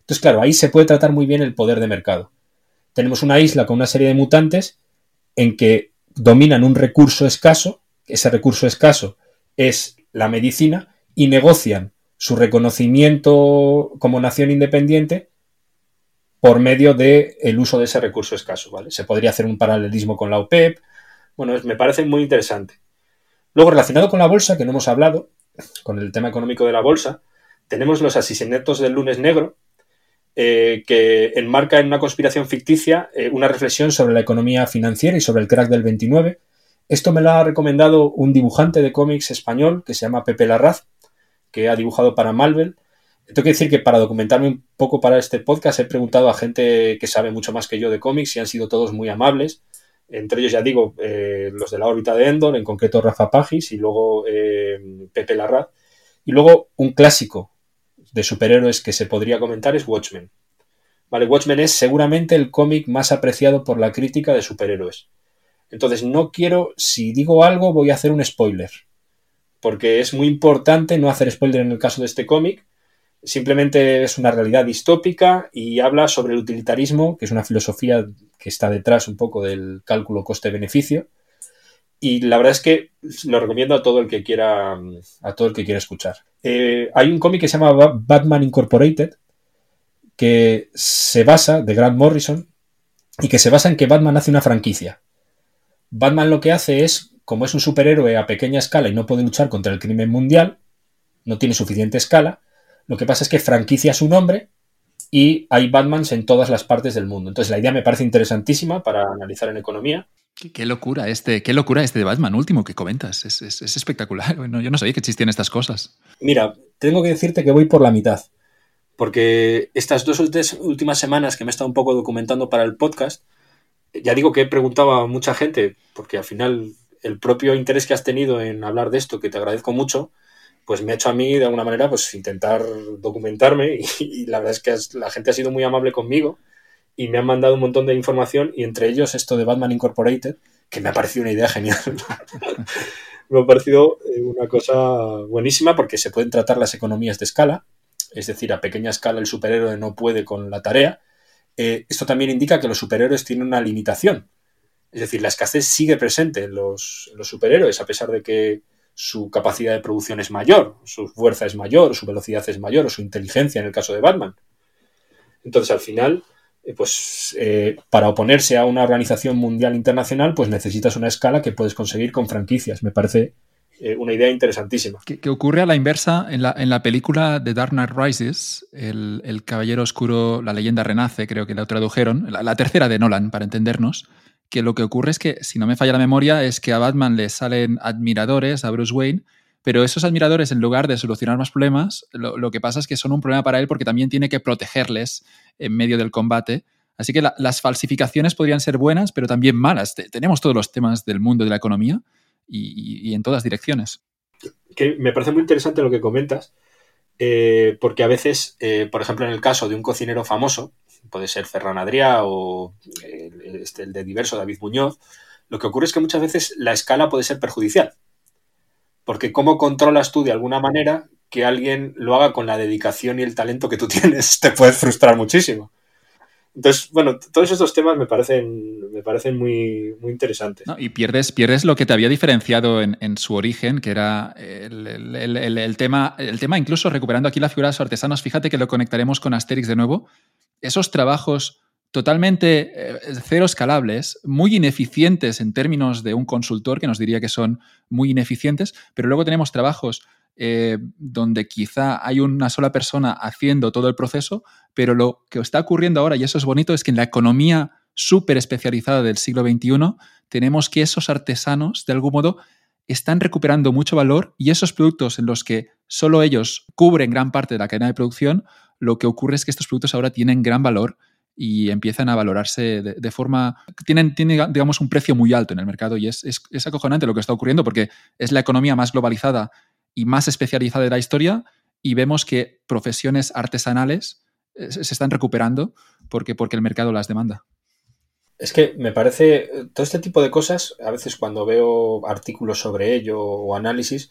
[SPEAKER 2] Entonces, claro, ahí se puede tratar muy bien el poder de mercado tenemos una isla con una serie de mutantes en que dominan un recurso escaso, ese recurso escaso es la medicina, y negocian su reconocimiento como nación independiente por medio del el uso de ese recurso escaso. ¿vale? Se podría hacer un paralelismo con la OPEP. Bueno, me parece muy interesante. Luego, relacionado con la bolsa, que no hemos hablado, con el tema económico de la bolsa, tenemos los asesinatos del lunes negro, eh, que enmarca en una conspiración ficticia eh, una reflexión sobre la economía financiera y sobre el crack del 29. Esto me lo ha recomendado un dibujante de cómics español que se llama Pepe Larraz, que ha dibujado para Marvel. Tengo que decir que para documentarme un poco para este podcast he preguntado a gente que sabe mucho más que yo de cómics y han sido todos muy amables. Entre ellos, ya digo, eh, los de la órbita de Endor, en concreto Rafa Pagis y luego Pepe Larraz. Y luego un clásico de superhéroes que se podría comentar es Watchmen. Vale, Watchmen es seguramente el cómic más apreciado por la crítica de superhéroes. Entonces, no quiero, si digo algo, voy a hacer un spoiler. Porque es muy importante no hacer spoiler en el caso de este cómic. Simplemente es una realidad distópica y habla sobre el utilitarismo, que es una filosofía que está detrás un poco del cálculo coste-beneficio y la verdad es que lo recomiendo a todo el que quiera, a todo el que quiera escuchar. Eh, hay un cómic que se llama Batman Incorporated, que se basa, de Grant Morrison, y que se basa en que Batman hace una franquicia. Batman lo que hace es, como es un superhéroe a pequeña escala y no puede luchar contra el crimen mundial, no tiene suficiente escala, lo que pasa es que franquicia su nombre y hay Batmans en todas las partes del mundo. Entonces la idea me parece interesantísima para analizar en economía.
[SPEAKER 1] Qué, locura este, qué locura este de Batman último que comentas. Es, espectacular. yo no sabía que existían estas cosas.
[SPEAKER 2] Mira, tengo que decirte que voy por la mitad. Porque estas dos últimas semanas que me he estado un poco documentando para el podcast, ya digo que he preguntado a mucha gente, porque al final el propio interés que has tenido en hablar de esto, que te agradezco mucho, pues me ha hecho a mí de alguna manera pues intentar documentarme y, la verdad es que la gente ha sido muy amable conmigo y me han mandado un montón de información y entre ellos esto de Batman Incorporated, que me ha parecido una idea genial. me ha parecido eh, una cosa buenísima porque se pueden tratar las economías de escala, es decir, a pequeña escala el superhéroe no puede con la tarea. Eh, esto también indica que los superhéroes tienen una limitación. Es decir, la escasez sigue presente en los superhéroes, a pesar de que su capacidad de producción es mayor, su fuerza es mayor, su velocidad es mayor, o su inteligencia en el caso de Batman. Entonces, al final, eh, pues eh, para oponerse a una organización mundial internacional, pues necesitas una escala que puedes conseguir con franquicias. Me parece eh, una idea interesantísima.
[SPEAKER 1] Que, ocurre a la inversa en la, en la película The Dark Knight Rises, el, Caballero Oscuro, la leyenda renace, creo que la tradujeron, la, tercera de Nolan, para entendernos, que lo que ocurre es que, si no me falla la memoria, es que a Batman le salen admiradores, a Bruce Wayne, pero esos admiradores, en lugar de solucionar más problemas, lo, que pasa es que son un problema para él porque también tiene que protegerles en medio del combate. Así que las falsificaciones podrían ser buenas, pero también malas. tenemos todos los temas del mundo de la economía y, en todas direcciones.
[SPEAKER 2] Que me parece muy interesante lo que comentas, eh, porque a veces, eh, por ejemplo, en el caso de un cocinero famoso, puede ser Ferran Adrià o este, el de diverso David Muñoz, lo que ocurre es que muchas veces la escala puede ser perjudicial. Porque ¿cómo controlas tú de alguna manera que alguien lo haga con la dedicación y el talento que tú tienes? Te puede frustrar muchísimo. Entonces, bueno, todos estos temas me parecen, me parecen muy, muy interesantes.
[SPEAKER 1] y pierdes, pierdes lo que te había diferenciado en, su origen, que era el, tema, el tema, incluso recuperando aquí la figura de los artesanos, fíjate que lo conectaremos con Asterix de nuevo. Esos trabajos totalmente eh, cero escalables, muy ineficientes en términos de un consultor, que nos diría que son muy ineficientes, pero luego tenemos trabajos eh, donde quizá hay una sola persona haciendo todo el proceso, pero lo que está ocurriendo ahora, y eso es bonito, es que en la economía súper especializada del siglo XXI, tenemos que esos artesanos, de algún modo, están recuperando mucho valor y esos productos en los que solo ellos cubren gran parte de la cadena de producción, lo que ocurre es que estos productos ahora tienen gran valor y empiezan a valorarse de, forma... Tienen, tienen, digamos, un precio muy alto en el mercado y es, es, acojonante lo que está ocurriendo porque es la economía más globalizada y más especializada de la historia y vemos que profesiones artesanales eh, se están recuperando porque, porque el mercado las demanda.
[SPEAKER 2] Es que me parece, todo este tipo de cosas, a veces cuando veo artículos sobre ello o análisis,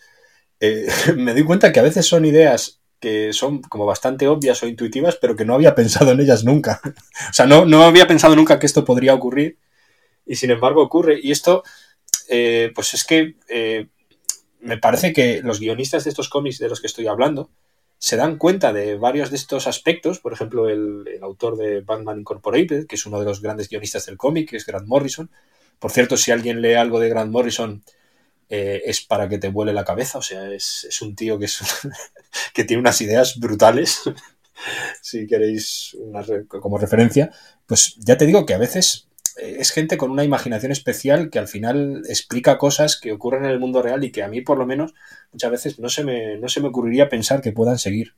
[SPEAKER 2] eh, me doy cuenta que a veces son ideas que son como bastante obvias o intuitivas, pero que no había pensado en ellas nunca. o sea, no, no había pensado nunca que esto podría ocurrir y sin embargo ocurre. Y esto, eh, pues es que eh, me parece que los guionistas de estos cómics de los que estoy hablando se dan cuenta de varios de estos aspectos. Por ejemplo, el, el autor de Batman Incorporated, que es uno de los grandes guionistas del cómic, que es Grant Morrison. Por cierto, si alguien lee algo de Grant Morrison, eh, es para que te vuele la cabeza. O sea, es, un tío que, es, que tiene unas ideas brutales. si queréis una, como referencia, pues ya te digo que a veces eh, es gente con una imaginación especial que al final explica cosas que ocurren en el mundo real y que a mí por lo menos muchas veces no se me, no se me ocurriría pensar que puedan seguir,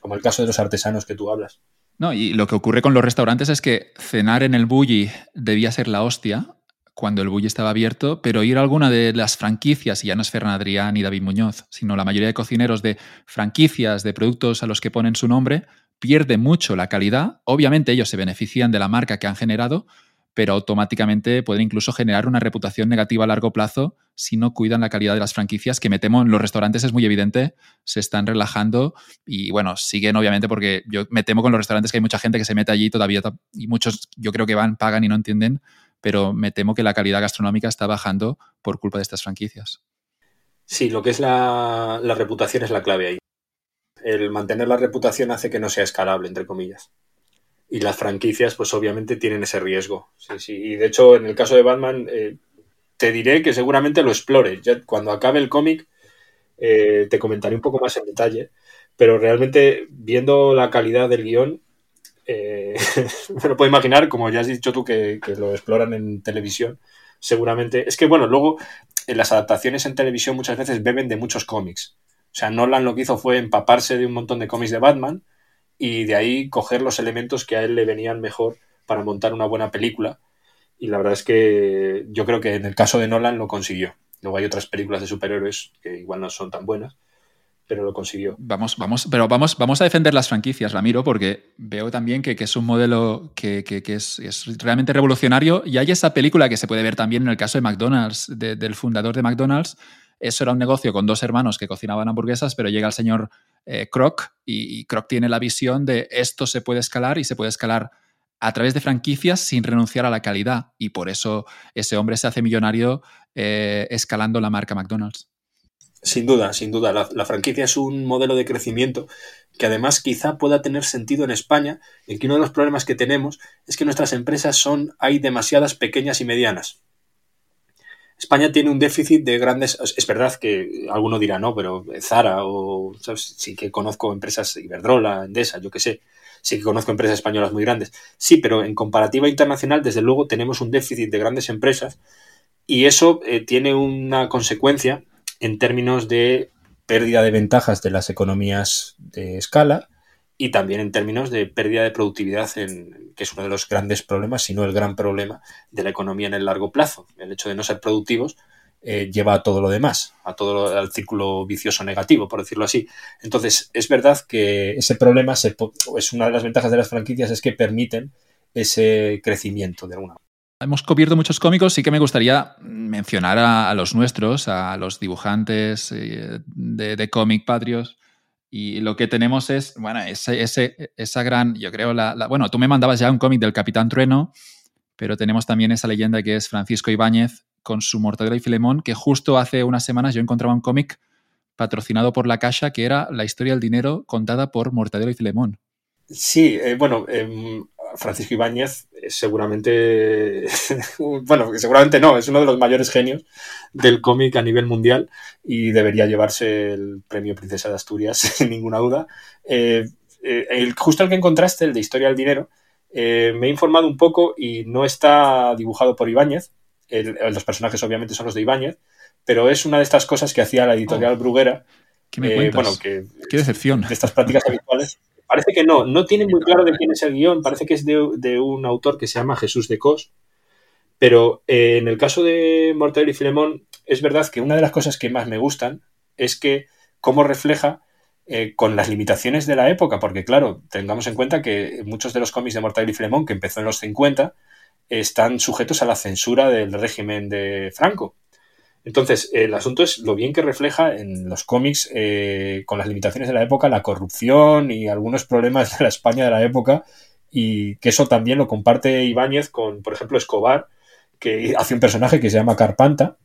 [SPEAKER 2] como el caso de los artesanos que tú hablas.
[SPEAKER 1] No, y lo que ocurre con los restaurantes es que cenar en el bully debía ser la hostia, cuando el Bulli estaba abierto, pero ir a alguna de las franquicias, y ya no es Ferran Adrián ni David Muñoz, sino la mayoría de cocineros de franquicias, de productos a los que ponen su nombre, pierde mucho la calidad. Obviamente ellos se benefician de la marca que han generado, pero automáticamente pueden incluso generar una reputación negativa a largo plazo si no cuidan la calidad de las franquicias, que me temo en los restaurantes es muy evidente, se están relajando y bueno, siguen obviamente porque yo me temo con los restaurantes que hay mucha gente que se mete allí todavía y muchos yo creo que van, pagan y no entienden pero me temo que la calidad gastronómica está bajando por culpa de estas franquicias.
[SPEAKER 2] Sí, lo que es la, reputación es la clave ahí. El mantener la reputación hace que no sea escalable, entre comillas. Y las franquicias, pues obviamente tienen ese riesgo. Sí, sí. Y de hecho, en el caso de Batman, eh, te diré que seguramente lo explore. Ya cuando acabe el cómic, eh, te comentaré un poco más en detalle. Pero realmente, viendo la calidad del guion, eh, me lo puedo imaginar, como ya has dicho tú, que, lo exploran en televisión. Seguramente. Es que, bueno, luego en las adaptaciones en televisión muchas veces beben de muchos cómics. O sea, Nolan lo que hizo fue empaparse de un montón de cómics de Batman y de ahí coger los elementos que a él le venían mejor para montar una buena película. Y la verdad es que yo creo que en el caso de Nolan lo consiguió. Luego hay otras películas de superhéroes que igual no son tan buenas, pero lo consiguió.
[SPEAKER 1] Vamos, vamos, pero vamos, vamos a defender las franquicias, Ramiro, porque veo también que, es un modelo que, es, realmente revolucionario. Y hay esa película que se puede ver también en el caso de McDonald's, del fundador de McDonald's. Eso era un negocio con dos hermanos que cocinaban hamburguesas, pero llega el señor eh, y, Kroc tiene la visión de esto se puede escalar y se puede escalar a través de franquicias sin renunciar a la calidad. Y por eso ese hombre se hace millonario eh, escalando la marca McDonald's.
[SPEAKER 2] Sin duda, sin duda. La, franquicia es un modelo de crecimiento que además quizá pueda tener sentido en España, en que uno de los problemas que tenemos es que nuestras empresas son, hay demasiadas pequeñas y medianas. España tiene un déficit de grandes. Es verdad que alguno dirá no, pero Zara o sí que conozco empresas Iberdrola, Endesa, yo qué sé. Sí que conozco empresas españolas muy grandes. Sí, pero en comparativa internacional, desde luego, tenemos un déficit de grandes empresas y eso eh, tiene una consecuencia en términos de pérdida de ventajas de las economías de escala y también en términos de pérdida de productividad, en, que es uno de los grandes problemas, si no el gran problema de la economía en el largo plazo. El hecho de no ser productivos eh, lleva a todo lo demás, a todo al círculo vicioso negativo, por decirlo así. Entonces, es verdad que ese problema es una de las ventajas de las franquicias es que permiten ese crecimiento de alguna manera.
[SPEAKER 1] Hemos cubierto muchos cómicos, sí que me gustaría mencionar a, los nuestros, a los dibujantes eh, de, de cómic patrios. Y lo que tenemos es, bueno, esa gran, yo creo, la, bueno, tú me mandabas ya un cómic del Capitán Trueno, pero tenemos también esa leyenda que es Francisco Ibáñez con su Mortadelo y Filemón, que justo hace unas semanas yo encontraba un cómic patrocinado por La Caixa que era la historia del dinero contada por Mortadelo y Filemón.
[SPEAKER 2] Sí, eh, bueno, em, Francisco Ibáñez es seguramente, bueno, seguramente no, es uno de los mayores genios del cómic a nivel mundial y debería llevarse el premio Princesa de Asturias, sin ninguna duda. Eh, eh, el, justo el que encontraste, el de Historia del Dinero, eh, me he informado un poco y no está dibujado por Ibáñez. los personajes obviamente son los de Ibáñez, pero es una de estas cosas que hacía la editorial oh. Bruguera.
[SPEAKER 1] ¿Qué me Bueno,
[SPEAKER 2] que,
[SPEAKER 1] Qué decepción.
[SPEAKER 2] De estas prácticas habituales. Parece que no, no tiene muy claro de quién es el guion, parece que es de, un autor que se llama Jesús de Cos, pero eh, en el caso de Mortadelo y Filemón, es verdad que una de las cosas que más me gustan es que cómo refleja eh, con las limitaciones de la época, porque claro, tengamos en cuenta que muchos de los cómics de Mortadelo y Filemón, que empezó en los 50, están sujetos a la censura del régimen de Franco. Entonces, el asunto es lo bien que refleja en los cómics, eh, con las limitaciones de la época, la corrupción y algunos problemas de la España de la época, y que eso también lo comparte Ibáñez con, por ejemplo, Escobar, que hace un personaje que se llama Carpanta,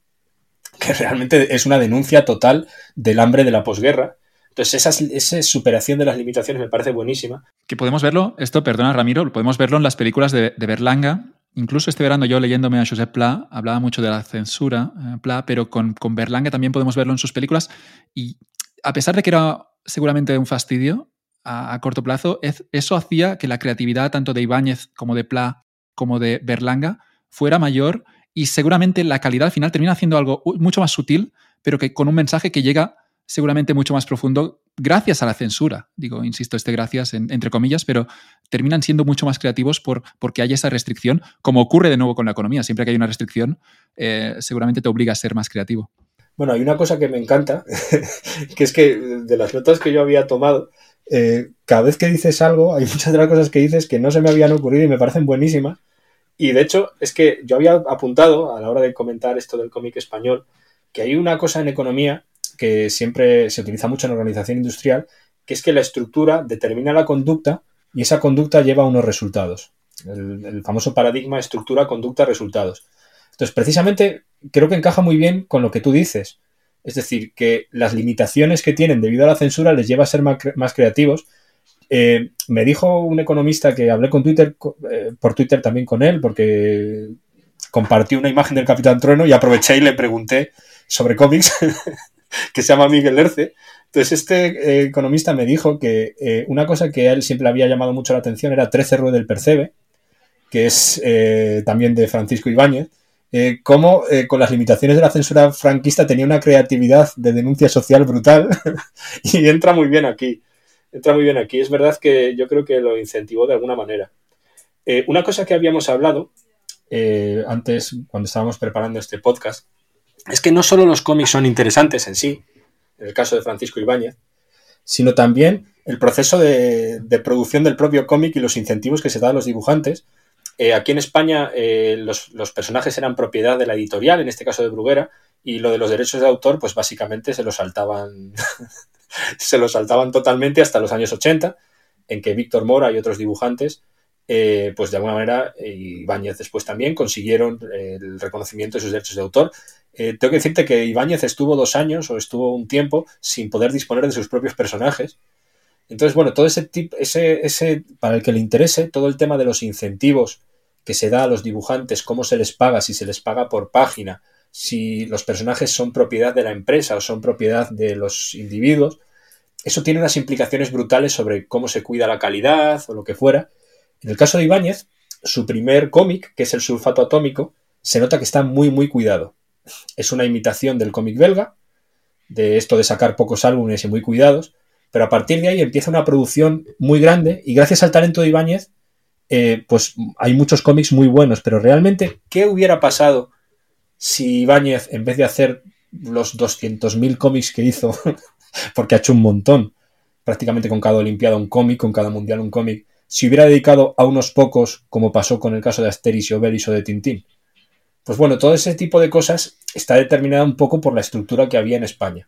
[SPEAKER 2] que realmente es una denuncia total del hambre de la posguerra. Entonces, esa, superación de las limitaciones me parece buenísima.
[SPEAKER 1] Que podemos verlo, esto, perdona Ramiro, podemos verlo en las películas de Berlanga, Incluso este verano yo leyéndome a Josep Pla, hablaba mucho de la censura, eh, Pla, pero con, con Berlanga también podemos verlo en sus películas. Y a pesar de que era seguramente un fastidio a, corto plazo, eso hacía que la creatividad tanto de Ibáñez como de Pla como de Berlanga fuera mayor y seguramente la calidad al final termina haciendo algo mucho más sutil, pero que con un mensaje que llega seguramente mucho más profundo gracias a la censura. Digo, insisto, este gracias entre comillas, pero terminan siendo mucho más creativos por, porque hay esa restricción, como ocurre de nuevo con la economía. Siempre que hay una restricción, eh, seguramente te obliga a ser más creativo.
[SPEAKER 2] Bueno, hay una cosa que me encanta, que es que de las notas que yo había tomado, eh, cada vez que dices algo, hay muchas de las cosas que dices que no se me habían ocurrido y me parecen buenísimas. Y de hecho, es que yo había apuntado a la hora de comentar esto del cómic español, que hay una cosa en economía que siempre se utiliza mucho en organización industrial, que es que la estructura determina la conducta y esa conducta lleva a unos resultados. El, famoso paradigma estructura, conducta, resultados. Entonces, precisamente creo que encaja muy bien con lo que tú dices. Es decir, que las limitaciones que tienen debido a la censura les lleva a ser más, creativos. Eh, me dijo un economista que hablé con Twitter, eh, por Twitter también con él, porque compartió una imagen del Capitán Trueno y aproveché y le pregunté sobre cómics que se llama Miguel Erce. Entonces, este eh, economista me dijo que eh, una cosa que a él siempre había llamado mucho la atención era 13 Rue del Percebe, que es eh, también de Francisco Ibáñez, cómo con las limitaciones de la censura franquista tenía una creatividad de denuncia social brutal y entra muy bien aquí. Entra muy bien aquí. Es verdad que yo creo que lo incentivó de alguna manera. una cosa que habíamos hablado antes, cuando estábamos preparando este podcast, es que no solo los cómics son interesantes en sí, en el caso de Francisco Ibáñez, sino también el proceso de, producción del propio cómic y los incentivos que se dan a los dibujantes. Eh, aquí en España eh, los, personajes eran propiedad de la editorial, en este caso de Bruguera, y lo de los derechos de autor, pues básicamente se los saltaban, se los saltaban totalmente hasta los años 80, en que Víctor Mora y otros dibujantes eh, pues de alguna manera, Ibáñez después también, consiguieron el reconocimiento de sus derechos de autor. Eh, tengo que decirte que Ibáñez estuvo dos años o estuvo un tiempo sin poder disponer de sus propios personajes. Entonces, bueno, todo ese tipo, ese, ese, para el que le interese, todo el tema de los incentivos que se da a los dibujantes, cómo se les paga, si se les paga por página, si los personajes son propiedad de la empresa o son propiedad de los individuos, eso tiene unas implicaciones brutales sobre cómo se cuida la calidad o lo que fuera. En el caso de Ibáñez, su primer cómic, que es el sulfato atómico, se nota que está muy, muy cuidado es una imitación del cómic belga, de esto de sacar pocos álbumes y muy cuidados, pero a partir de ahí empieza una producción muy grande y gracias al talento de Ibáñez, eh, pues hay muchos cómics muy buenos, pero realmente, ¿qué hubiera pasado si Ibáñez, en vez de hacer los 200.000 cómics que hizo, porque ha hecho un montón, prácticamente con cada Olimpiada un cómic, con cada Mundial un cómic, si hubiera dedicado a unos pocos, como pasó con el caso de Asterix y Obelix o de Tintín? Pues bueno, todo ese tipo de cosas está determinada un poco por la estructura que había en España.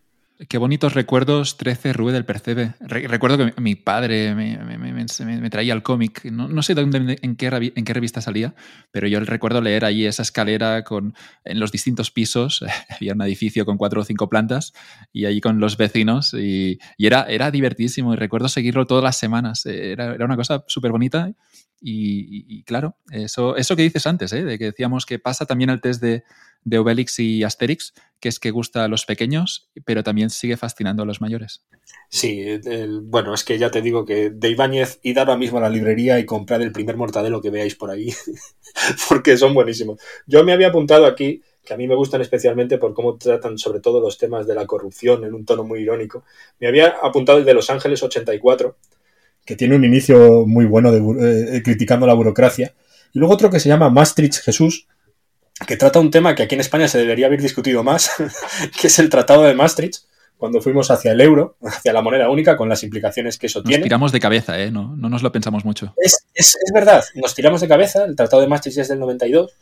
[SPEAKER 1] Qué bonitos recuerdos 13 Rue del Percebe. recuerdo que mi padre me, traía el cómic. No, sé dónde, en, qué, en qué revista salía, pero yo recuerdo leer allí esa escalera con, en los distintos pisos. Había un edificio con cuatro o cinco plantas y allí con los vecinos. Y, era, era divertísimo y recuerdo seguirlo todas las semanas. Era, era una cosa súper bonita Y, claro, eso, eso que dices antes, ¿eh? de que decíamos que pasa también el test de, de Obelix y Asterix, que es que gusta a los pequeños, pero también sigue fascinando a los mayores.
[SPEAKER 2] Sí, bueno, es que ya te digo que de Ibáñez, id ahora mismo a la librería y comprad el primer mortadelo que veáis por ahí, porque son buenísimos. Yo me había apuntado aquí, que a mí me gustan especialmente por cómo tratan sobre todo los temas de la corrupción en un tono muy irónico. Me había apuntado el de Los Ángeles 84, que tiene un inicio muy bueno de, eh, criticando la burocracia. Y luego otro que se llama Maastricht Jesús, que trata un tema que aquí en España se debería haber discutido más, que es el Tratado de Maastricht, cuando fuimos hacia el euro, hacia la moneda única, con las implicaciones que eso tiene.
[SPEAKER 1] Nos tiramos de cabeza, ¿eh? No, no nos lo pensamos mucho.
[SPEAKER 2] Es, es, es, verdad, nos tiramos de cabeza, el Tratado de Maastricht es del 92,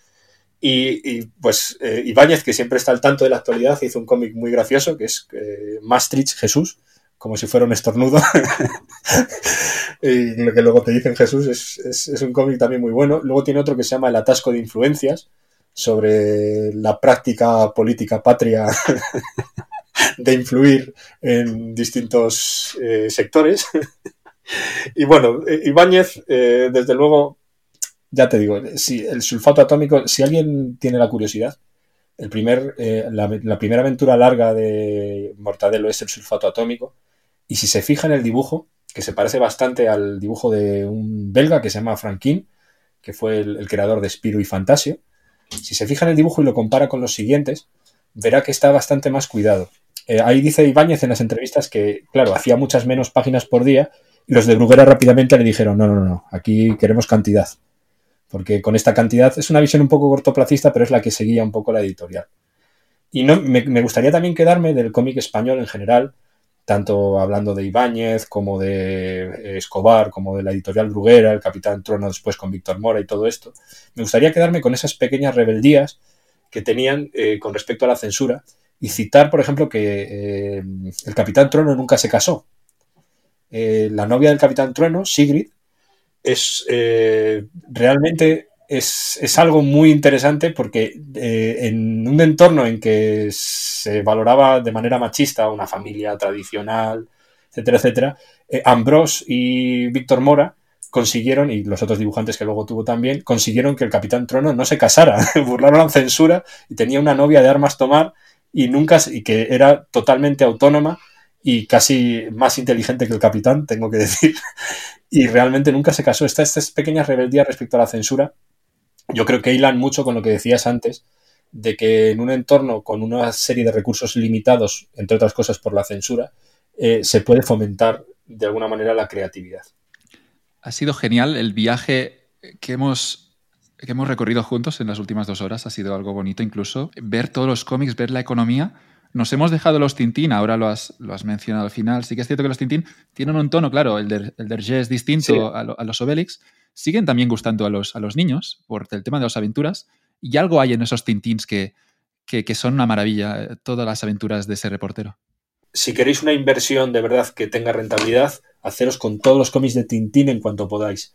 [SPEAKER 2] y, y pues eh, Ibáñez, que siempre está al tanto de la actualidad, hizo un cómic muy gracioso, que es eh, Maastricht Jesús, como si fuera un estornudo. y lo que luego te dicen Jesús es, es, es un cómic también muy bueno. Luego tiene otro que se llama El atasco de influencias, sobre la práctica política patria de influir en distintos eh, sectores. y bueno, eh, Ibáñez, eh, desde luego, ya te digo, si el sulfato atómico, si alguien tiene la curiosidad, el primer, la, la, primera aventura larga de Mortadelo es el sulfato atómico. Y si se fija en el dibujo, que se parece bastante al dibujo de un belga que se llama Franquin, que fue el, el creador de Spiro y Fantasio, si se fija en el dibujo y lo compara con los siguientes, verá que está bastante más cuidado. Eh, ahí dice Ibáñez en las entrevistas que, claro, hacía muchas menos páginas por día y los de Bruguera rápidamente le dijeron, no, no, no, aquí queremos cantidad. Porque con esta cantidad es una visión un poco cortoplacista, pero es la que seguía un poco la editorial. Y no, me, me gustaría también quedarme del cómic español en general, tanto hablando de Ibáñez como de eh, Escobar, como de la editorial Bruguera, el Capitán Trono después con Víctor Mora y todo esto, me gustaría quedarme con esas pequeñas rebeldías que tenían eh, con respecto a la censura y citar, por ejemplo, que eh, el Capitán Trono nunca se casó. Eh, la novia del Capitán Trueno, Sigrid, es realmente es, es, algo muy interesante porque eh, en un entorno en que se valoraba de manera machista una familia tradicional, etcétera, etcétera, eh, Ambrose y Víctor Mora consiguieron, y los otros dibujantes que luego tuvo también, consiguieron que el Capitán Trono no se casara, burlaron la censura y tenía una novia de armas tomar y nunca, y que era totalmente autónoma y casi más inteligente que el capitán, tengo que decir, y realmente nunca se casó. Estas, estas pequeñas rebeldías respecto a la censura yo creo que hilan mucho con lo que decías antes, de que en un entorno con una serie de recursos limitados, entre otras cosas por la censura, eh, se puede fomentar de alguna manera la creatividad.
[SPEAKER 1] Ha sido genial el viaje que hemos, que hemos recorrido juntos en las últimas dos horas. Ha sido algo bonito incluso. Ver todos los cómics, ver la economía. Nos hemos dejado los Tintín, ahora lo has, lo has mencionado al final. Sí que es cierto que los Tintín tienen un tono, claro, el de, el de es distinto sí. a, lo, a los Obelix, siguen también gustando a los, a los niños por el tema de las aventuras. Y algo hay en esos Tintins que, que, son una maravilla, eh, todas las aventuras de ese reportero.
[SPEAKER 2] Si queréis una inversión de verdad que tenga rentabilidad, haceros con todos los cómics de Tintín en cuanto podáis.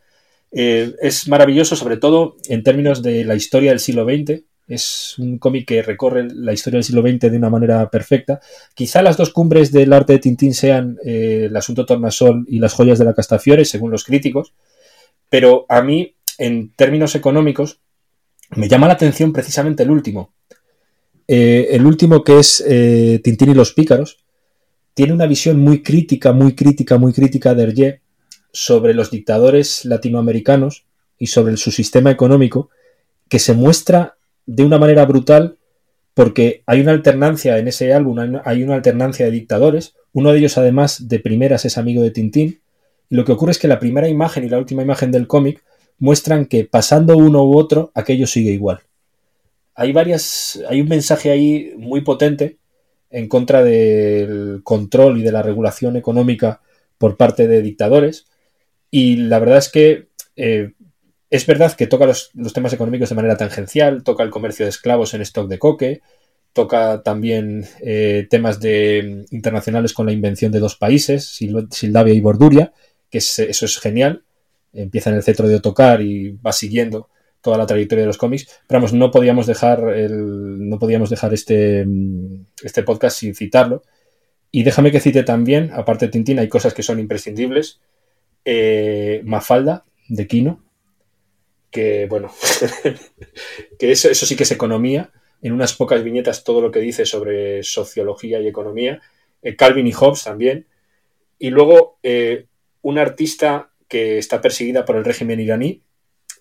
[SPEAKER 2] Eh, es maravilloso, sobre todo en términos de la historia del siglo XX. Es un cómic que recorre la historia del siglo XX de una manera perfecta. Quizá las dos cumbres del arte de Tintín sean eh, el asunto Tornasol y las joyas de la Castafiore, según los críticos. Pero a mí, en términos económicos, me llama la atención precisamente el último. Eh, el último que es eh, Tintín y los pícaros, tiene una visión muy crítica, muy crítica, muy crítica de Hergé sobre los dictadores latinoamericanos y sobre su sistema económico, que se muestra de una manera brutal porque hay una alternancia en ese álbum, hay una alternancia de dictadores, uno de ellos además de primeras es amigo de Tintín, lo que ocurre es que la primera imagen y la última imagen del cómic muestran que pasando uno u otro, aquello sigue igual. Hay varias. Hay un mensaje ahí muy potente en contra del control y de la regulación económica por parte de dictadores. Y la verdad es que eh, es verdad que toca los, temas económicos de manera tangencial, toca el comercio de esclavos en stock de coque, toca también eh, temas de, internacionales con la invención de dos países, Sildavia y Borduria, que es, eso es genial. Empieza en el cetro de Otocar y va siguiendo toda la trayectoria de los cómics. Pero vamos, no podíamos dejar, el, no podíamos dejar este, este podcast sin citarlo. Y déjame que cite también, aparte de Tintín, hay cosas que son imprescindibles. Eh, Mafalda, de Kino. que, bueno, que eso, eso sí que es economía. En unas pocas viñetas todo lo que dice sobre sociología y economía. Eh, Calvin y Hobbes también. Y luego eh, un artista que está perseguida por el régimen iraní,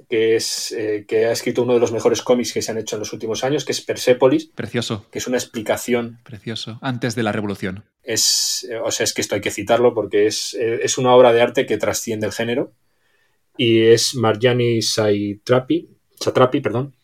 [SPEAKER 2] que, es, eh, que ha escrito uno de los mejores cómics que se han hecho en los últimos años, que es Persepolis.
[SPEAKER 1] Precioso.
[SPEAKER 2] Que es una explicación.
[SPEAKER 1] Precioso. Antes de la revolución.
[SPEAKER 2] Es, o sea, es que esto hay que citarlo porque es, es una obra de arte que trasciende el género. Y es Marjani Saitrapi, Satrapi, perdón.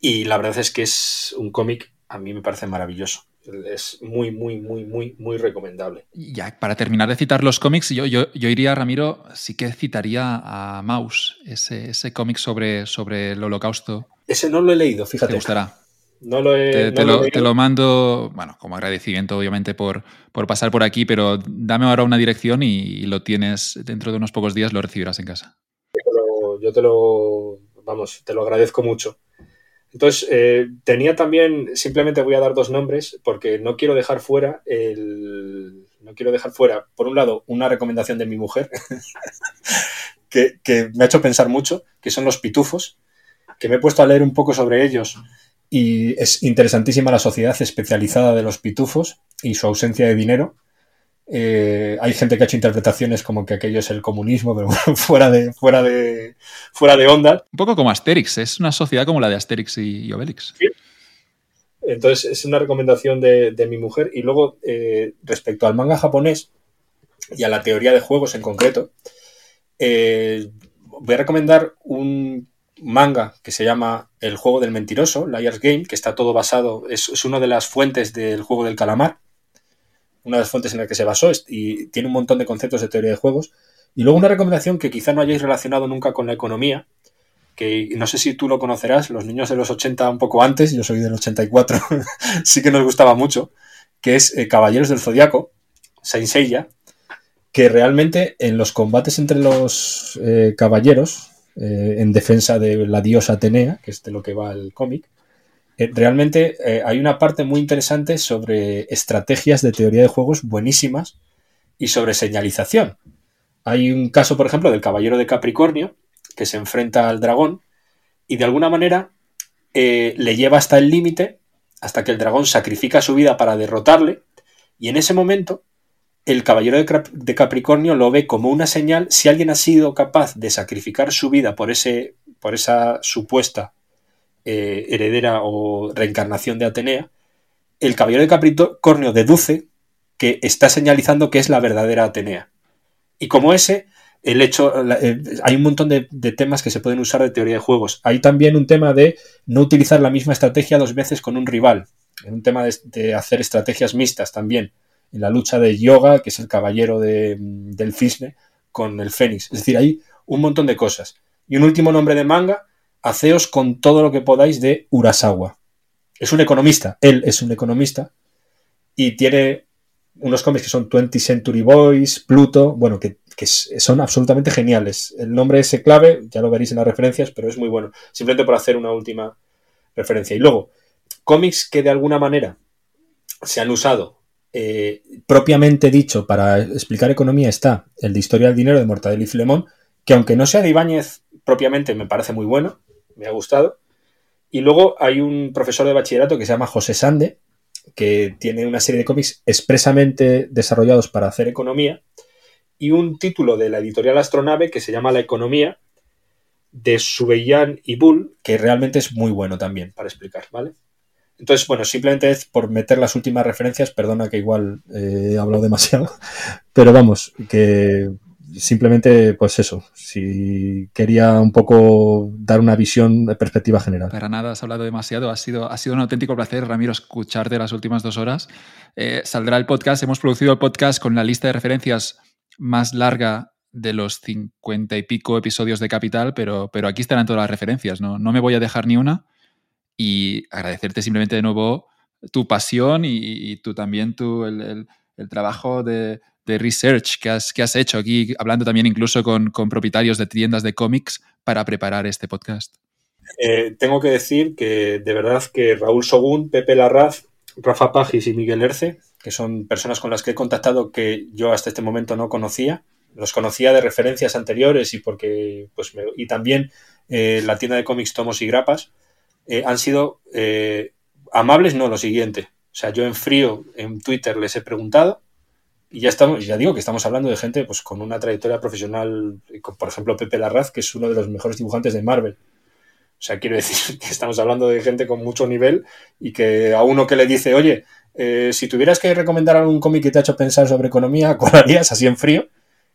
[SPEAKER 2] Y la verdad es que es un cómic, a mí me parece maravilloso es muy, muy, muy, muy, muy recomendable.
[SPEAKER 1] Ya, para terminar de citar los cómics, yo, yo, yo iría, Ramiro, sí que citaría a Maus, ese, ese cómic sobre, sobre el holocausto.
[SPEAKER 2] Ese no lo he leído, fíjate.
[SPEAKER 1] Te gustará.
[SPEAKER 2] No lo he,
[SPEAKER 1] te, lo, te, lo, mando, bueno, como agradecimiento obviamente por, por pasar por aquí, pero dame ahora una dirección y, lo tienes dentro de unos pocos días, lo recibirás en casa.
[SPEAKER 2] yo te lo, vamos, te lo agradezco mucho. Entonces, eh, tenía también, simplemente voy a dar dos nombres porque no quiero dejar fuera el. No quiero dejar fuera, por un lado, una recomendación de mi mujer que, me ha hecho pensar mucho, que son los pitufos, que me he puesto a leer un poco sobre ellos y es interesantísima la sociedad especializada de los pitufos y su ausencia de dinero. Eh, hay gente que ha hecho interpretaciones como que aquello es el comunismo, pero fuera de, fuera de, fuera de onda.
[SPEAKER 1] Un poco como Asterix, es una sociedad como la de Asterix y, Obelix.
[SPEAKER 2] Entonces, es una recomendación de, mi mujer. Y luego, eh, respecto al manga japonés y a la teoría de juegos en concreto, eh, voy a recomendar un manga que se llama El juego del mentiroso, Liar's Game, que está todo basado, es, es una de las fuentes del juego del calamar una de las fuentes en las que se basó y tiene un montón de conceptos de teoría de juegos. Y luego una recomendación que quizá no hayáis relacionado nunca con la economía, que no sé si tú lo conocerás, los niños de los 80 un poco antes, yo soy del 84, sí que nos gustaba mucho, que es eh, Caballeros del Zodiaco, Saint Seiya, que realmente en los combates entre los eh, caballeros, eh, en defensa de la diosa Atenea, que es de lo que va el cómic, realmente eh, hay una parte muy interesante sobre estrategias de teoría de juegos buenísimas y sobre señalización. Hay un caso, por ejemplo, del caballero de Capricornio que se enfrenta al dragón y de alguna manera eh, le lleva hasta el límite, hasta que el dragón sacrifica su vida para derrotarle y en ese momento el caballero de Capricornio lo ve como una señal si alguien ha sido capaz de sacrificar su vida por, ese, por esa supuesta eh, heredera o reencarnación de Atenea, el caballero de Capricornio deduce que está señalizando que es la verdadera Atenea. Y como ese, el hecho, eh, hay un montón de, temas que se pueden usar de teoría de juegos. Hay también un tema de no utilizar la misma estrategia dos veces con un rival. Un tema de, hacer estrategias mixtas también. En la lucha de yoga, que es el caballero del cisne, con el fénix. Es decir, hay un montón de cosas. Y un último nombre de manga, haceos con todo lo que podáis de Urasawa. Es un economista, él es un economista y tiene unos cómics que son 20 Century Boys, Pluto, bueno, que, son absolutamente geniales. El nombre es clave, ya lo veréis en las referencias, pero es muy bueno. Simplemente por hacer una última referencia. Y luego, cómics que de alguna manera se han usado eh, propiamente dicho para explicar economía está el de Historia del Dinero de Mortadelo y Filemón, que aunque no sea de Ibáñez propiamente me parece muy bueno, me ha gustado. Y luego hay un profesor de bachillerato que se llama José Sande, que tiene una serie de cómics expresamente desarrollados para hacer economía, y un título de la editorial Astronave que se llama La economía, de Subeyán y Bull, que realmente es muy bueno también para explicar, ¿vale? Entonces, bueno, simplemente es por meter las últimas referencias, perdona que igual eh, he hablado demasiado, pero vamos, que simplemente, pues eso, si quería un poco dar una visión de perspectiva general.
[SPEAKER 1] Para nada, has hablado demasiado. Ha sido, ha sido un auténtico placer, Ramiro, escucharte las últimas dos horas. Eh, saldrá el podcast. Hemos producido el podcast con la lista de referencias más larga de los cincuenta y pico episodios de Capital, pero, pero aquí estarán todas las referencias. ¿no? no me voy a dejar ni una. Y agradecerte simplemente de nuevo tu pasión y, tú también tu, el trabajo de, de research que has, que has hecho aquí, hablando también incluso con, propietarios de tiendas de cómics para preparar este podcast?
[SPEAKER 2] Eh, tengo que decir que de verdad que Raúl Sogún, Pepe Larraz, Rafa Pagis y Miguel Erce, que son personas con las que he contactado que yo hasta este momento no conocía, los conocía de referencias anteriores y porque pues y también eh, la tienda de cómics Tomos y Grapas, eh, han sido amables, no, lo siguiente. O sea, yo en frío en Twitter les he preguntado y ya estamos, ya digo que estamos hablando de gente pues, con una trayectoria profesional, por ejemplo Pepe Larraz, que es uno de los mejores dibujantes de Marvel. O sea, quiero decir que estamos hablando de gente con mucho nivel y que a uno que le dice, oye, eh, si tuvieras que recomendar algún cómic que te ha hecho pensar sobre economía, ¿cuál harías así en frío?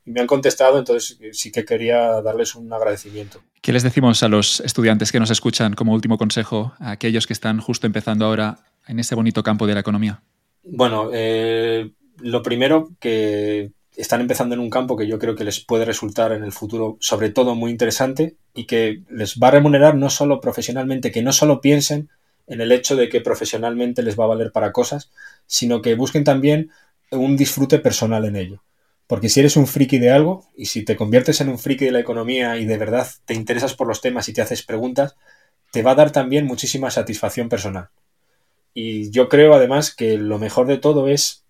[SPEAKER 2] Y me han contestado, entonces sí que quería darles un agradecimiento.
[SPEAKER 1] ¿Qué les decimos a los estudiantes que nos escuchan como último consejo, a aquellos que están justo empezando ahora en ese bonito campo de la economía?
[SPEAKER 2] Bueno, eh, lo primero que están empezando en un campo que yo creo que les puede resultar en el futuro sobre todo muy interesante y que les va a remunerar no solo profesionalmente, que no solo piensen en el hecho de que profesionalmente les va a valer para cosas, sino que busquen también un disfrute personal en ello. Porque si eres un friki de algo y si te conviertes en un friki de la economía y de verdad te interesas por los temas y te haces preguntas, te va a dar también muchísima satisfacción personal. Y yo creo además que lo mejor de todo es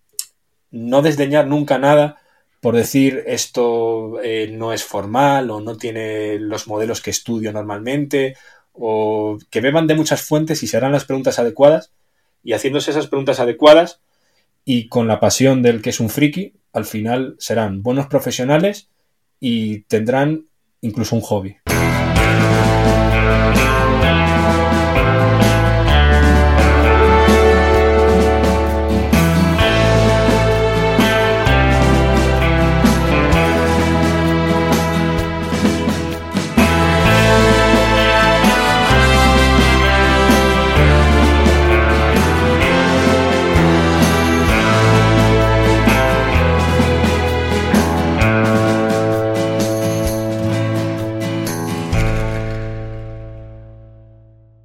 [SPEAKER 2] no desdeñar nunca nada por decir esto eh, no es formal o no tiene los modelos que estudio normalmente o que beban de muchas fuentes y se harán las preguntas adecuadas y haciéndose esas preguntas adecuadas y con la pasión del que es un friki, al final serán buenos profesionales y tendrán incluso un hobby.